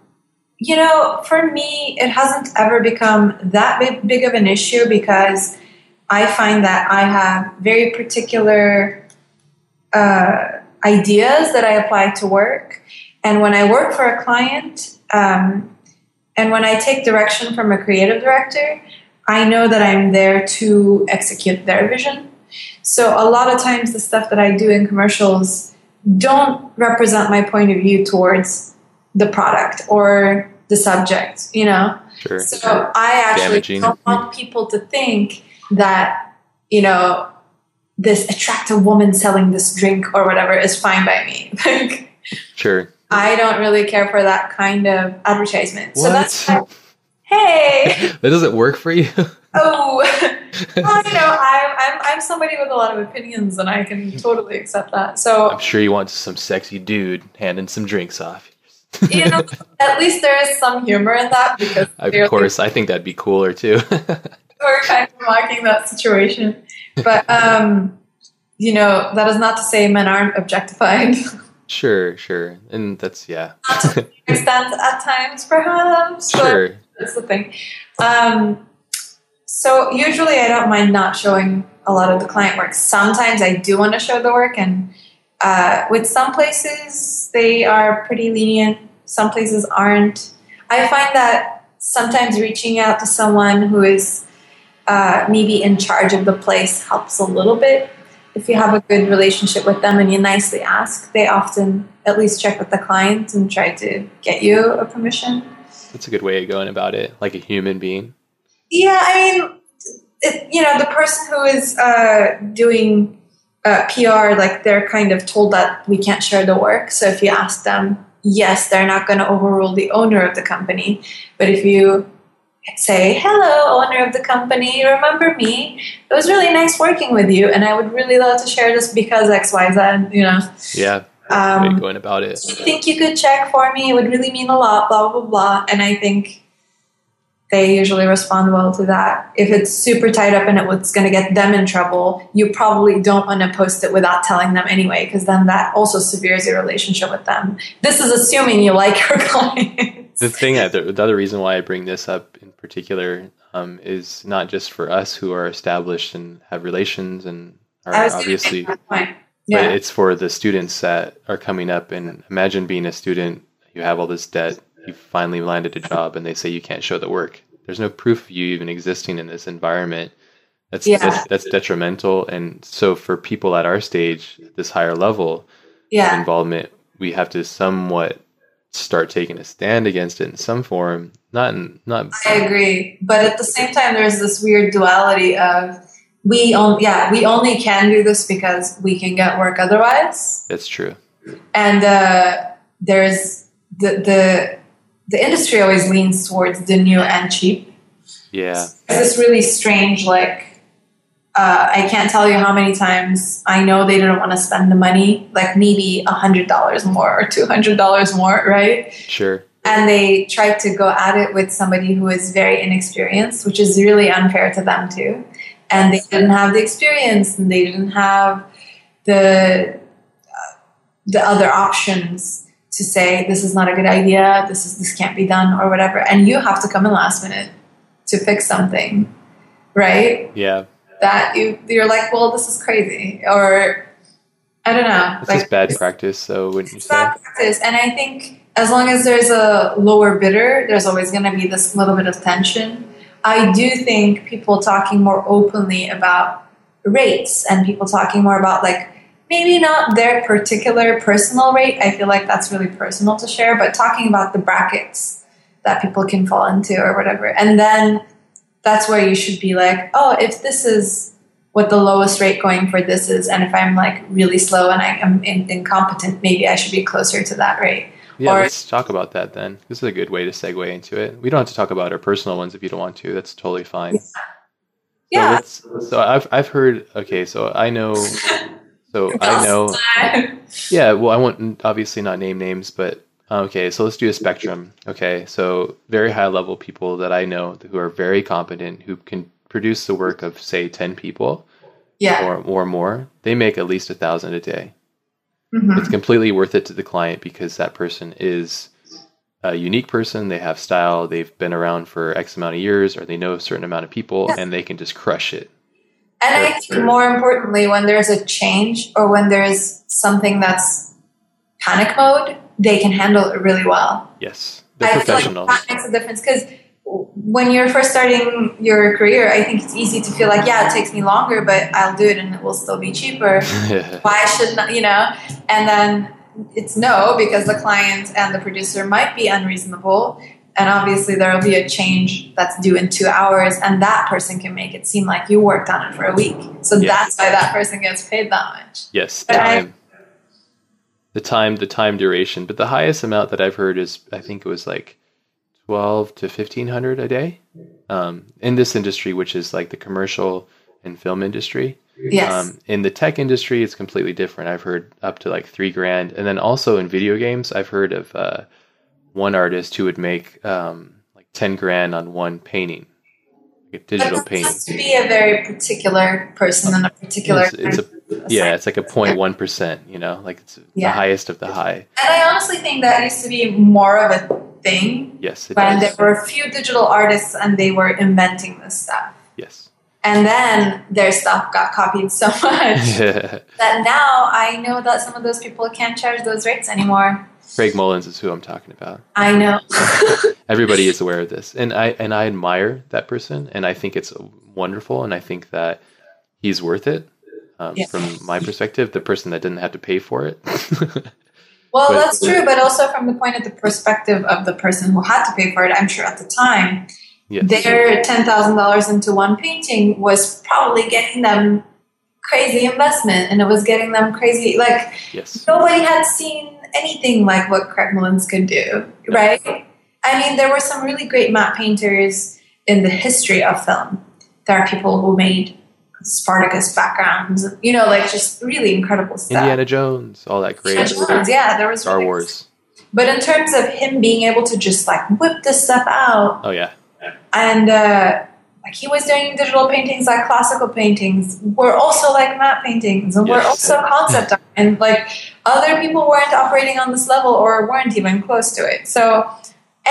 B: you know, for me, it hasn't ever become that big, of an issue because I find that I have very particular uh, ideas that I apply to work. And when I work for a client, um, and when I take direction from a creative director, I know that I'm there to execute their vision. So a lot of times the stuff that I do in commercials don't represent my point of view towards the product or the subject, you know?
A: Sure.
B: So I actually Damaging. don't want people to think that, you know, this attractive woman selling this drink or whatever is fine by me. like
A: Sure.
B: I don't really care for that kind of advertisement. What? So that's why, hey.
A: that doesn't work for you.
B: oh, well, you know, I'm, I'm, I'm somebody with a lot of opinions, and I can totally accept that. So
A: I'm sure you want some sexy dude handing some drinks off.
B: You know, at least there is some humor in that because
A: of course, I think that'd be cooler too.
B: we're kind of mocking that situation, but um, you know, that is not to say men aren't objectified.
A: Sure, sure, and that's yeah.
B: Not to extent at times, perhaps. Sure, that's the thing. Um, so usually I don't mind not showing a lot of the client work. Sometimes I do want to show the work, and uh, with some places they are pretty lenient. Some places aren't. I find that sometimes reaching out to someone who is uh, maybe in charge of the place helps a little bit. If you have a good relationship with them and you nicely ask, they often at least check with the client and try to get you a permission.
A: That's a good way of going about it, like a human being.
B: Yeah, I mean, it, you know, the person who is uh, doing uh, PR, like they're kind of told that we can't share the work. So if you ask them, yes, they're not going to overrule the owner of the company. But if you say, Hello, owner of the company, remember me? It was really nice working with you, and I would really love to share this because XYZ, you know.
A: Yeah. Um, going about it.
B: I think you could check for me. It would really mean a lot, blah, blah, blah. And I think they usually respond well to that. If it's super tied up and it's going to get them in trouble, you probably don't want to post it without telling them anyway, because then that also severes your relationship with them. This is assuming you like your clients.
A: The thing, that, the, the other reason why I bring this up in particular um, is not just for us who are established and have relations and are obviously, yeah. but it's for the students that are coming up. And imagine being a student, you have all this debt, you finally landed a job, and they say you can't show the work. There's no proof of you even existing in this environment. That's, yeah. that's, that's detrimental. And so for people at our stage, this higher level yeah. of involvement, we have to somewhat start taking a stand against it in some form. Not in, not.
B: I agree, but at the same time, there's this weird duality of we only yeah we only can do this because we can get work otherwise.
A: That's true.
B: And uh, there's the the the industry always leans towards the new and cheap.
A: Yeah,
B: it's this really strange like. Uh, I can't tell you how many times I know they didn't want to spend the money, like maybe a hundred dollars more or two hundred dollars more, right?
A: Sure.
B: And they tried to go at it with somebody who is very inexperienced, which is really unfair to them too. And they didn't have the experience, and they didn't have the uh, the other options to say this is not a good idea, this is this can't be done or whatever, and you have to come in last minute to fix something, right?
A: Yeah.
B: That you you're like, well, this is crazy, or I don't know.
A: It's like, just bad practice, so wouldn't you say?
B: Bad practice, and I think as long as there's a lower bidder, there's always going to be this little bit of tension. I do think people talking more openly about rates and people talking more about like maybe not their particular personal rate. I feel like that's really personal to share, but talking about the brackets that people can fall into or whatever. And then that's where you should be like, oh, if this is what the lowest rate going for this is, and if I'm like really slow and I am in- incompetent, maybe I should be closer to that rate.
A: Yeah, or, let's talk about that then. This is a good way to segue into it. We don't have to talk about our personal ones if you don't want to. That's totally fine.
B: Yeah.
A: So, so I've I've heard. Okay, so I know so I know. Yeah, well, I won't obviously not name names, but okay. So let's do a spectrum. Okay, so very high level people that I know who are very competent, who can produce the work of say ten people,
B: yeah,
A: or or more. They make at least a thousand a day. Mm-hmm. It's completely worth it to the client because that person is a unique person. They have style. They've been around for X amount of years, or they know a certain amount of people, yeah. and they can just crush it.
B: And I think more importantly, when there's a change or when there's something that's panic mode, they can handle it really well.
A: Yes, they're I professionals.
B: Like that makes a difference because when you're first starting your career, I think it's easy to feel like, yeah, it takes me longer, but I'll do it and it will still be cheaper. Why shouldn't you know? And then it's no because the client and the producer might be unreasonable and obviously there will be a change that's due in two hours and that person can make it seem like you worked on it for a week so yes. that's why that person gets paid that much
A: yes time I, the time the time duration but the highest amount that i've heard is i think it was like 12 to 1500 a day um, in this industry which is like the commercial and film industry
B: Yes. Um,
A: in the tech industry, it's completely different. I've heard up to like three grand, and then also in video games, I've heard of uh, one artist who would make um, like 10 grand on one painting like a digital painting. has
B: to be a very particular person and a particular
A: it's, it's a, yeah it's like a 0.1% you know like it's yeah. the highest of the high. And
B: i honestly think that used to be more of a thing
A: yes
B: when does. there were a few digital artists and they were inventing this stuff.
A: Yes.
B: And then their stuff got copied so much that now i know that some of those people can't charge those rates anymore
A: Craig Mullins is who I'm talking about.
B: I know.
A: Everybody is aware of this, and I and I admire that person, and I think it's wonderful, and I think that he's worth it. Um, yes. From my perspective, the person that didn't have to pay for it.
B: well, but, that's true, but also from the point of the perspective of the person who had to pay for it, I'm sure at the time, yes. their ten thousand dollars into one painting was probably getting them crazy investment, and it was getting them crazy. Like
A: yes.
B: nobody had seen anything like what Craig Mullins could do, right? I mean, there were some really great matte painters in the history of film, there are people who made Spartacus backgrounds, you know, like just really incredible stuff.
A: Indiana Jones, all that great.
B: Jones, yeah, there was
A: Star really Wars.
B: But in terms of him being able to just like whip this stuff out,
A: oh yeah,
B: and uh, like he was doing digital paintings like classical paintings, were also like matte paintings, and yes. were also concept art, and like other people weren't operating on this level or weren't even close to it. So,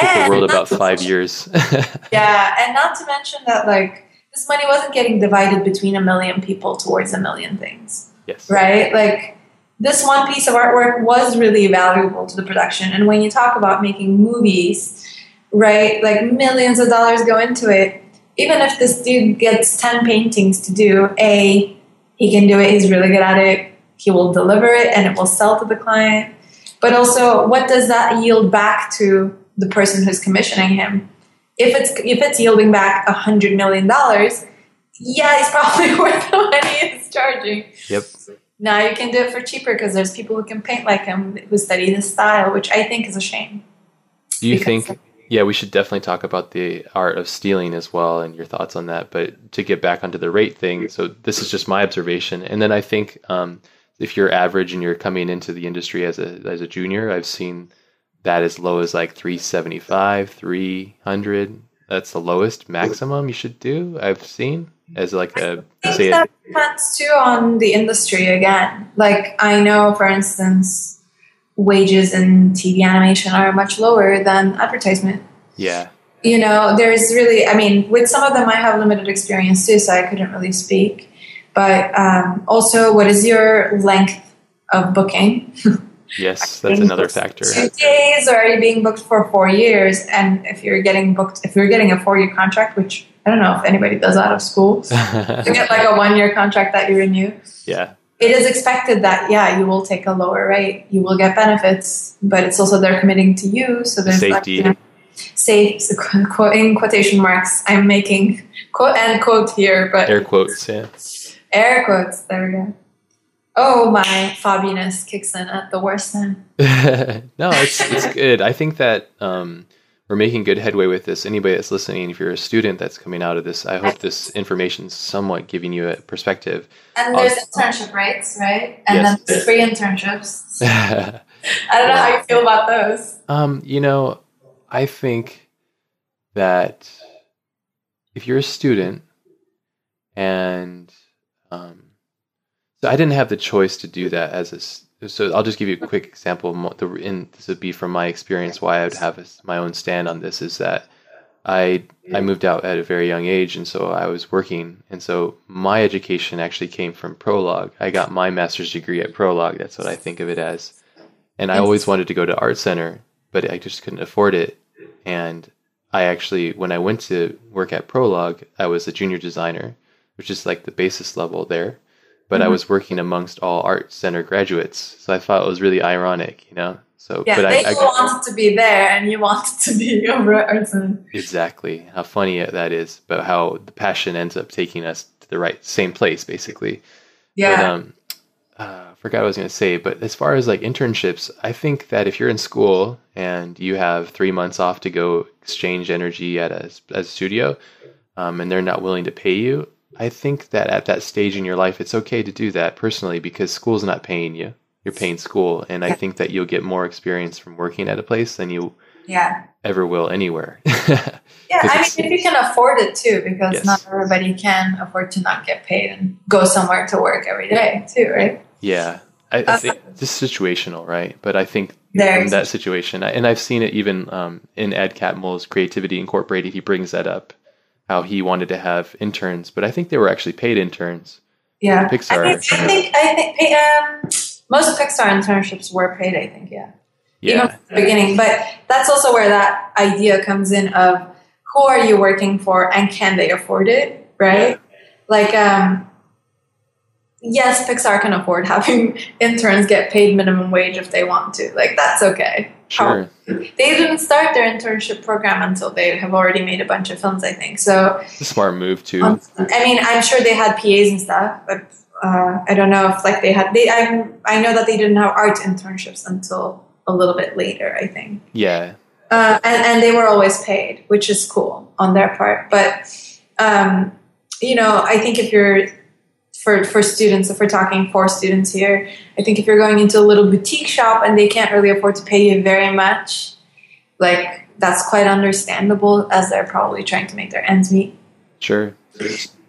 A: and the world about five years.
B: yeah, and not to mention that like this money wasn't getting divided between a million people towards a million things.
A: Yes.
B: Right? Like this one piece of artwork was really valuable to the production. And when you talk about making movies, right, like millions of dollars go into it. Even if this dude gets 10 paintings to do, A, he can do it, he's really good at it, he will deliver it, and it will sell to the client. But also, what does that yield back to the person who's commissioning him? if it's if it's yielding back a hundred million dollars, yeah, it's probably worth the money he's charging.
A: Yep.
B: Now you can do it for cheaper because there's people who can paint like him who study the style, which I think is a shame.
A: Do you think? Yeah, we should definitely talk about the art of stealing as well and your thoughts on that. But to get back onto the rate thing, so this is just my observation, and then I think um, if you're average and you're coming into the industry as a as a junior, I've seen that as low as like 375 300 that's the lowest maximum you should do i've seen as like a
B: say that a, depends too on the industry again. Like i know for instance wages in tv animation are much lower than advertisement.
A: Yeah.
B: You know there's really i mean with some of them i have limited experience too so i couldn't really speak but um, also what is your length of booking
A: Yes, that's another factor.
B: Two days, or are you being booked for four years? And if you're getting booked, if you're getting a four-year contract, which I don't know if anybody does out of school, to get like a one-year contract that you renew.
A: Yeah.
B: It is expected that yeah, you will take a lower rate, you will get benefits, but it's also they're committing to you, so there's
A: safety. Like, you
B: safe in quotation marks. I'm making quote and quote here, but
A: air quotes, yeah.
B: Air quotes. There we go. Oh, my fobbiness kicks in at the worst time.
A: no, it's it's good. I think that um, we're making good headway with this. Anybody that's listening, if you're a student that's coming out of this, I hope this information is somewhat giving you a perspective.
B: And there's internship rates, right? And yes. then free internships. I don't know how you feel about those.
A: Um, you know, I think that if you're a student and um, so I didn't have the choice to do that as a. So I'll just give you a quick example. The in this would be from my experience why I would have a, my own stand on this is that I I moved out at a very young age, and so I was working, and so my education actually came from Prologue. I got my master's degree at Prologue. That's what I think of it as, and I always wanted to go to art center, but I just couldn't afford it. And I actually, when I went to work at Prologue, I was a junior designer, which is like the basis level there but mm-hmm. I was working amongst all art center graduates, so I thought it was really ironic, you know. So,
B: yeah,
A: but
B: they I, I wanted to be there, and you wanted to be over at art center.
A: Exactly, how funny that is, but how the passion ends up taking us to the right same place, basically.
B: Yeah.
A: But, um, uh, I forgot what I was going to say, but as far as like internships, I think that if you're in school and you have three months off to go exchange energy at a, at a studio, um, and they're not willing to pay you, I think that at that stage in your life, it's okay to do that personally because school's not paying you. You're paying school. And I think that you'll get more experience from working at a place than you
B: yeah.
A: ever will anywhere.
B: yeah, I mean, if you can afford it too, because yes. not everybody can afford to not get paid and go somewhere to work every day too, right?
A: Yeah. I, I think it's situational, right? But I think in that situation, and I've seen it even um, in Ed Catmull's Creativity Incorporated, he brings that up how he wanted to have interns, but I think they were actually paid interns.
B: Yeah,
A: Pixar.
B: I think I think, I think um, most Pixar internships were paid. I think, yeah,
A: yeah.
B: even from the beginning. But that's also where that idea comes in of who are you working for and can they afford it, right? Yeah. Like, um, yes, Pixar can afford having interns get paid minimum wage if they want to. Like, that's okay.
A: Sure.
B: They didn't start their internship program until they have already made a bunch of films, I think. So
A: a smart move too.
B: Um, I mean, I'm sure they had PAs and stuff, but uh, I don't know if like they had. They I I know that they didn't have art internships until a little bit later. I think.
A: Yeah,
B: Uh, and, and they were always paid, which is cool on their part. But, um, you know, I think if you're for, for students, if we're talking for students here, I think if you're going into a little boutique shop and they can't really afford to pay you very much, like that's quite understandable as they're probably trying to make their ends meet.
A: Sure.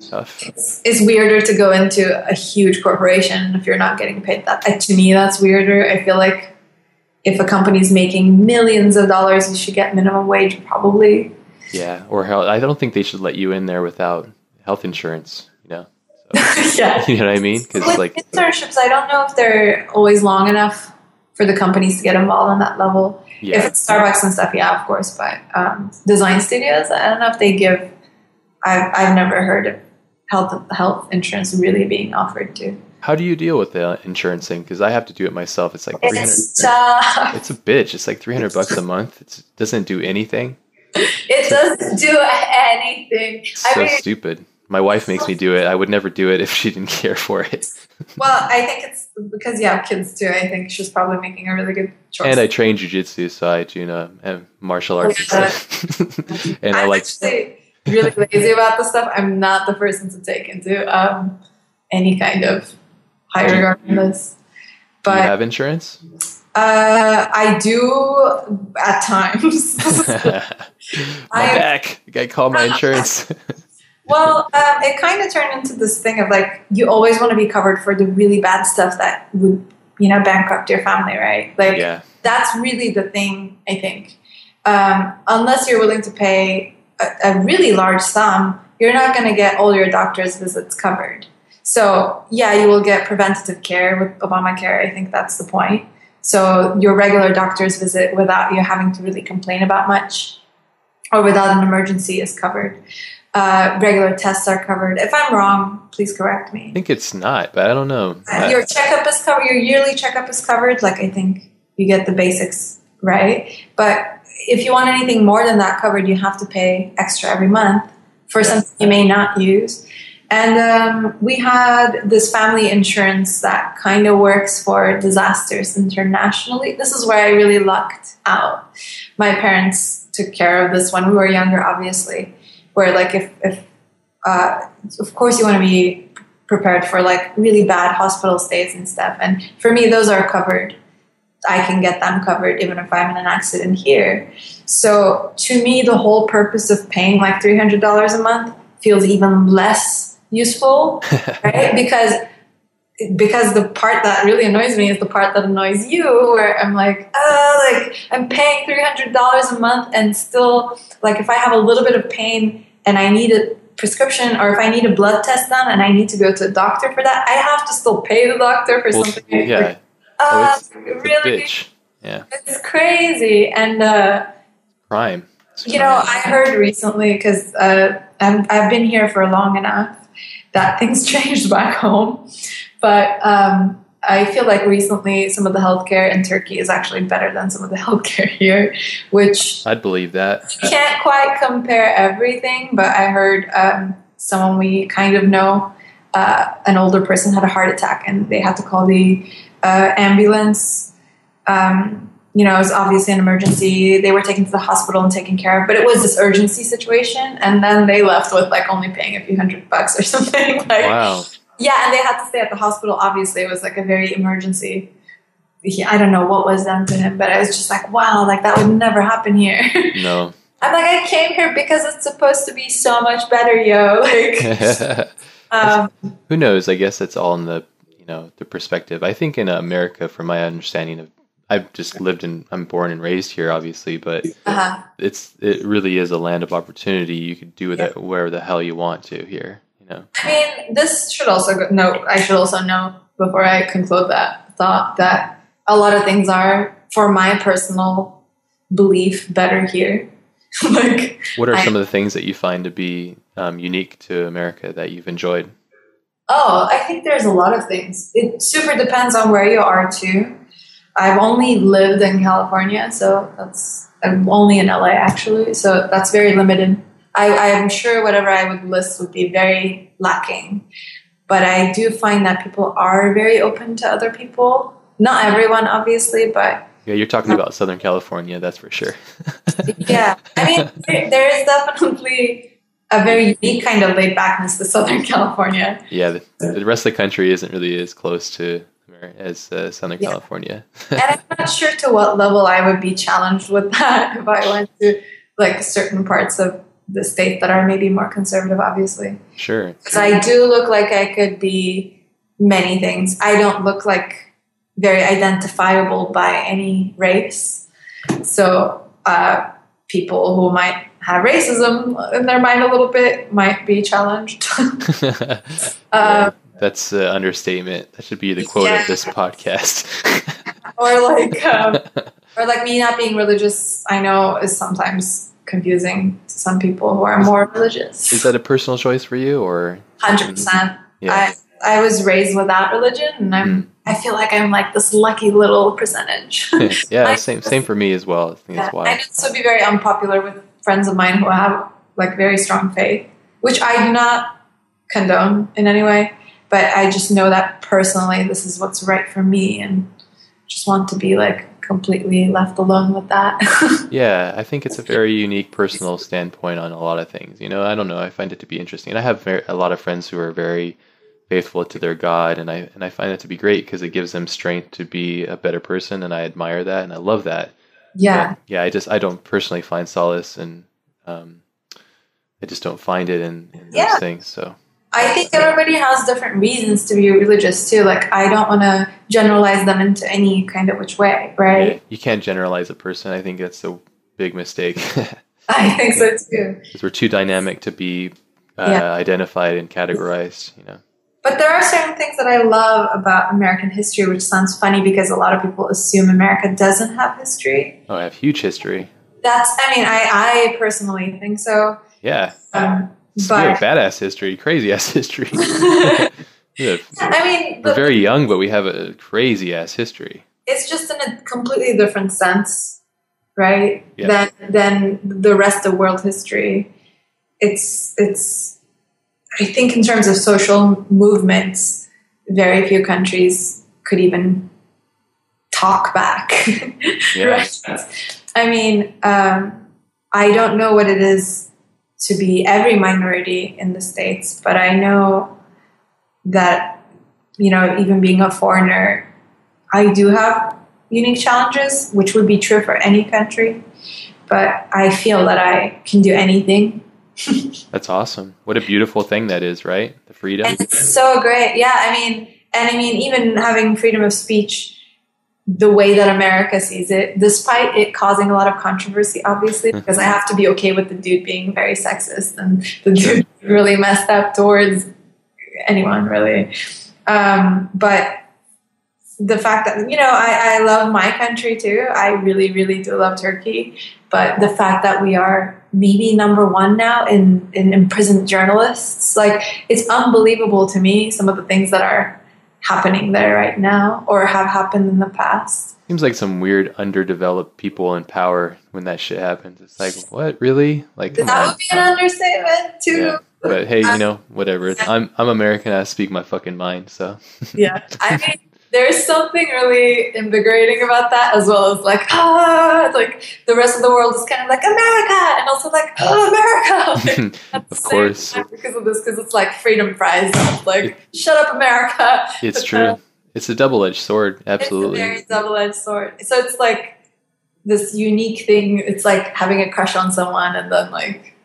A: Tough.
B: It's, it's weirder to go into a huge corporation if you're not getting paid that. To me, that's weirder. I feel like if a company's making millions of dollars, you should get minimum wage probably.
A: Yeah, or health. I don't think they should let you in there without health insurance. You know.
B: Yeah.
A: You know what I mean?
B: Because like internships, I don't know if they're always long enough for the companies to get involved on that level. Yeah. If it's Starbucks and stuff, yeah, of course. But um, design studios, I don't know if they give. I've I've never heard of health health insurance really being offered to.
A: How do you deal with the insurance thing? Because I have to do it myself. It's like It's, uh, it's a bitch. It's like 300 bucks a month. It doesn't do anything.
B: It doesn't do anything.
A: so I mean, stupid. My wife makes me do it. I would never do it if she didn't care for it.
B: well, I think it's because you have kids too. I think she's probably making a really good choice.
A: And I train jujitsu, so I do know uh, martial arts. and
B: I'm I like really lazy about this stuff. I'm not the person to take into um, any kind of high regard in this.
A: But do you have insurance?
B: Uh, I do at times.
A: my I, back. I call my insurance.
B: Well, um, it kind of turned into this thing of like you always want to be covered for the really bad stuff that would you know bankrupt your family, right? Like yeah. that's really the thing. I think um, unless you're willing to pay a, a really large sum, you're not going to get all your doctor's visits covered. So yeah, you will get preventative care with Obamacare. I think that's the point. So your regular doctor's visit without you having to really complain about much or without an emergency is covered. Uh, regular tests are covered. If I'm wrong, please correct me.
A: I think it's not, but I don't know.
B: Uh, your checkup is covered. Your yearly checkup is covered. Like I think you get the basics right. But if you want anything more than that covered, you have to pay extra every month for something you may not use. And um, we had this family insurance that kind of works for disasters internationally. This is where I really lucked out. My parents took care of this when we were younger, obviously. Where like if, if uh, of course you want to be prepared for like really bad hospital stays and stuff. And for me, those are covered. I can get them covered even if I'm in an accident here. So to me, the whole purpose of paying like three hundred dollars a month feels even less useful, right? because because the part that really annoys me is the part that annoys you, where I'm like, oh, like I'm paying three hundred dollars a month, and still, like, if I have a little bit of pain and I need a prescription, or if I need a blood test done and I need to go to a doctor for that, I have to still pay the doctor for well, something.
A: Yeah,
B: like,
A: oh, it's, it's really, yeah,
B: it's crazy, and uh,
A: prime.
B: You know, I heard recently because uh, I've been here for long enough that things changed back home. But um, I feel like recently some of the healthcare in Turkey is actually better than some of the healthcare here, which
A: I'd believe that.
B: Can't quite compare everything, but I heard um, someone we kind of know, uh, an older person had a heart attack and they had to call the uh, ambulance. Um, you know, it was obviously an emergency. They were taken to the hospital and taken care of, but it was this urgency situation. And then they left with like only paying a few hundred bucks or something. like,
A: wow.
B: Yeah, and they had to stay at the hospital. Obviously, it was like a very emergency. He, I don't know what was done to him, but I was just like, wow, like that would never happen here.
A: No.
B: I'm like, I came here because it's supposed to be so much better, yo. Like,
A: um, who knows? I guess it's all in the you know the perspective. I think in America, from my understanding of I've just lived in, I'm born and raised here, obviously, but uh-huh. it's it really is a land of opportunity. You could do with yeah. it where the hell you want to here.
B: I mean, this should also go, no. I should also know before I conclude that thought that a lot of things are, for my personal belief, better here. like,
A: what are I, some of the things that you find to be um, unique to America that you've enjoyed?
B: Oh, I think there's a lot of things. It super depends on where you are too. I've only lived in California, so that's I'm only in LA actually, so that's very limited. I, I'm sure whatever I would list would be very lacking, but I do find that people are very open to other people. Not everyone, obviously, but
A: Yeah, you're talking about Southern California, that's for sure.
B: yeah, I mean, there is definitely a very unique kind of laid backness to Southern California.
A: Yeah, the, the, rest of the country isn't really as close to as uh, Southern yeah. California.
B: and I'm not sure to what level I would be challenged with that if I went to like certain parts of the state that are maybe more conservative, obviously.
A: Sure.
B: Because I do look like I could be many things. I don't look like very identifiable by any race. So uh, people who might have racism in their mind a little bit might be challenged.
A: uh, That's an understatement. That should be the quote yeah. of this podcast.
B: or like, um, or like me not being religious. I know is sometimes confusing to some people who are more religious.
A: Is that a personal choice for you, or
B: hundred percent? I I was raised without religion, and I'm. Mm. I feel like I'm like this lucky little percentage.
A: yeah, same same for me as well. I think yeah, that's why.
B: This would be very unpopular with friends of mine who have like very strong faith, which I do not condone in any way. But I just know that personally, this is what's right for me, and just want to be like completely left alone with that.
A: yeah, I think it's a very unique personal standpoint on a lot of things. You know, I don't know. I find it to be interesting. And I have very, a lot of friends who are very faithful to their God, and I and I find it to be great because it gives them strength to be a better person, and I admire that, and I love that.
B: Yeah,
A: but, yeah. I just I don't personally find solace, and um, I just don't find it in, in yeah. those things. So
B: I think everybody has different reasons to be religious too. Like I don't want to generalize them into any kind of which way, right? Yeah,
A: you can't generalize a person. I think that's a big mistake.
B: I think so too.
A: Because we're too dynamic to be uh, yeah. identified and categorized. You know.
B: But there are certain things that I love about American history, which sounds funny because a lot of people assume America doesn't have history.
A: Oh, I have huge history.
B: That's. I mean, I I personally think so.
A: Yeah. Um, but badass history, crazy ass history. I
B: mean,
A: we're very young, but we have a crazy ass history.
B: It's just in a completely different sense, right? Yeah. Than than the rest of world history. It's it's. I think in terms of social movements, very few countries could even talk back. yeah. right? I mean, um, I don't know what it is to be every minority in the states but i know that you know even being a foreigner i do have unique challenges which would be true for any country but i feel that i can do anything.
A: That's awesome. What a beautiful thing that is right? The freedom.
B: And it's so great. Yeah i mean and i mean even having freedom of speech the way that America sees it, despite it causing a lot of controversy, obviously, because I have to be okay with the dude being very sexist and the dude really messed up towards anyone, really. Um, but the fact that, you know, I, I love my country too. I really, really do love Turkey. But the fact that we are maybe number one now in, in imprisoned journalists, like, it's unbelievable to me, some of the things that are happening there right now or have happened in the past.
A: Seems like some weird underdeveloped people in power when that shit happens. It's like, what really? Like
B: that on. would be an understatement too. Yeah.
A: But hey, you um, know, whatever. I'm I'm American. I speak my fucking mind. So
B: yeah, I mean, there's something really invigorating about that as well as like ah like the rest of the world is kind of like america! and also like oh america!
A: Like, of course.
B: because of this because it's like freedom prize like shut up america!
A: It's true. uh, it's a double-edged sword. absolutely
B: it's a very double-edged sword. So it's like this unique thing. It's like having a crush on someone and then like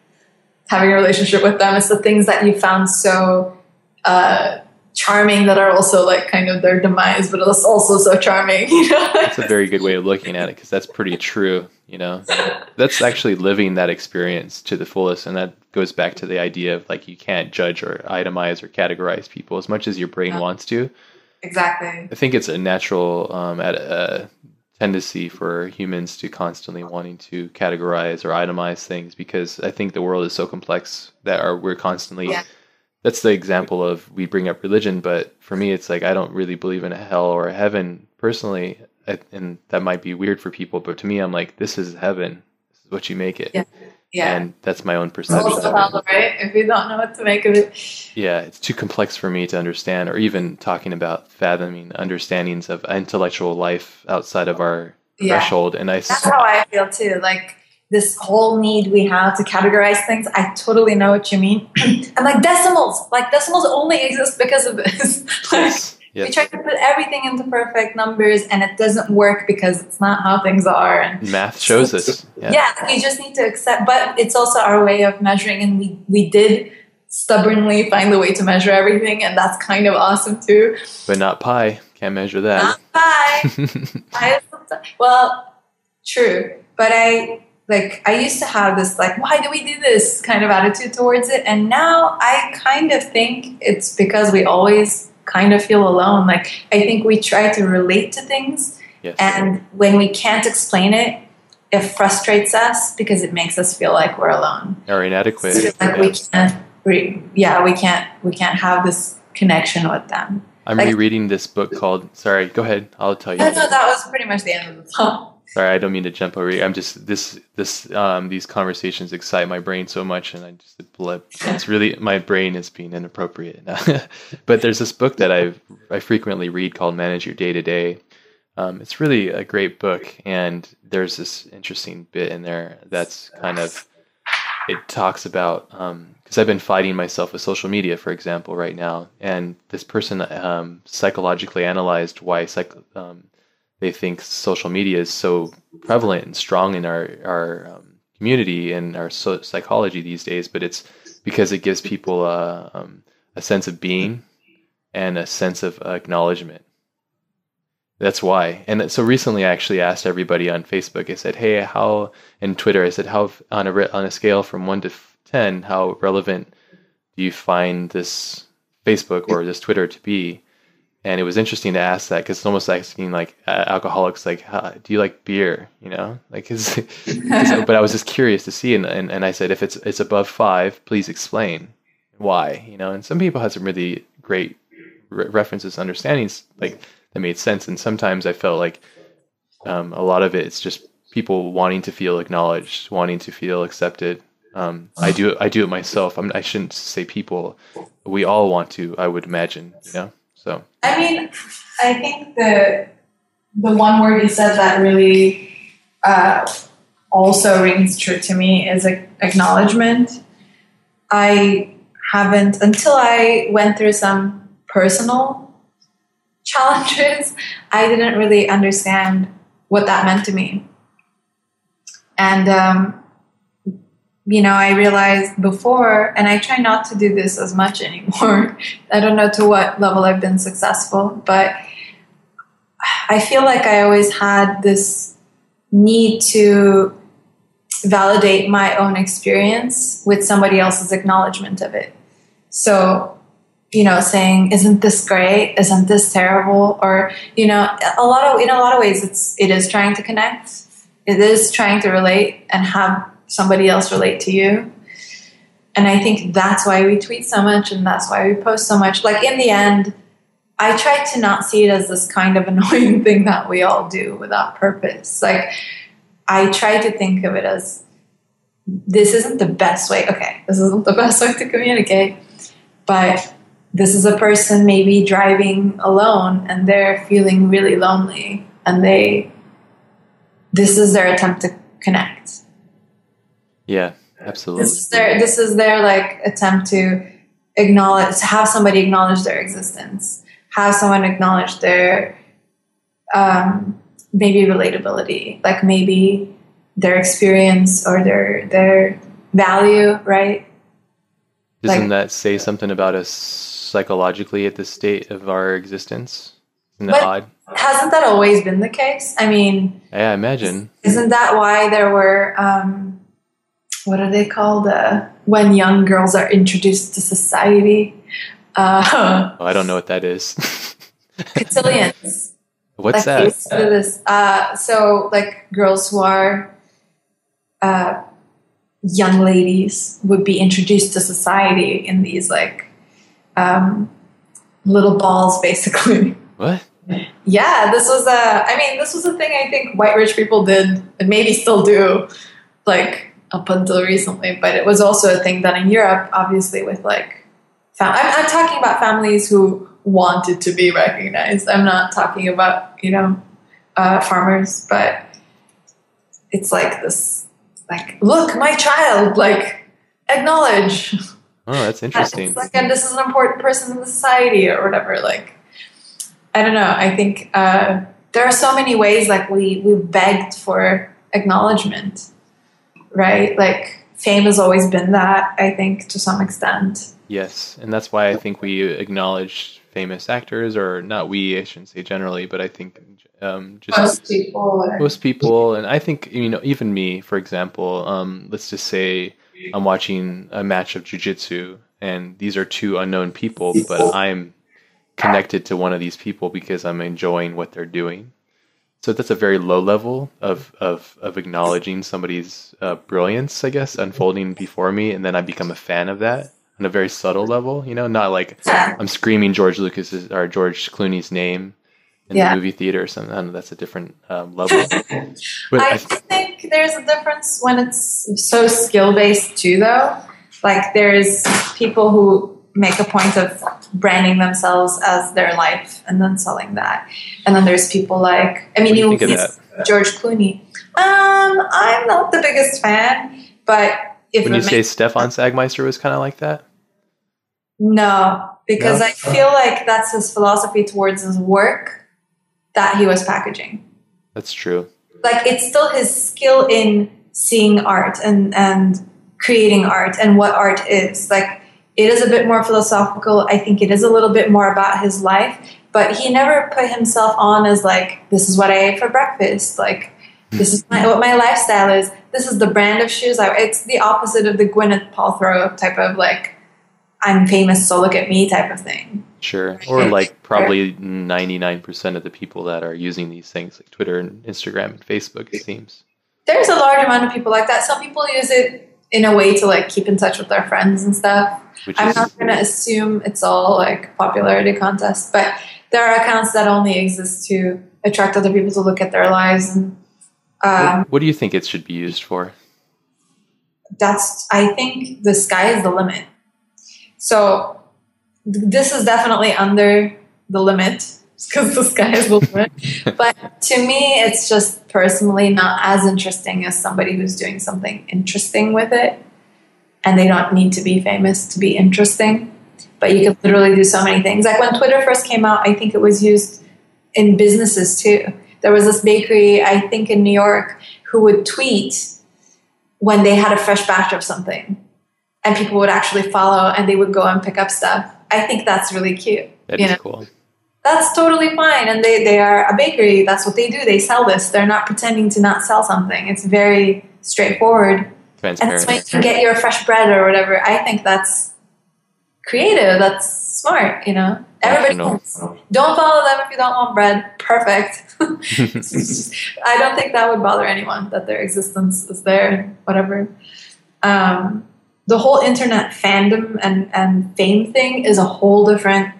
B: having a relationship with them it's the things that you found so uh charming that are also like kind of their demise, but it's also so charming. You know,
A: that's a very good way of looking at it because that's pretty true. You know, that's actually living that experience to the fullest, and that goes back to the idea of like you can't judge or itemize or categorize people as much as your brain yeah. wants to.
B: Exactly.
A: I think it's a natural um, at a tendency for humans to constantly wanting to categorize or itemize things because I think the world is so complex that our, we're constantly yeah that's the example of we bring up religion, but for me, it's like I don't really believe in a hell or a heaven personally, and that might be weird for people. But to me, I'm like, this is heaven. This is what you make it.
B: Yeah. Yeah.
A: And that's my own perception.
B: Also hell, right? If you don't know what to make of it.
A: Yeah, it's too complex for me to understand, or even talking about fathoming understandings of intellectual life outside of our yeah. threshold. And I
B: that's how I feel too. Like this whole need we have to categorize things. I totally know what you mean. and like decimals, like decimals only exist because of this. yes. Yes. We try to put everything into perfect numbers, and it doesn't work because it's not how things are. And
A: math shows so, us.
B: Yeah. yeah, we just need to accept. But it's also our way of measuring, and we we did stubbornly find the way to measure everything, and that's kind of awesome too.
A: But not pi. Can't measure that.
B: Not pi. pi well, true. But I like I used to have this like why do we do this kind of attitude towards it and now I kind of think it's because we always kind of feel alone. Like I think we try to relate to things, yes. and when we can't explain it, it frustrates us because it makes us feel like we're alone
A: or inadequate.
B: So like we can't, yeah, we can't, we can't have this connection with them.
A: I'm like, rereading this book called. Sorry, go ahead. I'll tell you.
B: No, no, that was pretty much the end of the song.
A: Sorry, I don't mean to jump over. you. I'm just this this um, these conversations excite my brain so much, and I just blip. It's really my brain is being inappropriate. but there's this book that I I frequently read called Manage Your Day to Day. Um, it's really a great book, and there's this interesting bit in there that's kind of it talks about because um, I've been fighting myself with social media, for example, right now, and this person um, psychologically analyzed why psych, um, they think social media is so prevalent and strong in our our um, community and our so- psychology these days, but it's because it gives people a, um, a sense of being and a sense of acknowledgement. That's why. And so recently, I actually asked everybody on Facebook. I said, "Hey, how?" and Twitter, I said, "How on a on a scale from one to ten, how relevant do you find this Facebook or this Twitter to be?" And it was interesting to ask that because it's almost asking like uh, alcoholics like do you like beer you know like cause, but i was just curious to see and, and, and i said if it's it's above five please explain why you know and some people had some really great re- references understandings like that made sense and sometimes i felt like um, a lot of it it's just people wanting to feel acknowledged wanting to feel accepted um, I do I do it myself. I'm, I shouldn't say people. We all want to. I would imagine. You know. So
B: I mean, I think the the one word you said that really uh, also rings true to me is acknowledgement. I haven't until I went through some personal challenges. I didn't really understand what that meant to me, and um, you know, I realized before, and I try not to do this as much anymore. I don't know to what level I've been successful, but I feel like I always had this need to validate my own experience with somebody else's acknowledgement of it. So, you know, saying, "Isn't this great? Isn't this terrible?" Or, you know, a lot of in a lot of ways, it's it is trying to connect. It is trying to relate and have somebody else relate to you. And I think that's why we tweet so much and that's why we post so much. Like in the end, I try to not see it as this kind of annoying thing that we all do without purpose. Like I try to think of it as this isn't the best way. Okay, this isn't the best way to communicate, but this is a person maybe driving alone and they're feeling really lonely and they this is their attempt to connect
A: yeah, absolutely.
B: This is their this is their like attempt to acknowledge to have somebody acknowledge their existence, have someone acknowledge their um, maybe relatability, like maybe their experience or their their value, right?
A: Doesn't like, that say something about us psychologically at the state of our existence? Isn't that odd?
B: Hasn't that always been the case? I mean,
A: yeah, I imagine.
B: Isn't that why there were um, what are they called uh, when young girls are introduced to society?
A: Uh, oh, I don't know what that is.
B: cotillions.
A: What's
B: like
A: that?
B: Uh, so, like girls who are uh, young ladies would be introduced to society in these like um, little balls, basically.
A: What?
B: Yeah, this was a. I mean, this was a thing I think white rich people did, and maybe still do. Like up until recently, but it was also a thing done in Europe, obviously, with like, fam- I'm, I'm talking about families who wanted to be recognized. I'm not talking about, you know, uh, farmers, but it's like this, like, look, my child, like, acknowledge.
A: Oh, that's interesting.
B: like, and this is an important person in the society or whatever. Like, I don't know. I think uh, there are so many ways like we we begged for acknowledgement, right? Like fame has always been that. I think to some extent.
A: Yes, and that's why I think we acknowledge famous actors, or not we. I shouldn't say generally, but I think um, just
B: most people.
A: Most people, and I think you know, even me, for example. Um, let's just say I'm watching a match of jujitsu, and these are two unknown people, but I'm connected to one of these people because I'm enjoying what they're doing. So that's a very low level of of of acknowledging somebody's uh, brilliance, I guess, unfolding before me, and then I become a fan of that on a very subtle level. You know, not like I'm screaming George Lucas's or George Clooney's name in yeah. the movie theater or something. I know, that's a different um, level.
B: But I, I th- think there's a difference when it's so skill based too, though. Like there's people who make a point of branding themselves as their life and then selling that. And then there's people like I mean, you, you George Clooney. Um, I'm not the biggest fan, but
A: if when you say Stefan Sagmeister was kind of like that.
B: No, because no? I feel like that's his philosophy towards his work that he was packaging.
A: That's true.
B: Like it's still his skill in seeing art and and creating art and what art is. Like it is a bit more philosophical. I think it is a little bit more about his life, but he never put himself on as like, this is what I ate for breakfast. Like, this is my, what my lifestyle is. This is the brand of shoes I It's the opposite of the Gwyneth Paltrow type of like, I'm famous, so look at me type of thing.
A: Sure. Or like probably 99% of the people that are using these things like Twitter and Instagram and Facebook, it seems.
B: There's a large amount of people like that. Some people use it in a way to like keep in touch with their friends and stuff. Which I'm is, not going to assume it's all like popularity contests, but there are accounts that only exist to attract other people to look at their lives. And
A: um, what, what do you think it should be used for?
B: That's I think the sky is the limit. So this is definitely under the limit because the sky is the limit. but to me, it's just personally not as interesting as somebody who's doing something interesting with it and they don't need to be famous to be interesting. But you can literally do so many things. Like when Twitter first came out, I think it was used in businesses too. There was this bakery, I think in New York, who would tweet when they had a fresh batch of something. And people would actually follow and they would go and pick up stuff. I think that's really cute.
A: That is know? cool.
B: That's totally fine. And they, they are a bakery. That's what they do. They sell this. They're not pretending to not sell something. It's very straightforward transparent. And that's why you can get your fresh bread or whatever. I think that's creative. That's smart. You know, everybody don't follow them if you don't want bread. Perfect. I don't think that would bother anyone that their existence is there. Whatever. Um, the whole internet fandom and and fame thing is a whole different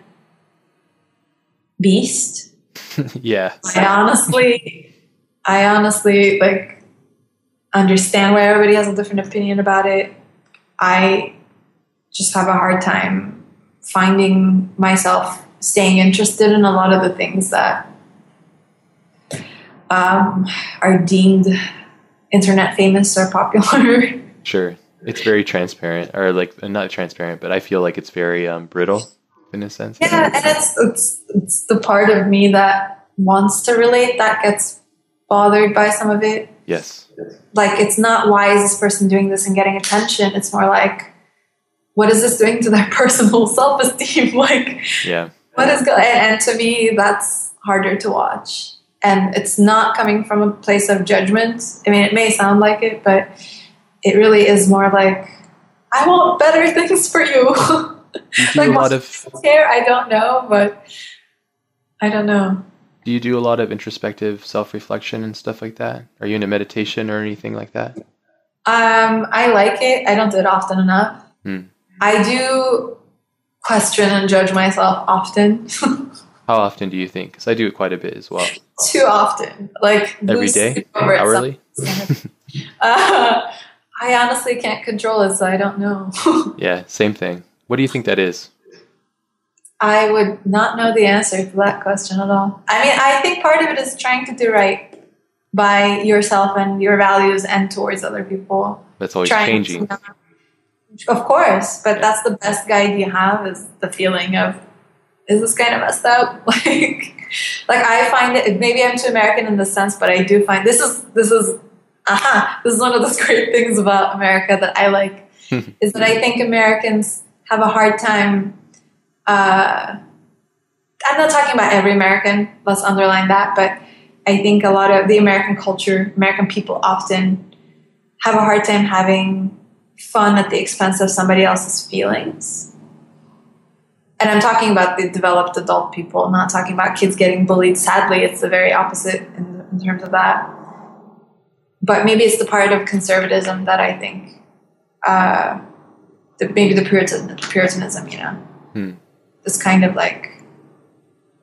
B: beast.
A: yeah.
B: I honestly, I honestly like understand why everybody has a different opinion about it. I just have a hard time finding myself staying interested in a lot of the things that um, are deemed internet famous or popular.
A: Sure. It's very transparent, or like not transparent, but I feel like it's very um, brittle in a sense.
B: Yeah, and it's, it's it's the part of me that wants to relate that gets bothered by some of it.
A: Yes.
B: Like it's not why is this person doing this and getting attention. It's more like what is this doing to their personal self-esteem? Like
A: yeah.
B: what is going and to me that's harder to watch. And it's not coming from a place of judgment. I mean it may sound like it but it really is more like i want better things for you. Like a lot of care i don't know but i don't know
A: do you do a lot of introspective self-reflection and stuff like that? Are you into meditation or anything like that?
B: Um, I like it. I don't do it often enough. Hmm. I do question and judge myself often.
A: How often do you think? Because I do it quite a bit as well.
B: Too often, like
A: every day, hourly.
B: uh, I honestly can't control it, so I don't know.
A: yeah, same thing. What do you think that is?
B: I would not know the answer to that question at all. I mean, I think part of it is trying to do right by yourself and your values and towards other people.
A: That's always changing. To,
B: of course, but that's the best guide you have is the feeling of is this kind of messed up? like like I find it maybe I'm too American in the sense, but I do find this is this is aha, this is one of those great things about America that I like is that I think Americans have a hard time uh, I'm not talking about every American, let's underline that, but I think a lot of the American culture, American people often have a hard time having fun at the expense of somebody else's feelings. And I'm talking about the developed adult people, I'm not talking about kids getting bullied. Sadly, it's the very opposite in, in terms of that. But maybe it's the part of conservatism that I think, uh, the, maybe the Puritan, Puritanism, you know, hmm. This kind of like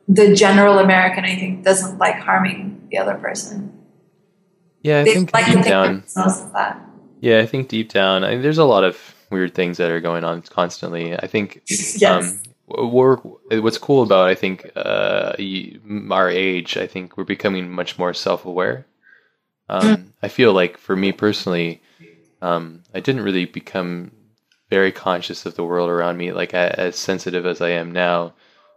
B: the general American, I think, doesn't like harming the other person.
A: Yeah, I they think like deep down. Yeah, I think deep down, I there's a lot of weird things that are going on constantly. I think yes. um, we're, what's cool about I think uh, our age, I think we're becoming much more self-aware. Um, mm. I feel like for me personally, um, I didn't really become very conscious of the world around me, like as sensitive as I am now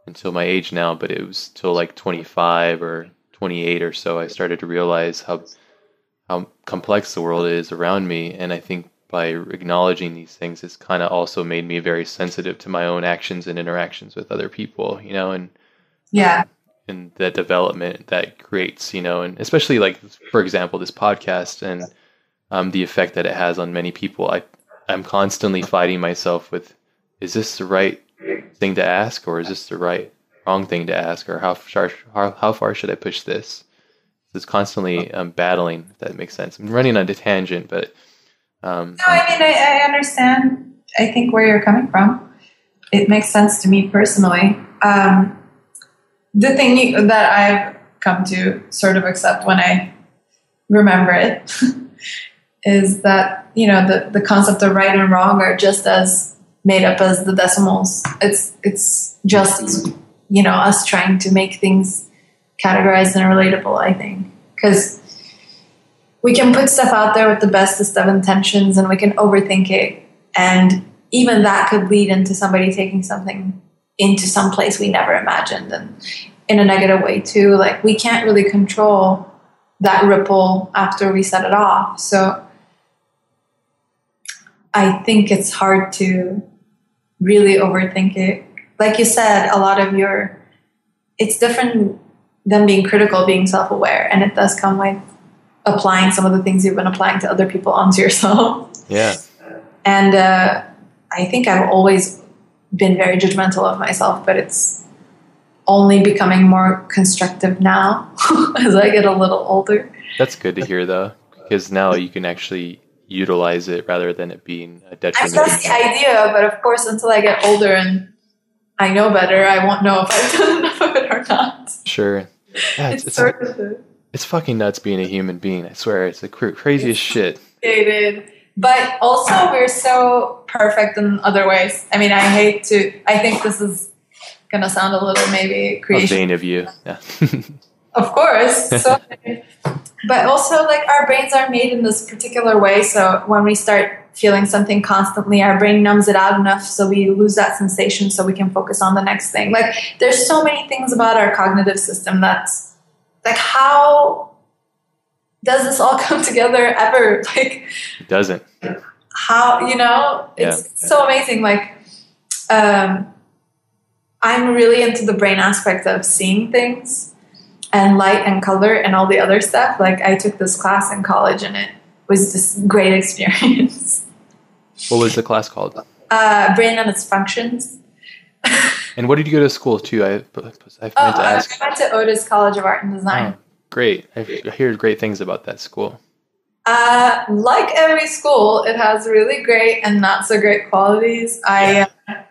A: until my age now, but it was till like 25 or 28 or so I started to realize how how complex the world is around me, and I think by acknowledging these things, it's kind of also made me very sensitive to my own actions and interactions with other people, you know, and
B: yeah,
A: and that development that creates, you know, and especially like for example, this podcast and um, the effect that it has on many people. I I'm constantly fighting myself with, is this the right thing to ask, or is this the right wrong thing to ask, or how far how, how far should I push this? It's constantly um, battling. If that makes sense. I'm running on a tangent, but
B: um, no, I mean I, I, understand. I think where you're coming from. It makes sense to me personally. Um, the thing that I've come to sort of accept when I remember it is that you know the the concept of right and wrong are just as made up as the decimals. It's it's just you know us trying to make things categorized and relatable. I think because we can put stuff out there with the bestest of intentions and we can overthink it, and even that could lead into somebody taking something into some place we never imagined and in a negative way too. Like we can't really control that ripple after we set it off. So I think it's hard to really overthink it. Like you said, a lot of your, it's different than being critical, being self aware. And it does come with applying some of the things you've been applying to other people onto yourself.
A: Yeah.
B: And uh, I think I've always been very judgmental of myself, but it's only becoming more constructive now as I get a little older.
A: That's good to hear, though, because now you can actually utilize it rather than it being a detriment.
B: That's the idea, but of course, until I get older and I know better, I won't know if I've done enough of it or not.
A: Sure. Yeah, it's, it's, sort of it's fucking nuts being a human being. I swear, it's the craziest shit.
B: Dated. But also, we're so perfect in other ways. I mean, I hate to. I think this is gonna sound a little maybe creation.
A: Vain of you. Yeah.
B: of course. So but also like our brains are made in this particular way. So when we start feeling something constantly our brain numbs it out enough so we lose that sensation so we can focus on the next thing. Like there's so many things about our cognitive system that's like how does this all come together ever? Like
A: it doesn't.
B: how you know? It's yeah. so amazing. Like um i'm really into the brain aspect of seeing things and light and color and all the other stuff. Like I took this class in college and it was just great experience.
A: What was the class called?
B: Uh, Brain and its functions.
A: and what did you go to school to? I, I meant
B: oh, to ask. I went to Otis College of Art and Design. Oh,
A: great. I hear great things about that school.
B: Uh, like every school, it has really great and not so great qualities. I uh,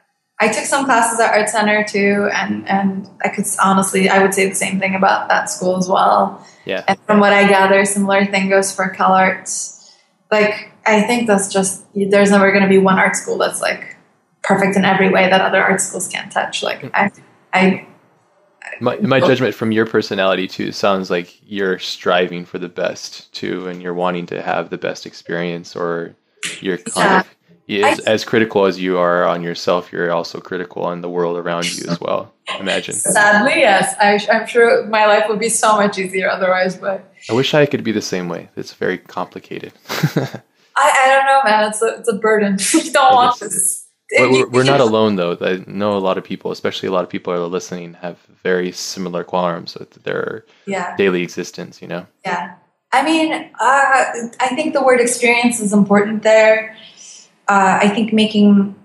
B: I took some classes at Art Center too, and mm-hmm. and I could honestly, I would say the same thing about that school as well.
A: Yeah.
B: And from what I gather, similar thing goes for CalArts. Like I think that's just there's never going to be one art school that's like perfect in every way that other art schools can't touch. Like mm-hmm. I, I,
A: my, my judgment from your personality too sounds like you're striving for the best too, and you're wanting to have the best experience, or you're kind yeah. of as, I, as critical as you are on yourself, you're also critical on the world around you as well. Imagine.
B: Sadly, yes. I, am sure my life would be so much easier otherwise. But
A: I wish I could be the same way. It's very complicated.
B: I, I don't know, man. It's a it's a burden. you don't want this.
A: We're, we're, not alone though. I know a lot of people, especially a lot of people who are listening, have very similar qualms with their yeah. daily existence. You know.
B: Yeah. I mean, uh, I think the word experience is important there uh, I think making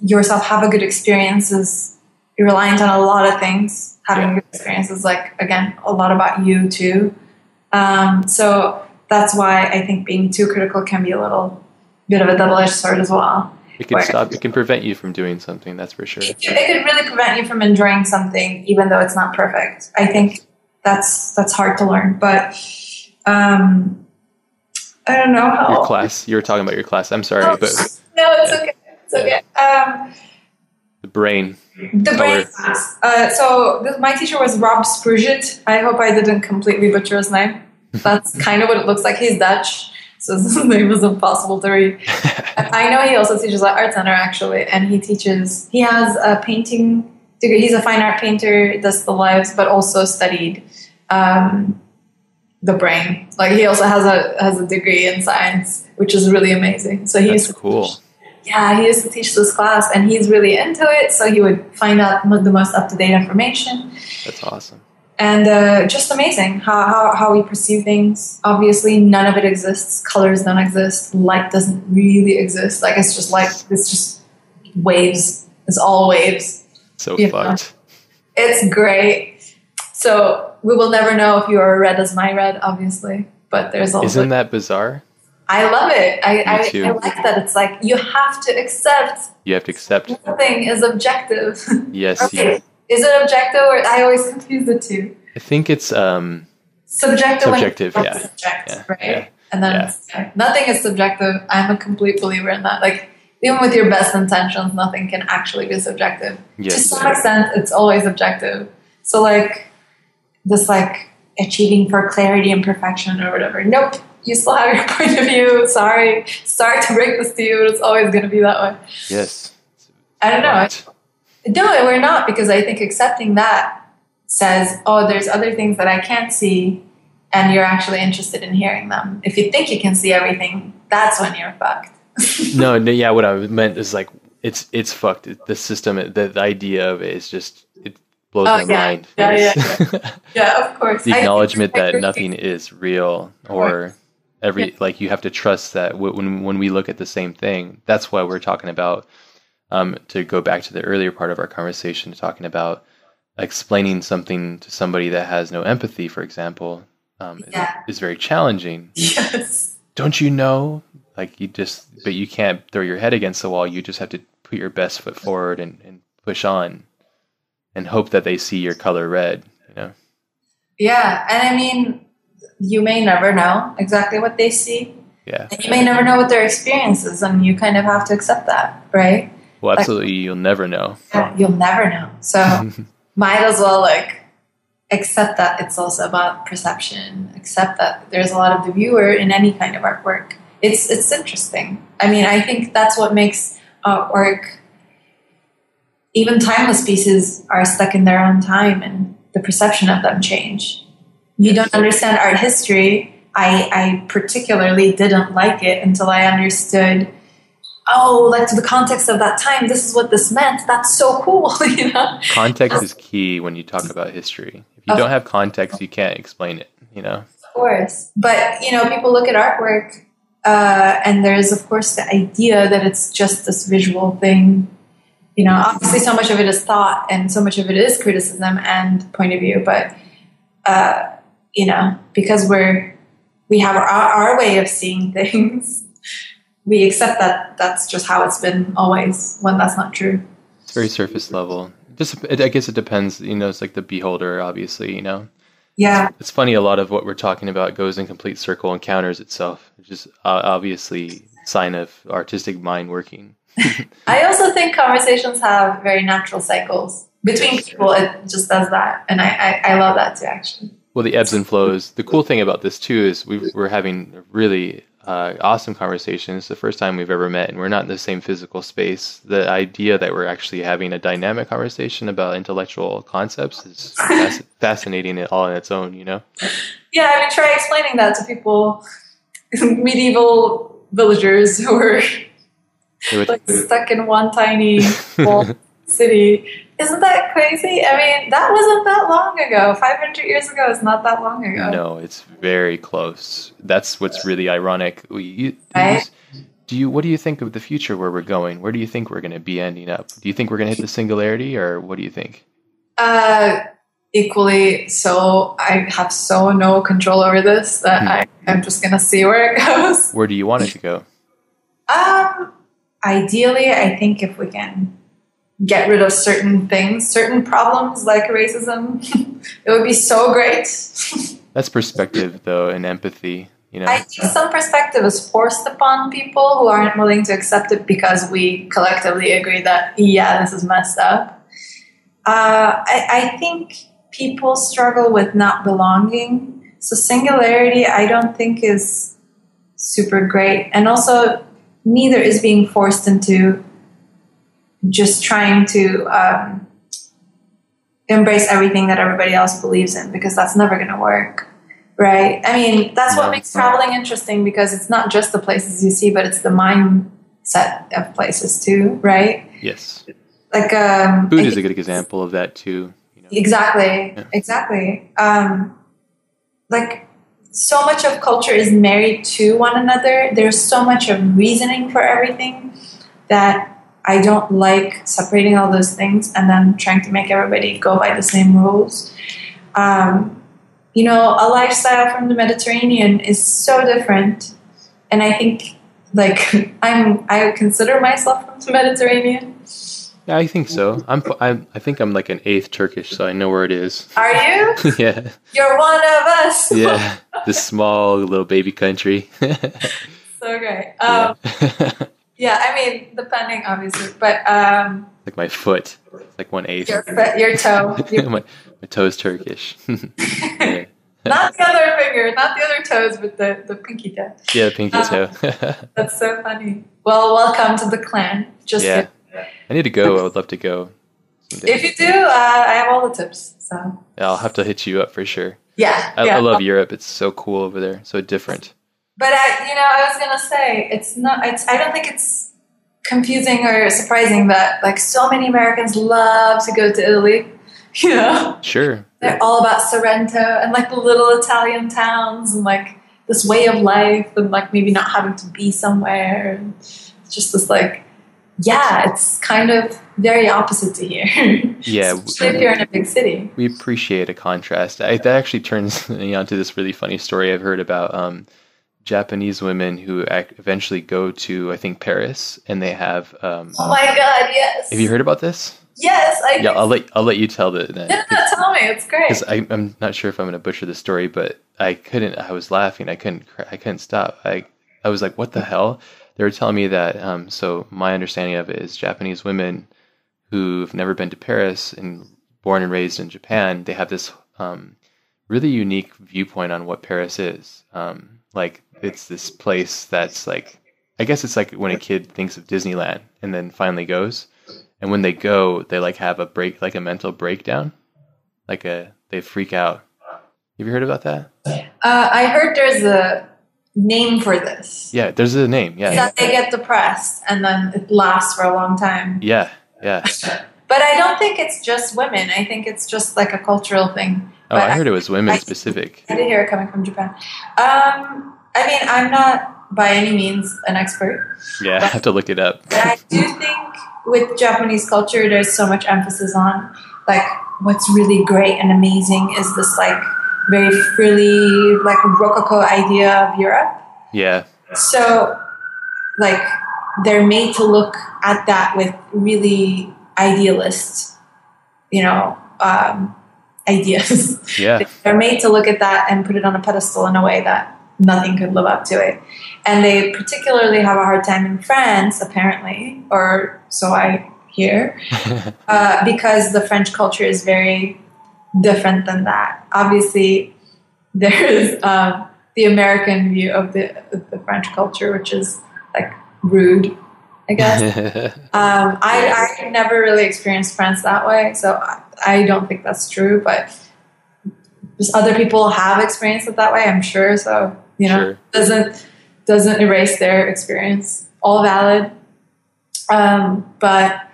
B: yourself have a good experience is reliant on a lot of things. Having yeah. good experiences, like again, a lot about you too. Um, so that's why I think being too critical can be a little bit of a double-edged sword as well.
A: It can stop. It can prevent you from doing something. That's for sure. It,
B: it could really prevent you from enjoying something, even though it's not perfect. I think that's that's hard to learn, but um, I don't know how.
A: Your class. You were talking about your class. I'm sorry, oh, but
B: no, it's okay. It's okay. Um,
A: the brain.
B: The brain. Uh, so this, my teacher was Rob Spruget. I hope I didn't completely butcher his name. That's kind of what it looks like. He's Dutch, so his name is impossible to read. I know he also teaches at Art Center actually, and he teaches. He has a painting degree. He's a fine art painter, does the lives, but also studied um, the brain. Like he also has a has a degree in science, which is really amazing. So he's
A: cool
B: yeah, he used to teach this class and he's really into it. So he would find out the most up to date information.
A: That's awesome.
B: And uh, just amazing how, how, how we perceive things. Obviously, none of it exists. Colors don't exist. Light doesn't really exist. Like, it's just like, it's just waves. It's all waves.
A: So you fucked.
B: Know? It's great. So we will never know if you are red as my red, obviously. But there's also.
A: Isn't that bizarre?
B: I love it. I, I, I, like that. It's like you have to accept.
A: You have to accept.
B: Nothing is objective.
A: Yes.
B: okay. Is it objective or I always confuse the two?
A: I think it's um,
B: subjective.
A: Subjective, yeah.
B: Subject, yeah. Right. Yeah. And then yeah. nothing is subjective. I'm a complete believer in that. Like even with your best intentions, nothing can actually be subjective. Yes. To some extent, it's always objective. So like this like achieving for clarity and perfection or whatever. Nope you still have your point of view. Sorry, sorry to break this to you, but it's always going to be that way.
A: Yes.
B: I don't know. Right. No, we're not because I think accepting that says, oh, there's other things that I can't see, and you're actually interested in hearing them. If you think you can see everything, that's when you're fucked.
A: no, no, yeah. What I meant is like it's it's fucked. The system, the, the idea of it is just it blows oh, my
B: yeah.
A: mind.
B: Yeah, yeah, yeah. yeah, of course.
A: the acknowledgement that nothing is real or every yeah. like you have to trust that when when we look at the same thing that's why we're talking about um, to go back to the earlier part of our conversation talking about explaining something to somebody that has no empathy for example um, yeah. is, is very challenging.
B: Yes.
A: Don't you know? Like you just but you can't throw your head against the wall. You just have to put your best foot forward and, and push on and hope that they see your color red you know?
B: Yeah and i mean you may never know exactly what they see.
A: Yeah.
B: And you may never know what their experience is, and you kind of have to accept that, right?
A: Well, absolutely, like, you'll never know.
B: Yeah, you'll never know. So, might as well like accept that it's also about perception. Accept that there's a lot of the viewer in any kind of artwork. It's it's interesting. I mean, I think that's what makes artwork. Even timeless pieces are stuck in their own time, and the perception of them change you don't understand art history. I, I particularly didn't like it until I understood oh, like to the context of that time, this is what this meant. That's so cool, you know.
A: Context is key when you talk about history. If you don't have context, you can't explain it, you know.
B: Of course, but you know, people look at artwork, uh, and there's of course the idea that it's just this visual thing. You know, obviously, so much of it is thought, and so much of it is criticism and point of view, but. Uh, you know, because we're we have our, our way of seeing things, we accept that that's just how it's been always. When that's not true,
A: it's very surface level. Just, I guess it depends. You know, it's like the beholder, obviously. You know.
B: Yeah.
A: It's, it's funny. A lot of what we're talking about goes in complete circle and counters itself, which is uh, obviously sign of artistic mind working.
B: I also think conversations have very natural cycles. between people it just does that and I, I, I love that too actually
A: well the ebbs and flows the cool thing about this too is we we're having really uh, awesome conversation. It's the first time we've ever met, and we're not in the same physical space. The idea that we're actually having a dynamic conversation about intellectual concepts is fasc- fascinating all on its own, you know?
B: Yeah, I mean, try explaining that to people, medieval villagers who are like stuck in one tiny city isn't that crazy? I mean, that wasn't that long ago. 500 years ago is not that long ago.
A: No, it's very close. That's what's really ironic. We, right? do you what do you think of the future where we're going? Where do you think we're going to be ending up? Do you think we're going to hit the singularity or what do you think?
B: Uh equally so I have so no control over this that hmm. I am just going to see where it goes.
A: Where do you want it to go?
B: Um ideally I think if we can get rid of certain things, certain problems like racism, it would be so great.
A: That's perspective, though, and empathy. You know,
B: I think some perspective is forced upon people who aren't willing to accept it because we collectively agree that yeah, this is messed up. Uh, I, I think people struggle with not belonging. So singularity, I don't think is super great, and also neither is being forced into just trying to um, embrace everything that everybody else believes in because that's never going to work right? I mean that's what makes traveling interesting because it's not just the places you see but it's the mindset of places too right?
A: Yes.
B: Like um,
A: food is a good example of that too
B: you know? exactly yeah. exactly. Um, like so much of culture is married to one another. There's so much of reasoning for everything that I don't like separating all those things and then trying to make everybody go by the same rules. Um, you know, a lifestyle from the Mediterranean is so different, and I think like I'm I consider myself from the Mediterranean.
A: Yeah, I think so. I'm, I'm I think I'm like an eighth Turkish, so I know where it is.
B: Are you?
A: yeah.
B: You're one of us.
A: yeah, this small little baby country.
B: so great. Um, yeah. Yeah, I mean, depending, obviously, but um,
A: like my foot, like one eighth.
B: Your foot, your toe.
A: my my toe's Turkish.
B: yeah. Not the other finger, not the other toes, but the, the pinky toe.
A: Yeah, the pinky um, toe.
B: that's so funny. Well, welcome to the clan. Just
A: yeah. I need to go. I would love to go.
B: Someday. If you do, uh, I have all the tips. So
A: yeah, I'll have to hit you up for sure.
B: Yeah,
A: I,
B: yeah.
A: I love Europe. It's so cool over there. So different.
B: But I, you know, I was gonna say it's not. It's. I don't think it's confusing or surprising that like so many Americans love to go to Italy. You know,
A: sure.
B: They're all about Sorrento and like the little Italian towns and like this way of life and like maybe not having to be somewhere. And just this like, yeah, it's kind of very opposite to here.
A: Yeah,
B: if you're in a big city,
A: we appreciate a contrast. I, that actually turns me onto this really funny story I've heard about. Um, Japanese women who eventually go to, I think, Paris, and they have. Um,
B: oh my god! Yes.
A: Have you heard about this?
B: Yes, I.
A: Yeah, I'll let I'll let you tell the. the
B: no, no, tell me. It's great.
A: Because I'm not sure if I'm going to butcher the story, but I couldn't. I was laughing. I couldn't. I couldn't stop. I I was like, "What the hell?" They were telling me that. Um, so my understanding of it is Japanese women who've never been to Paris and born and raised in Japan. They have this um, really unique viewpoint on what Paris is. Um, like it's this place that's like I guess it's like when a kid thinks of Disneyland and then finally goes, and when they go, they like have a break, like a mental breakdown, like a they freak out. Have you heard about that?
B: Uh, I heard there's a name for this.
A: Yeah, there's a name. Yeah,
B: they get depressed and then it lasts for a long time.
A: Yeah, yeah.
B: but I don't think it's just women. I think it's just like a cultural thing.
A: Oh,
B: but
A: I heard it was women I, specific.
B: I did hear it coming from Japan. Um, I mean, I'm not by any means an expert.
A: Yeah, I have to look it up.
B: I do think with Japanese culture, there's so much emphasis on like what's really great and amazing is this like very frilly, like rococo idea of Europe.
A: Yeah.
B: So, like, they're made to look at that with really idealist, you know, um, ideas.
A: Yeah.
B: they're made to look at that and put it on a pedestal in a way that nothing could live up to it. And they particularly have a hard time in France, apparently, or so I hear, uh, because the French culture is very different than that. Obviously, there is um, the American view of the, of the French culture, which is like rude, I guess. um, I, I never really experienced France that way, so I, I don't think that's true, but other people have experienced it that way, I'm sure. So, you know, sure. doesn't doesn't erase their experience. All valid. Um, but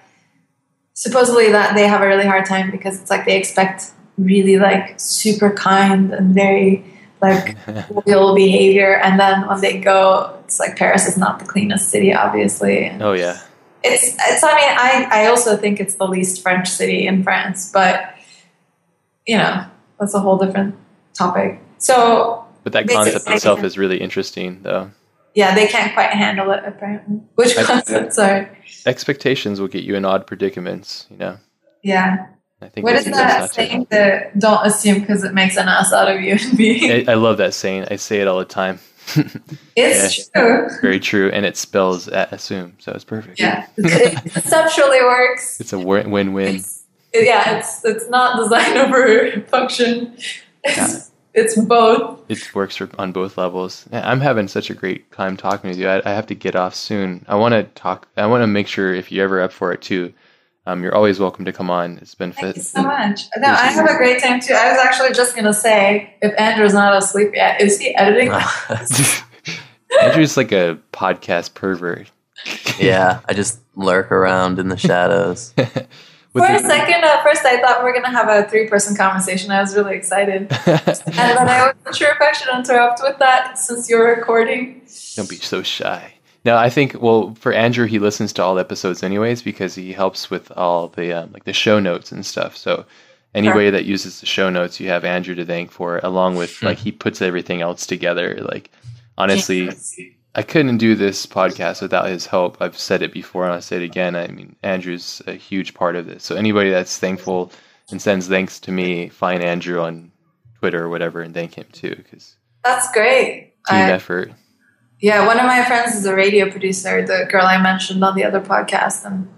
B: supposedly that they have a really hard time because it's like they expect really like super kind and very like loyal behavior and then when they go it's like paris is not the cleanest city obviously
A: oh yeah
B: it's it's i mean i i also think it's the least french city in france but you know that's a whole different topic so
A: but that concept itself is really interesting though
B: yeah they can't quite handle it apparently which concept sorry
A: expectations will get you in odd predicaments you know
B: yeah I think what is that saying that don't assume because it makes an ass out of you and me?
A: I, I love that saying. I say it all the time.
B: it's yeah, true.
A: Very true. And it spells assume, so it's perfect.
B: Yeah. it conceptually works.
A: It's a win win.
B: It's, yeah, it's it's not design over function. It's, yeah. It's both.
A: It works for, on both levels. I'm having such a great time talking with you. I, I have to get off soon. I want to talk. I want to make sure if you're ever up for it too um, you're always welcome to come on. It's been
B: Thank you so much. No, I have a great time too. I was actually just gonna say, if Andrew's not asleep yet, is he editing?
A: Andrew's like a podcast pervert.
C: yeah, I just lurk around in the shadows.
B: For the- a second, at first, I thought we are gonna have a three-person conversation. I was really excited, and then I wasn't sure if I should interrupt with that since you're recording.
A: Don't be so shy. No, I think well for Andrew, he listens to all episodes anyways because he helps with all the um, like the show notes and stuff. So anybody sure. that uses the show notes, you have Andrew to thank for, along with like he puts everything else together. Like honestly, I couldn't do this podcast without his help. I've said it before and I'll say it again. I mean, Andrew's a huge part of this. So anybody that's thankful and sends thanks to me, find Andrew on Twitter or whatever and thank him too because
B: that's great.
A: Team I, effort.
B: Yeah, one of my friends is a radio producer, the girl I mentioned on the other podcast, and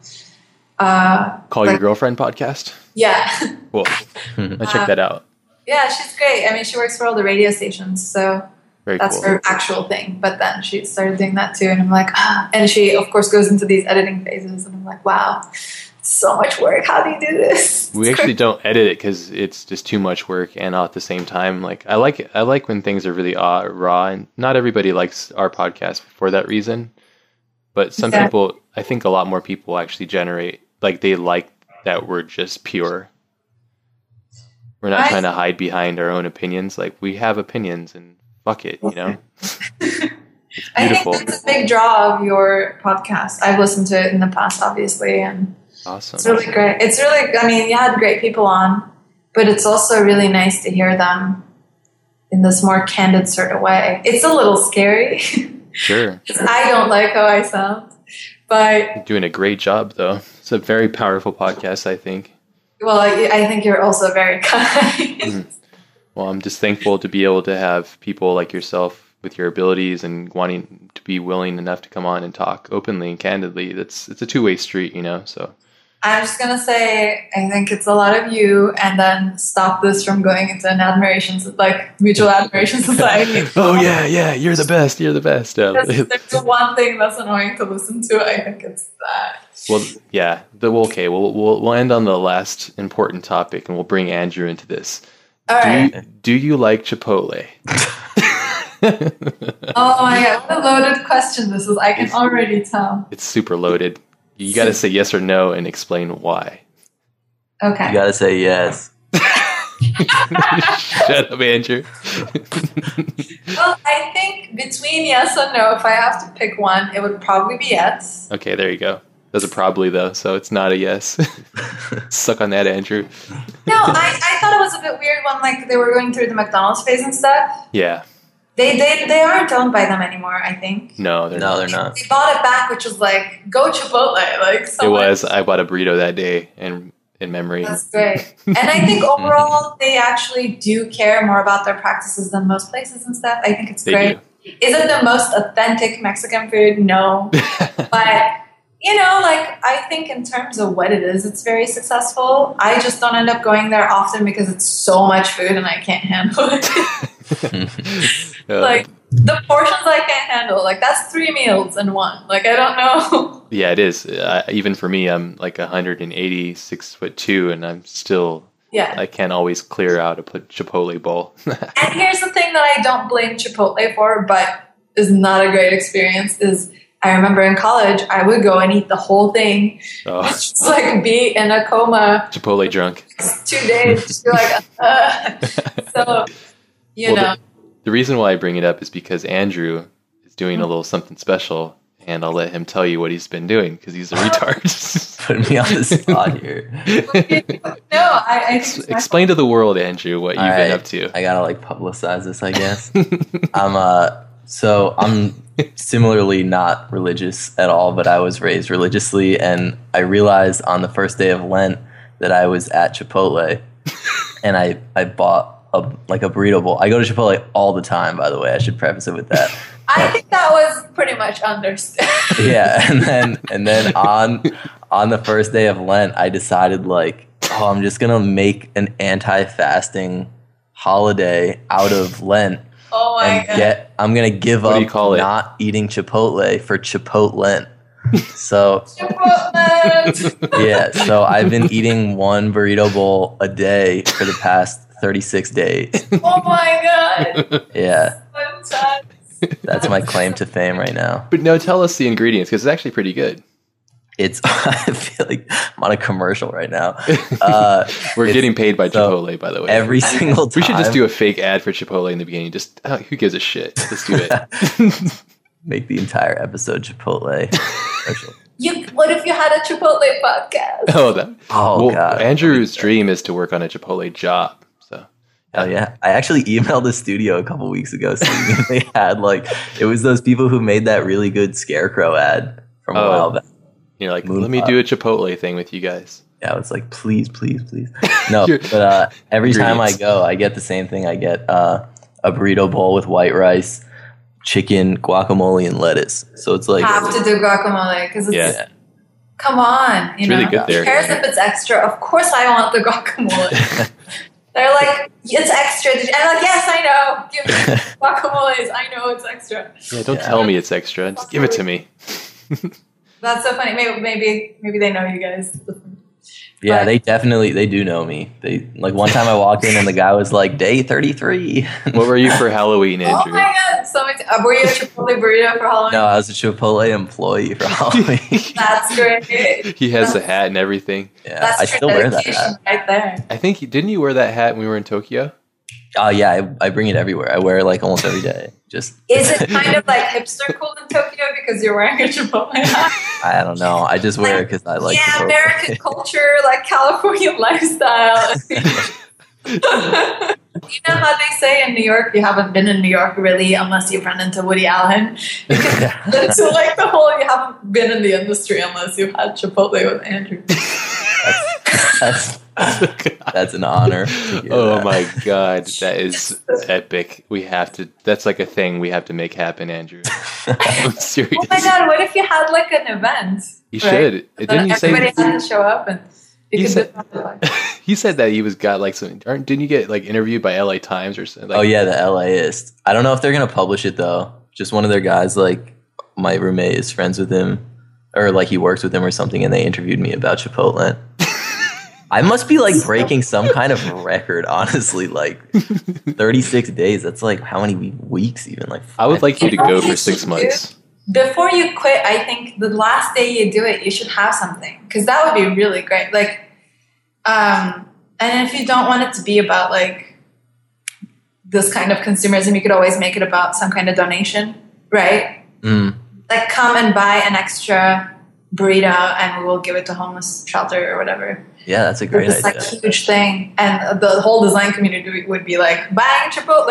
B: uh,
A: call like, your girlfriend podcast.
B: Yeah,
A: cool. I check that out.
B: Yeah, she's great. I mean, she works for all the radio stations, so
A: Very
B: that's
A: cool.
B: her actual thing. But then she started doing that too, and I'm like, ah. and she of course goes into these editing phases, and I'm like, wow, so much work. How do you do this?
A: We actually don't edit it because it's just too much work, and all at the same time, like I like it. I like when things are really raw, and not everybody likes our podcast for that reason. But some yeah. people, I think, a lot more people actually generate like they like that we're just pure. We're not I, trying to hide behind our own opinions. Like we have opinions, and fuck it, you know.
B: I think that's a big draw of your podcast. I've listened to it in the past, obviously, and
A: Awesome.
B: It's really great. It's really, I mean, you had great people on, but it's also really nice to hear them in this more candid sort of way. It's a little scary.
A: Sure.
B: I don't like how I sound, but
A: you're doing a great job though. It's a very powerful podcast, I think.
B: Well, I, I think you're also very kind. mm.
A: Well, I'm just thankful to be able to have people like yourself with your abilities and wanting to be willing enough to come on and talk openly and candidly. That's it's a two way street, you know. So
B: I'm just gonna say I think it's a lot of you, and then stop this from going into an admiration, like mutual admiration society.
A: oh yeah, yeah, you're the best. You're the best.
B: Um, there's, one thing that's annoying to listen to. I think it's that.
A: Well, yeah. The, okay. We'll, we'll we'll end on the last important topic, and we'll bring Andrew into this.
B: All
A: do
B: right.
A: You, do you like Chipotle?
B: oh my god! What a loaded question this is. I can it's, already tell.
A: It's super loaded. You got to say yes or no and explain why.
B: Okay.
C: You got to say yes.
A: Shut up, Andrew.
B: well, I think between yes and no, if I have to pick one, it would probably be yes.
A: Okay, there you go. That's a probably though, so it's not a yes. Suck on that, Andrew.
B: no, I, I thought it was a bit weird when like they were going through the McDonald's phase and stuff.
A: Yeah.
B: They, they they aren't owned by them anymore. I think.
A: No, they're
C: no,
A: not.
C: they're not.
B: They bought it back, which was like go Chipotle. Like
A: so it was. I bought a burrito that day in in memory.
B: That's great. and I think mm-hmm. overall they actually do care more about their practices than most places and stuff. I think it's
A: they
B: great.
A: Do.
B: Is it the most authentic Mexican food? No, but you know, like I think in terms of what it is, it's very successful. I just don't end up going there often because it's so much food and I can't handle it. like the portions I can't handle, like that's three meals in one. Like I don't know.
A: Yeah, it is. Uh, even for me, I'm like 186 foot two, and I'm still.
B: Yeah.
A: I can't always clear out a Chipotle bowl.
B: and here's the thing that I don't blame Chipotle for, but is not a great experience. Is I remember in college, I would go and eat the whole thing. Oh. Just like be in a coma.
A: Chipotle drunk.
B: Two days. Just be like, uh. so, you well, know.
A: The, the, reason why I bring it up is because Andrew is doing mm-hmm. a little something special, and I'll let him tell you what he's been doing because he's a retard.
C: Putting me on the spot here.
B: no, I, I
A: explain to the world, Andrew, what you've All been up to.
C: I gotta like publicize this, I guess. I'm uh so I'm similarly not religious at all, but I was raised religiously, and I realized on the first day of Lent that I was at Chipotle, and I I bought a like a burrito bowl. I go to Chipotle all the time, by the way. I should preface it with that.
B: I think that was pretty much understood.
C: yeah, and then and then on on the first day of Lent, I decided like, oh, I'm just gonna make an anti-fasting holiday out of Lent
B: Oh my and god!
C: Get, I'm gonna give what up not eating Chipotle for Chipotle. So yeah, so I've been eating one burrito bowl a day for the past 36 days.
B: Oh my god!
C: Yeah. That's my claim to fame right now.
A: But no, tell us the ingredients because it's actually pretty good
C: it's I feel like I'm on a commercial right now. Uh,
A: We're getting paid by so Chipotle, by the way.
C: Every single time.
A: We should just do a fake ad for Chipotle in the beginning. Just oh, who gives a shit? Let's do it.
C: Make the entire episode Chipotle.
B: you, what if you had a Chipotle podcast?
A: Oh, that.
C: Oh well, god.
A: Andrew's dream is to work on a Chipotle job. So.
C: Hell yeah! I actually emailed the studio a couple weeks ago, saying they had like it was those people who made that really good Scarecrow ad from a oh. while back.
A: You're like, let me do a Chipotle thing with you guys.
C: Yeah, it's like, please, please, please. No, but uh, every time I go, I get the same thing. I get uh, a burrito bowl with white rice, chicken, guacamole, and lettuce. So it's like
B: have to do guacamole because it's. Yeah. Come on, you
A: it's
B: know.
A: Really good there.
B: Who cares if it's extra? Of course, I want the guacamole. They're like, it's extra. And I'm like, yes, I know. Give me guacamoles. I know it's extra.
A: Yeah, don't yeah. tell me it's extra. Just give it to me.
B: That's so funny. Maybe maybe maybe they know you guys.
C: Yeah, but, they definitely they do know me. They like one time I walked in and the guy was like, "Day 33."
A: what were you for Halloween, Andrew?
B: Oh my god! So much. Uh, were you a Chipotle burrito for Halloween?
C: No, I was a Chipotle employee for Halloween.
B: That's great.
A: He has the hat and everything.
C: Yeah, That's I still wear that hat.
B: Right there.
A: I think didn't you wear that hat when we were in Tokyo?
C: Oh yeah, I, I, bring it everywhere. I wear it like almost every day. Just
B: is it kind of like hipster cool in Tokyo because you're wearing a Chipotle hat?
C: I don't know. I just wear like, it because I like.
B: Yeah, American culture, like California lifestyle. you know how they say in New York, you haven't been in New York really unless you've run into Woody Allen. so like the whole, you haven't been in the industry unless you've had Chipotle with Andrew.
C: That's, that's, That's an honor.
A: Oh that. my god, that is epic. We have to. That's like a thing we have to make happen, Andrew. I'm serious.
B: Oh my god, what if you had like an event?
A: You right? should. So Didn't you
B: say everybody had to show up and?
A: He said, he said that he was got like some. Didn't you get like interviewed by LA Times or something? Like,
C: oh yeah, the LAist. I don't know if they're gonna publish it though. Just one of their guys, like my roommate, is friends with him, or like he works with him or something, and they interviewed me about Chipotle. I must be like breaking some kind of record, honestly. Like 36 days. That's like how many weeks, even? Like
A: I would like you to go for six months.
B: Before you quit, I think the last day you do it, you should have something because that would be really great. Like, um, and if you don't want it to be about like this kind of consumerism, you could always make it about some kind of donation, right?
C: Mm.
B: Like, come and buy an extra burrito, and we will give it to homeless shelter or whatever.
C: Yeah, that's a great
B: it's idea. It's like huge thing, and the whole design community would be like buying Chipotle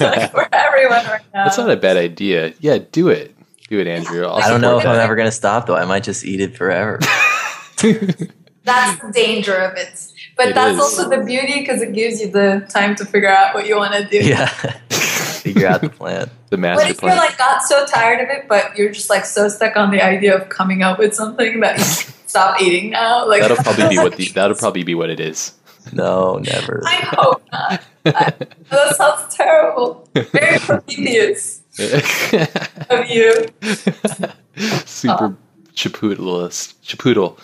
B: like for everyone right now.
A: That's not a bad idea. Yeah, do it. Do it, Andrew. I'll
C: I do not know if it. I'm ever going to stop though. I might just eat it forever.
B: that's the danger of it. But it that's is. also the beauty because it gives you the time to figure out what you want to do.
C: Yeah. Figure out the plan.
A: the master
B: what if
A: plan.
B: you're like got so tired of it, but you're just like so stuck on the idea of coming up with something that you stop eating now? Like
A: that'll probably be what the, that'll probably be what it is.
C: No, never.
B: I hope not. I, that sounds terrible. Very Prometheus of you.
A: Super oh. chipoodle chipoodle.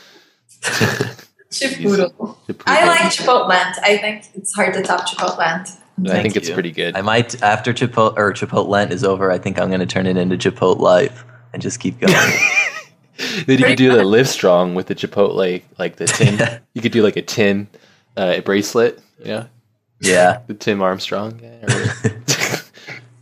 B: Chipoodle. I like Chipotle. I think it's hard to top Chipotle.
A: I think you. it's pretty good.
C: I might after Chipotle or Chipotle is over. I think I'm going to turn it into Chipotle Life and just keep going.
A: then you could do the live strong with the Chipotle, like the tin. you could do like a tin uh, bracelet. You know.
C: Yeah.
A: the Tim Armstrong.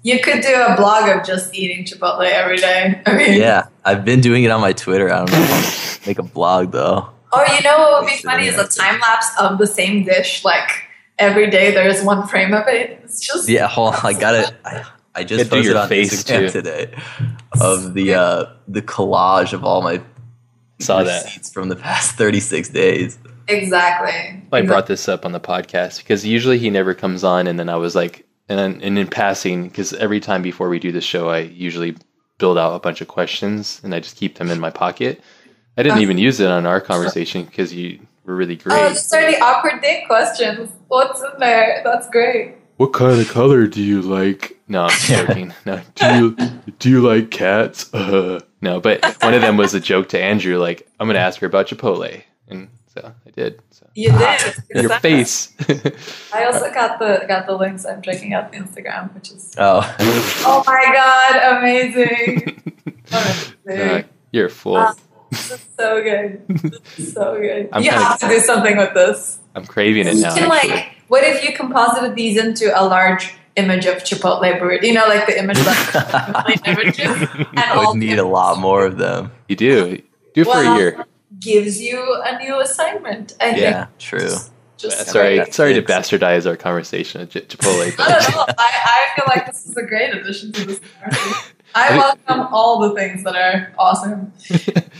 B: you could do a blog of just eating Chipotle every day. I mean,
C: yeah, I've been doing it on my Twitter. I don't know make a blog though.
B: Oh, you know what would be funny is a time lapse of the same dish. Like every day, there's one frame of it. It's just
C: yeah. Hold on, I got it. I, I just posted on Instagram too. today of the uh, the collage of all my
A: saw that
C: from the past 36 days.
B: Exactly.
A: I brought this up on the podcast because usually he never comes on, and then I was like, and and in passing, because every time before we do the show, I usually build out a bunch of questions and I just keep them in my pocket. I didn't even use it on our conversation because you were really great. Oh,
B: just are the awkward date questions. What's in there? That's great.
A: What kind of color do you like? No, I'm joking. no, do you do you like cats? Uh, no, but one of them was a joke to Andrew. Like, I'm going to ask her about Chipotle, and so I did. So.
B: You did.
A: Your face.
B: I also got the got the links. I'm checking out the Instagram, which is
C: oh
B: oh my god, amazing! amazing.
A: Uh, you're full. Uh,
B: this is so good. So good. I'm you have to do something with this.
A: I'm craving it now.
B: Can, like, what if you composited these into a large image of Chipotle burrito? You know, like the image that
C: images. And I would need a lot more of them.
A: You do. Do it well, for a year.
B: Gives you a new assignment. I
C: yeah, think. true.
A: Just, just sorry, sorry to bastardize our conversation at Chipotle.
B: But. I don't know. I, I feel like this is a great addition to this conversation. I welcome all the things that are awesome.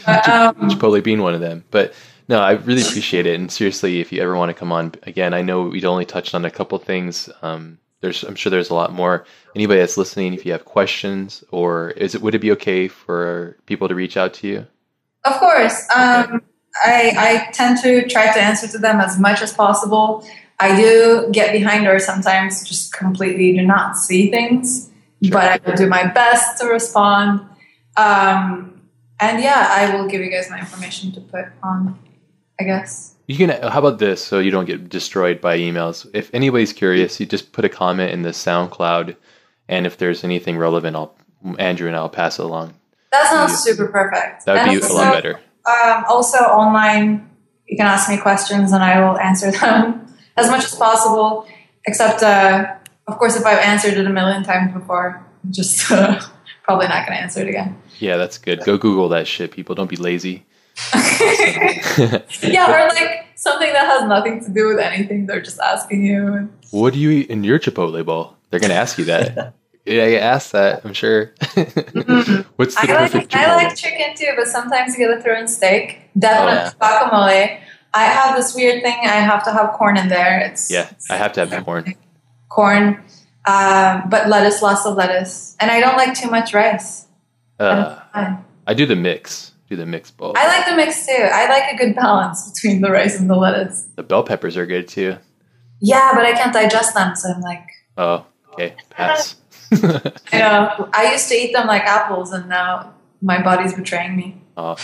A: But, um, Chipotle being one of them. But no, I really appreciate it. And seriously, if you ever want to come on again, I know we'd only touched on a couple things. Um, there's, I'm sure there's a lot more. Anybody that's listening, if you have questions, or is it, would it be okay for people to reach out to you?
B: Of course. Um, okay. I, I tend to try to answer to them as much as possible. I do get behind or sometimes just completely do not see things sure. but I will do my best to respond. Um, and yeah, I will give you guys my information to put on, I guess.
A: You can. How about this? So you don't get destroyed by emails. If anybody's curious, you just put a comment in the SoundCloud, and if there's anything relevant, I'll Andrew and I'll pass it along.
B: That sounds super perfect.
A: That would and be also, a lot better.
B: Um, also, online, you can ask me questions, and I will answer them as much as possible. Except uh, of course, if I've answered it a million times before, I'm just uh, probably not going to answer it again.
A: Yeah, that's good. Go Google that shit, people. Don't be lazy.
B: yeah, or like something that has nothing to do with anything. They're just asking you.
A: What do you eat in your Chipotle bowl? They're going to ask you that. yeah, you ask that. I'm sure.
B: mm-hmm. What's the I perfect like, Chipotle? I like chicken too, but sometimes you got to throw in steak. Definitely oh, yeah. guacamole. I have this weird thing. I have to have corn in there. It's
A: yeah. I have to have the corn
B: corn, uh, but lettuce, lots of lettuce. And I don't like too much rice.
A: Uh, I do the mix. Do the mix bowl.
B: I like the mix too. I like a good balance between the rice and the lettuce.
A: The bell peppers are good too.
B: Yeah, but I can't digest them, so I'm like.
A: Oh, okay, pass.
B: I know. I used to eat them like apples, and now my body's betraying me.
A: Oh,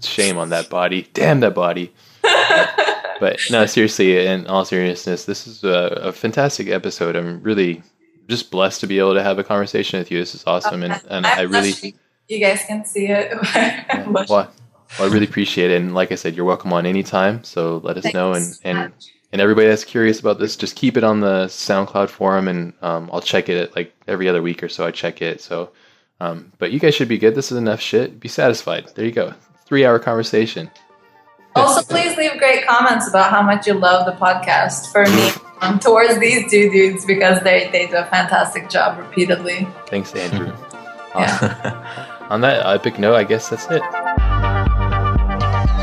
A: shame on that body. Damn that body. But no, seriously, in all seriousness, this is a, a, fantastic episode. I'm really just blessed to be able to have a conversation with you. This is awesome, and, and I really
B: you guys can see it.
A: yeah, well, well, I really appreciate it, and like I said, you're welcome on anytime. So let us Thanks know, and and and everybody that's curious about this, just keep it on the SoundCloud forum, and um, I'll check it like every other week or so. I check it. So, um, but you guys should be good. This is enough shit. Be satisfied. There you go. Three hour conversation.
B: Also, please leave great comments about how much you love the podcast for me um, towards these two dudes because they, they do a fantastic job repeatedly.
A: Thanks, Andrew. yeah. On that epic note, I guess that's it.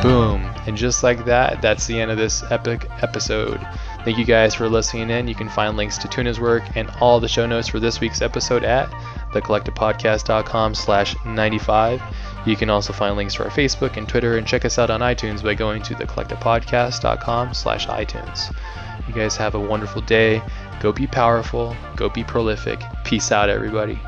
A: Boom. And just like that, that's the end of this epic episode. Thank you guys for listening in. You can find links to Tuna's work and all the show notes for this week's episode at thecollectivepodcast.com slash 95. You can also find links to our Facebook and Twitter and check us out on iTunes by going to thecollectivepodcast.com slash iTunes. You guys have a wonderful day. Go be powerful. Go be prolific. Peace out, everybody.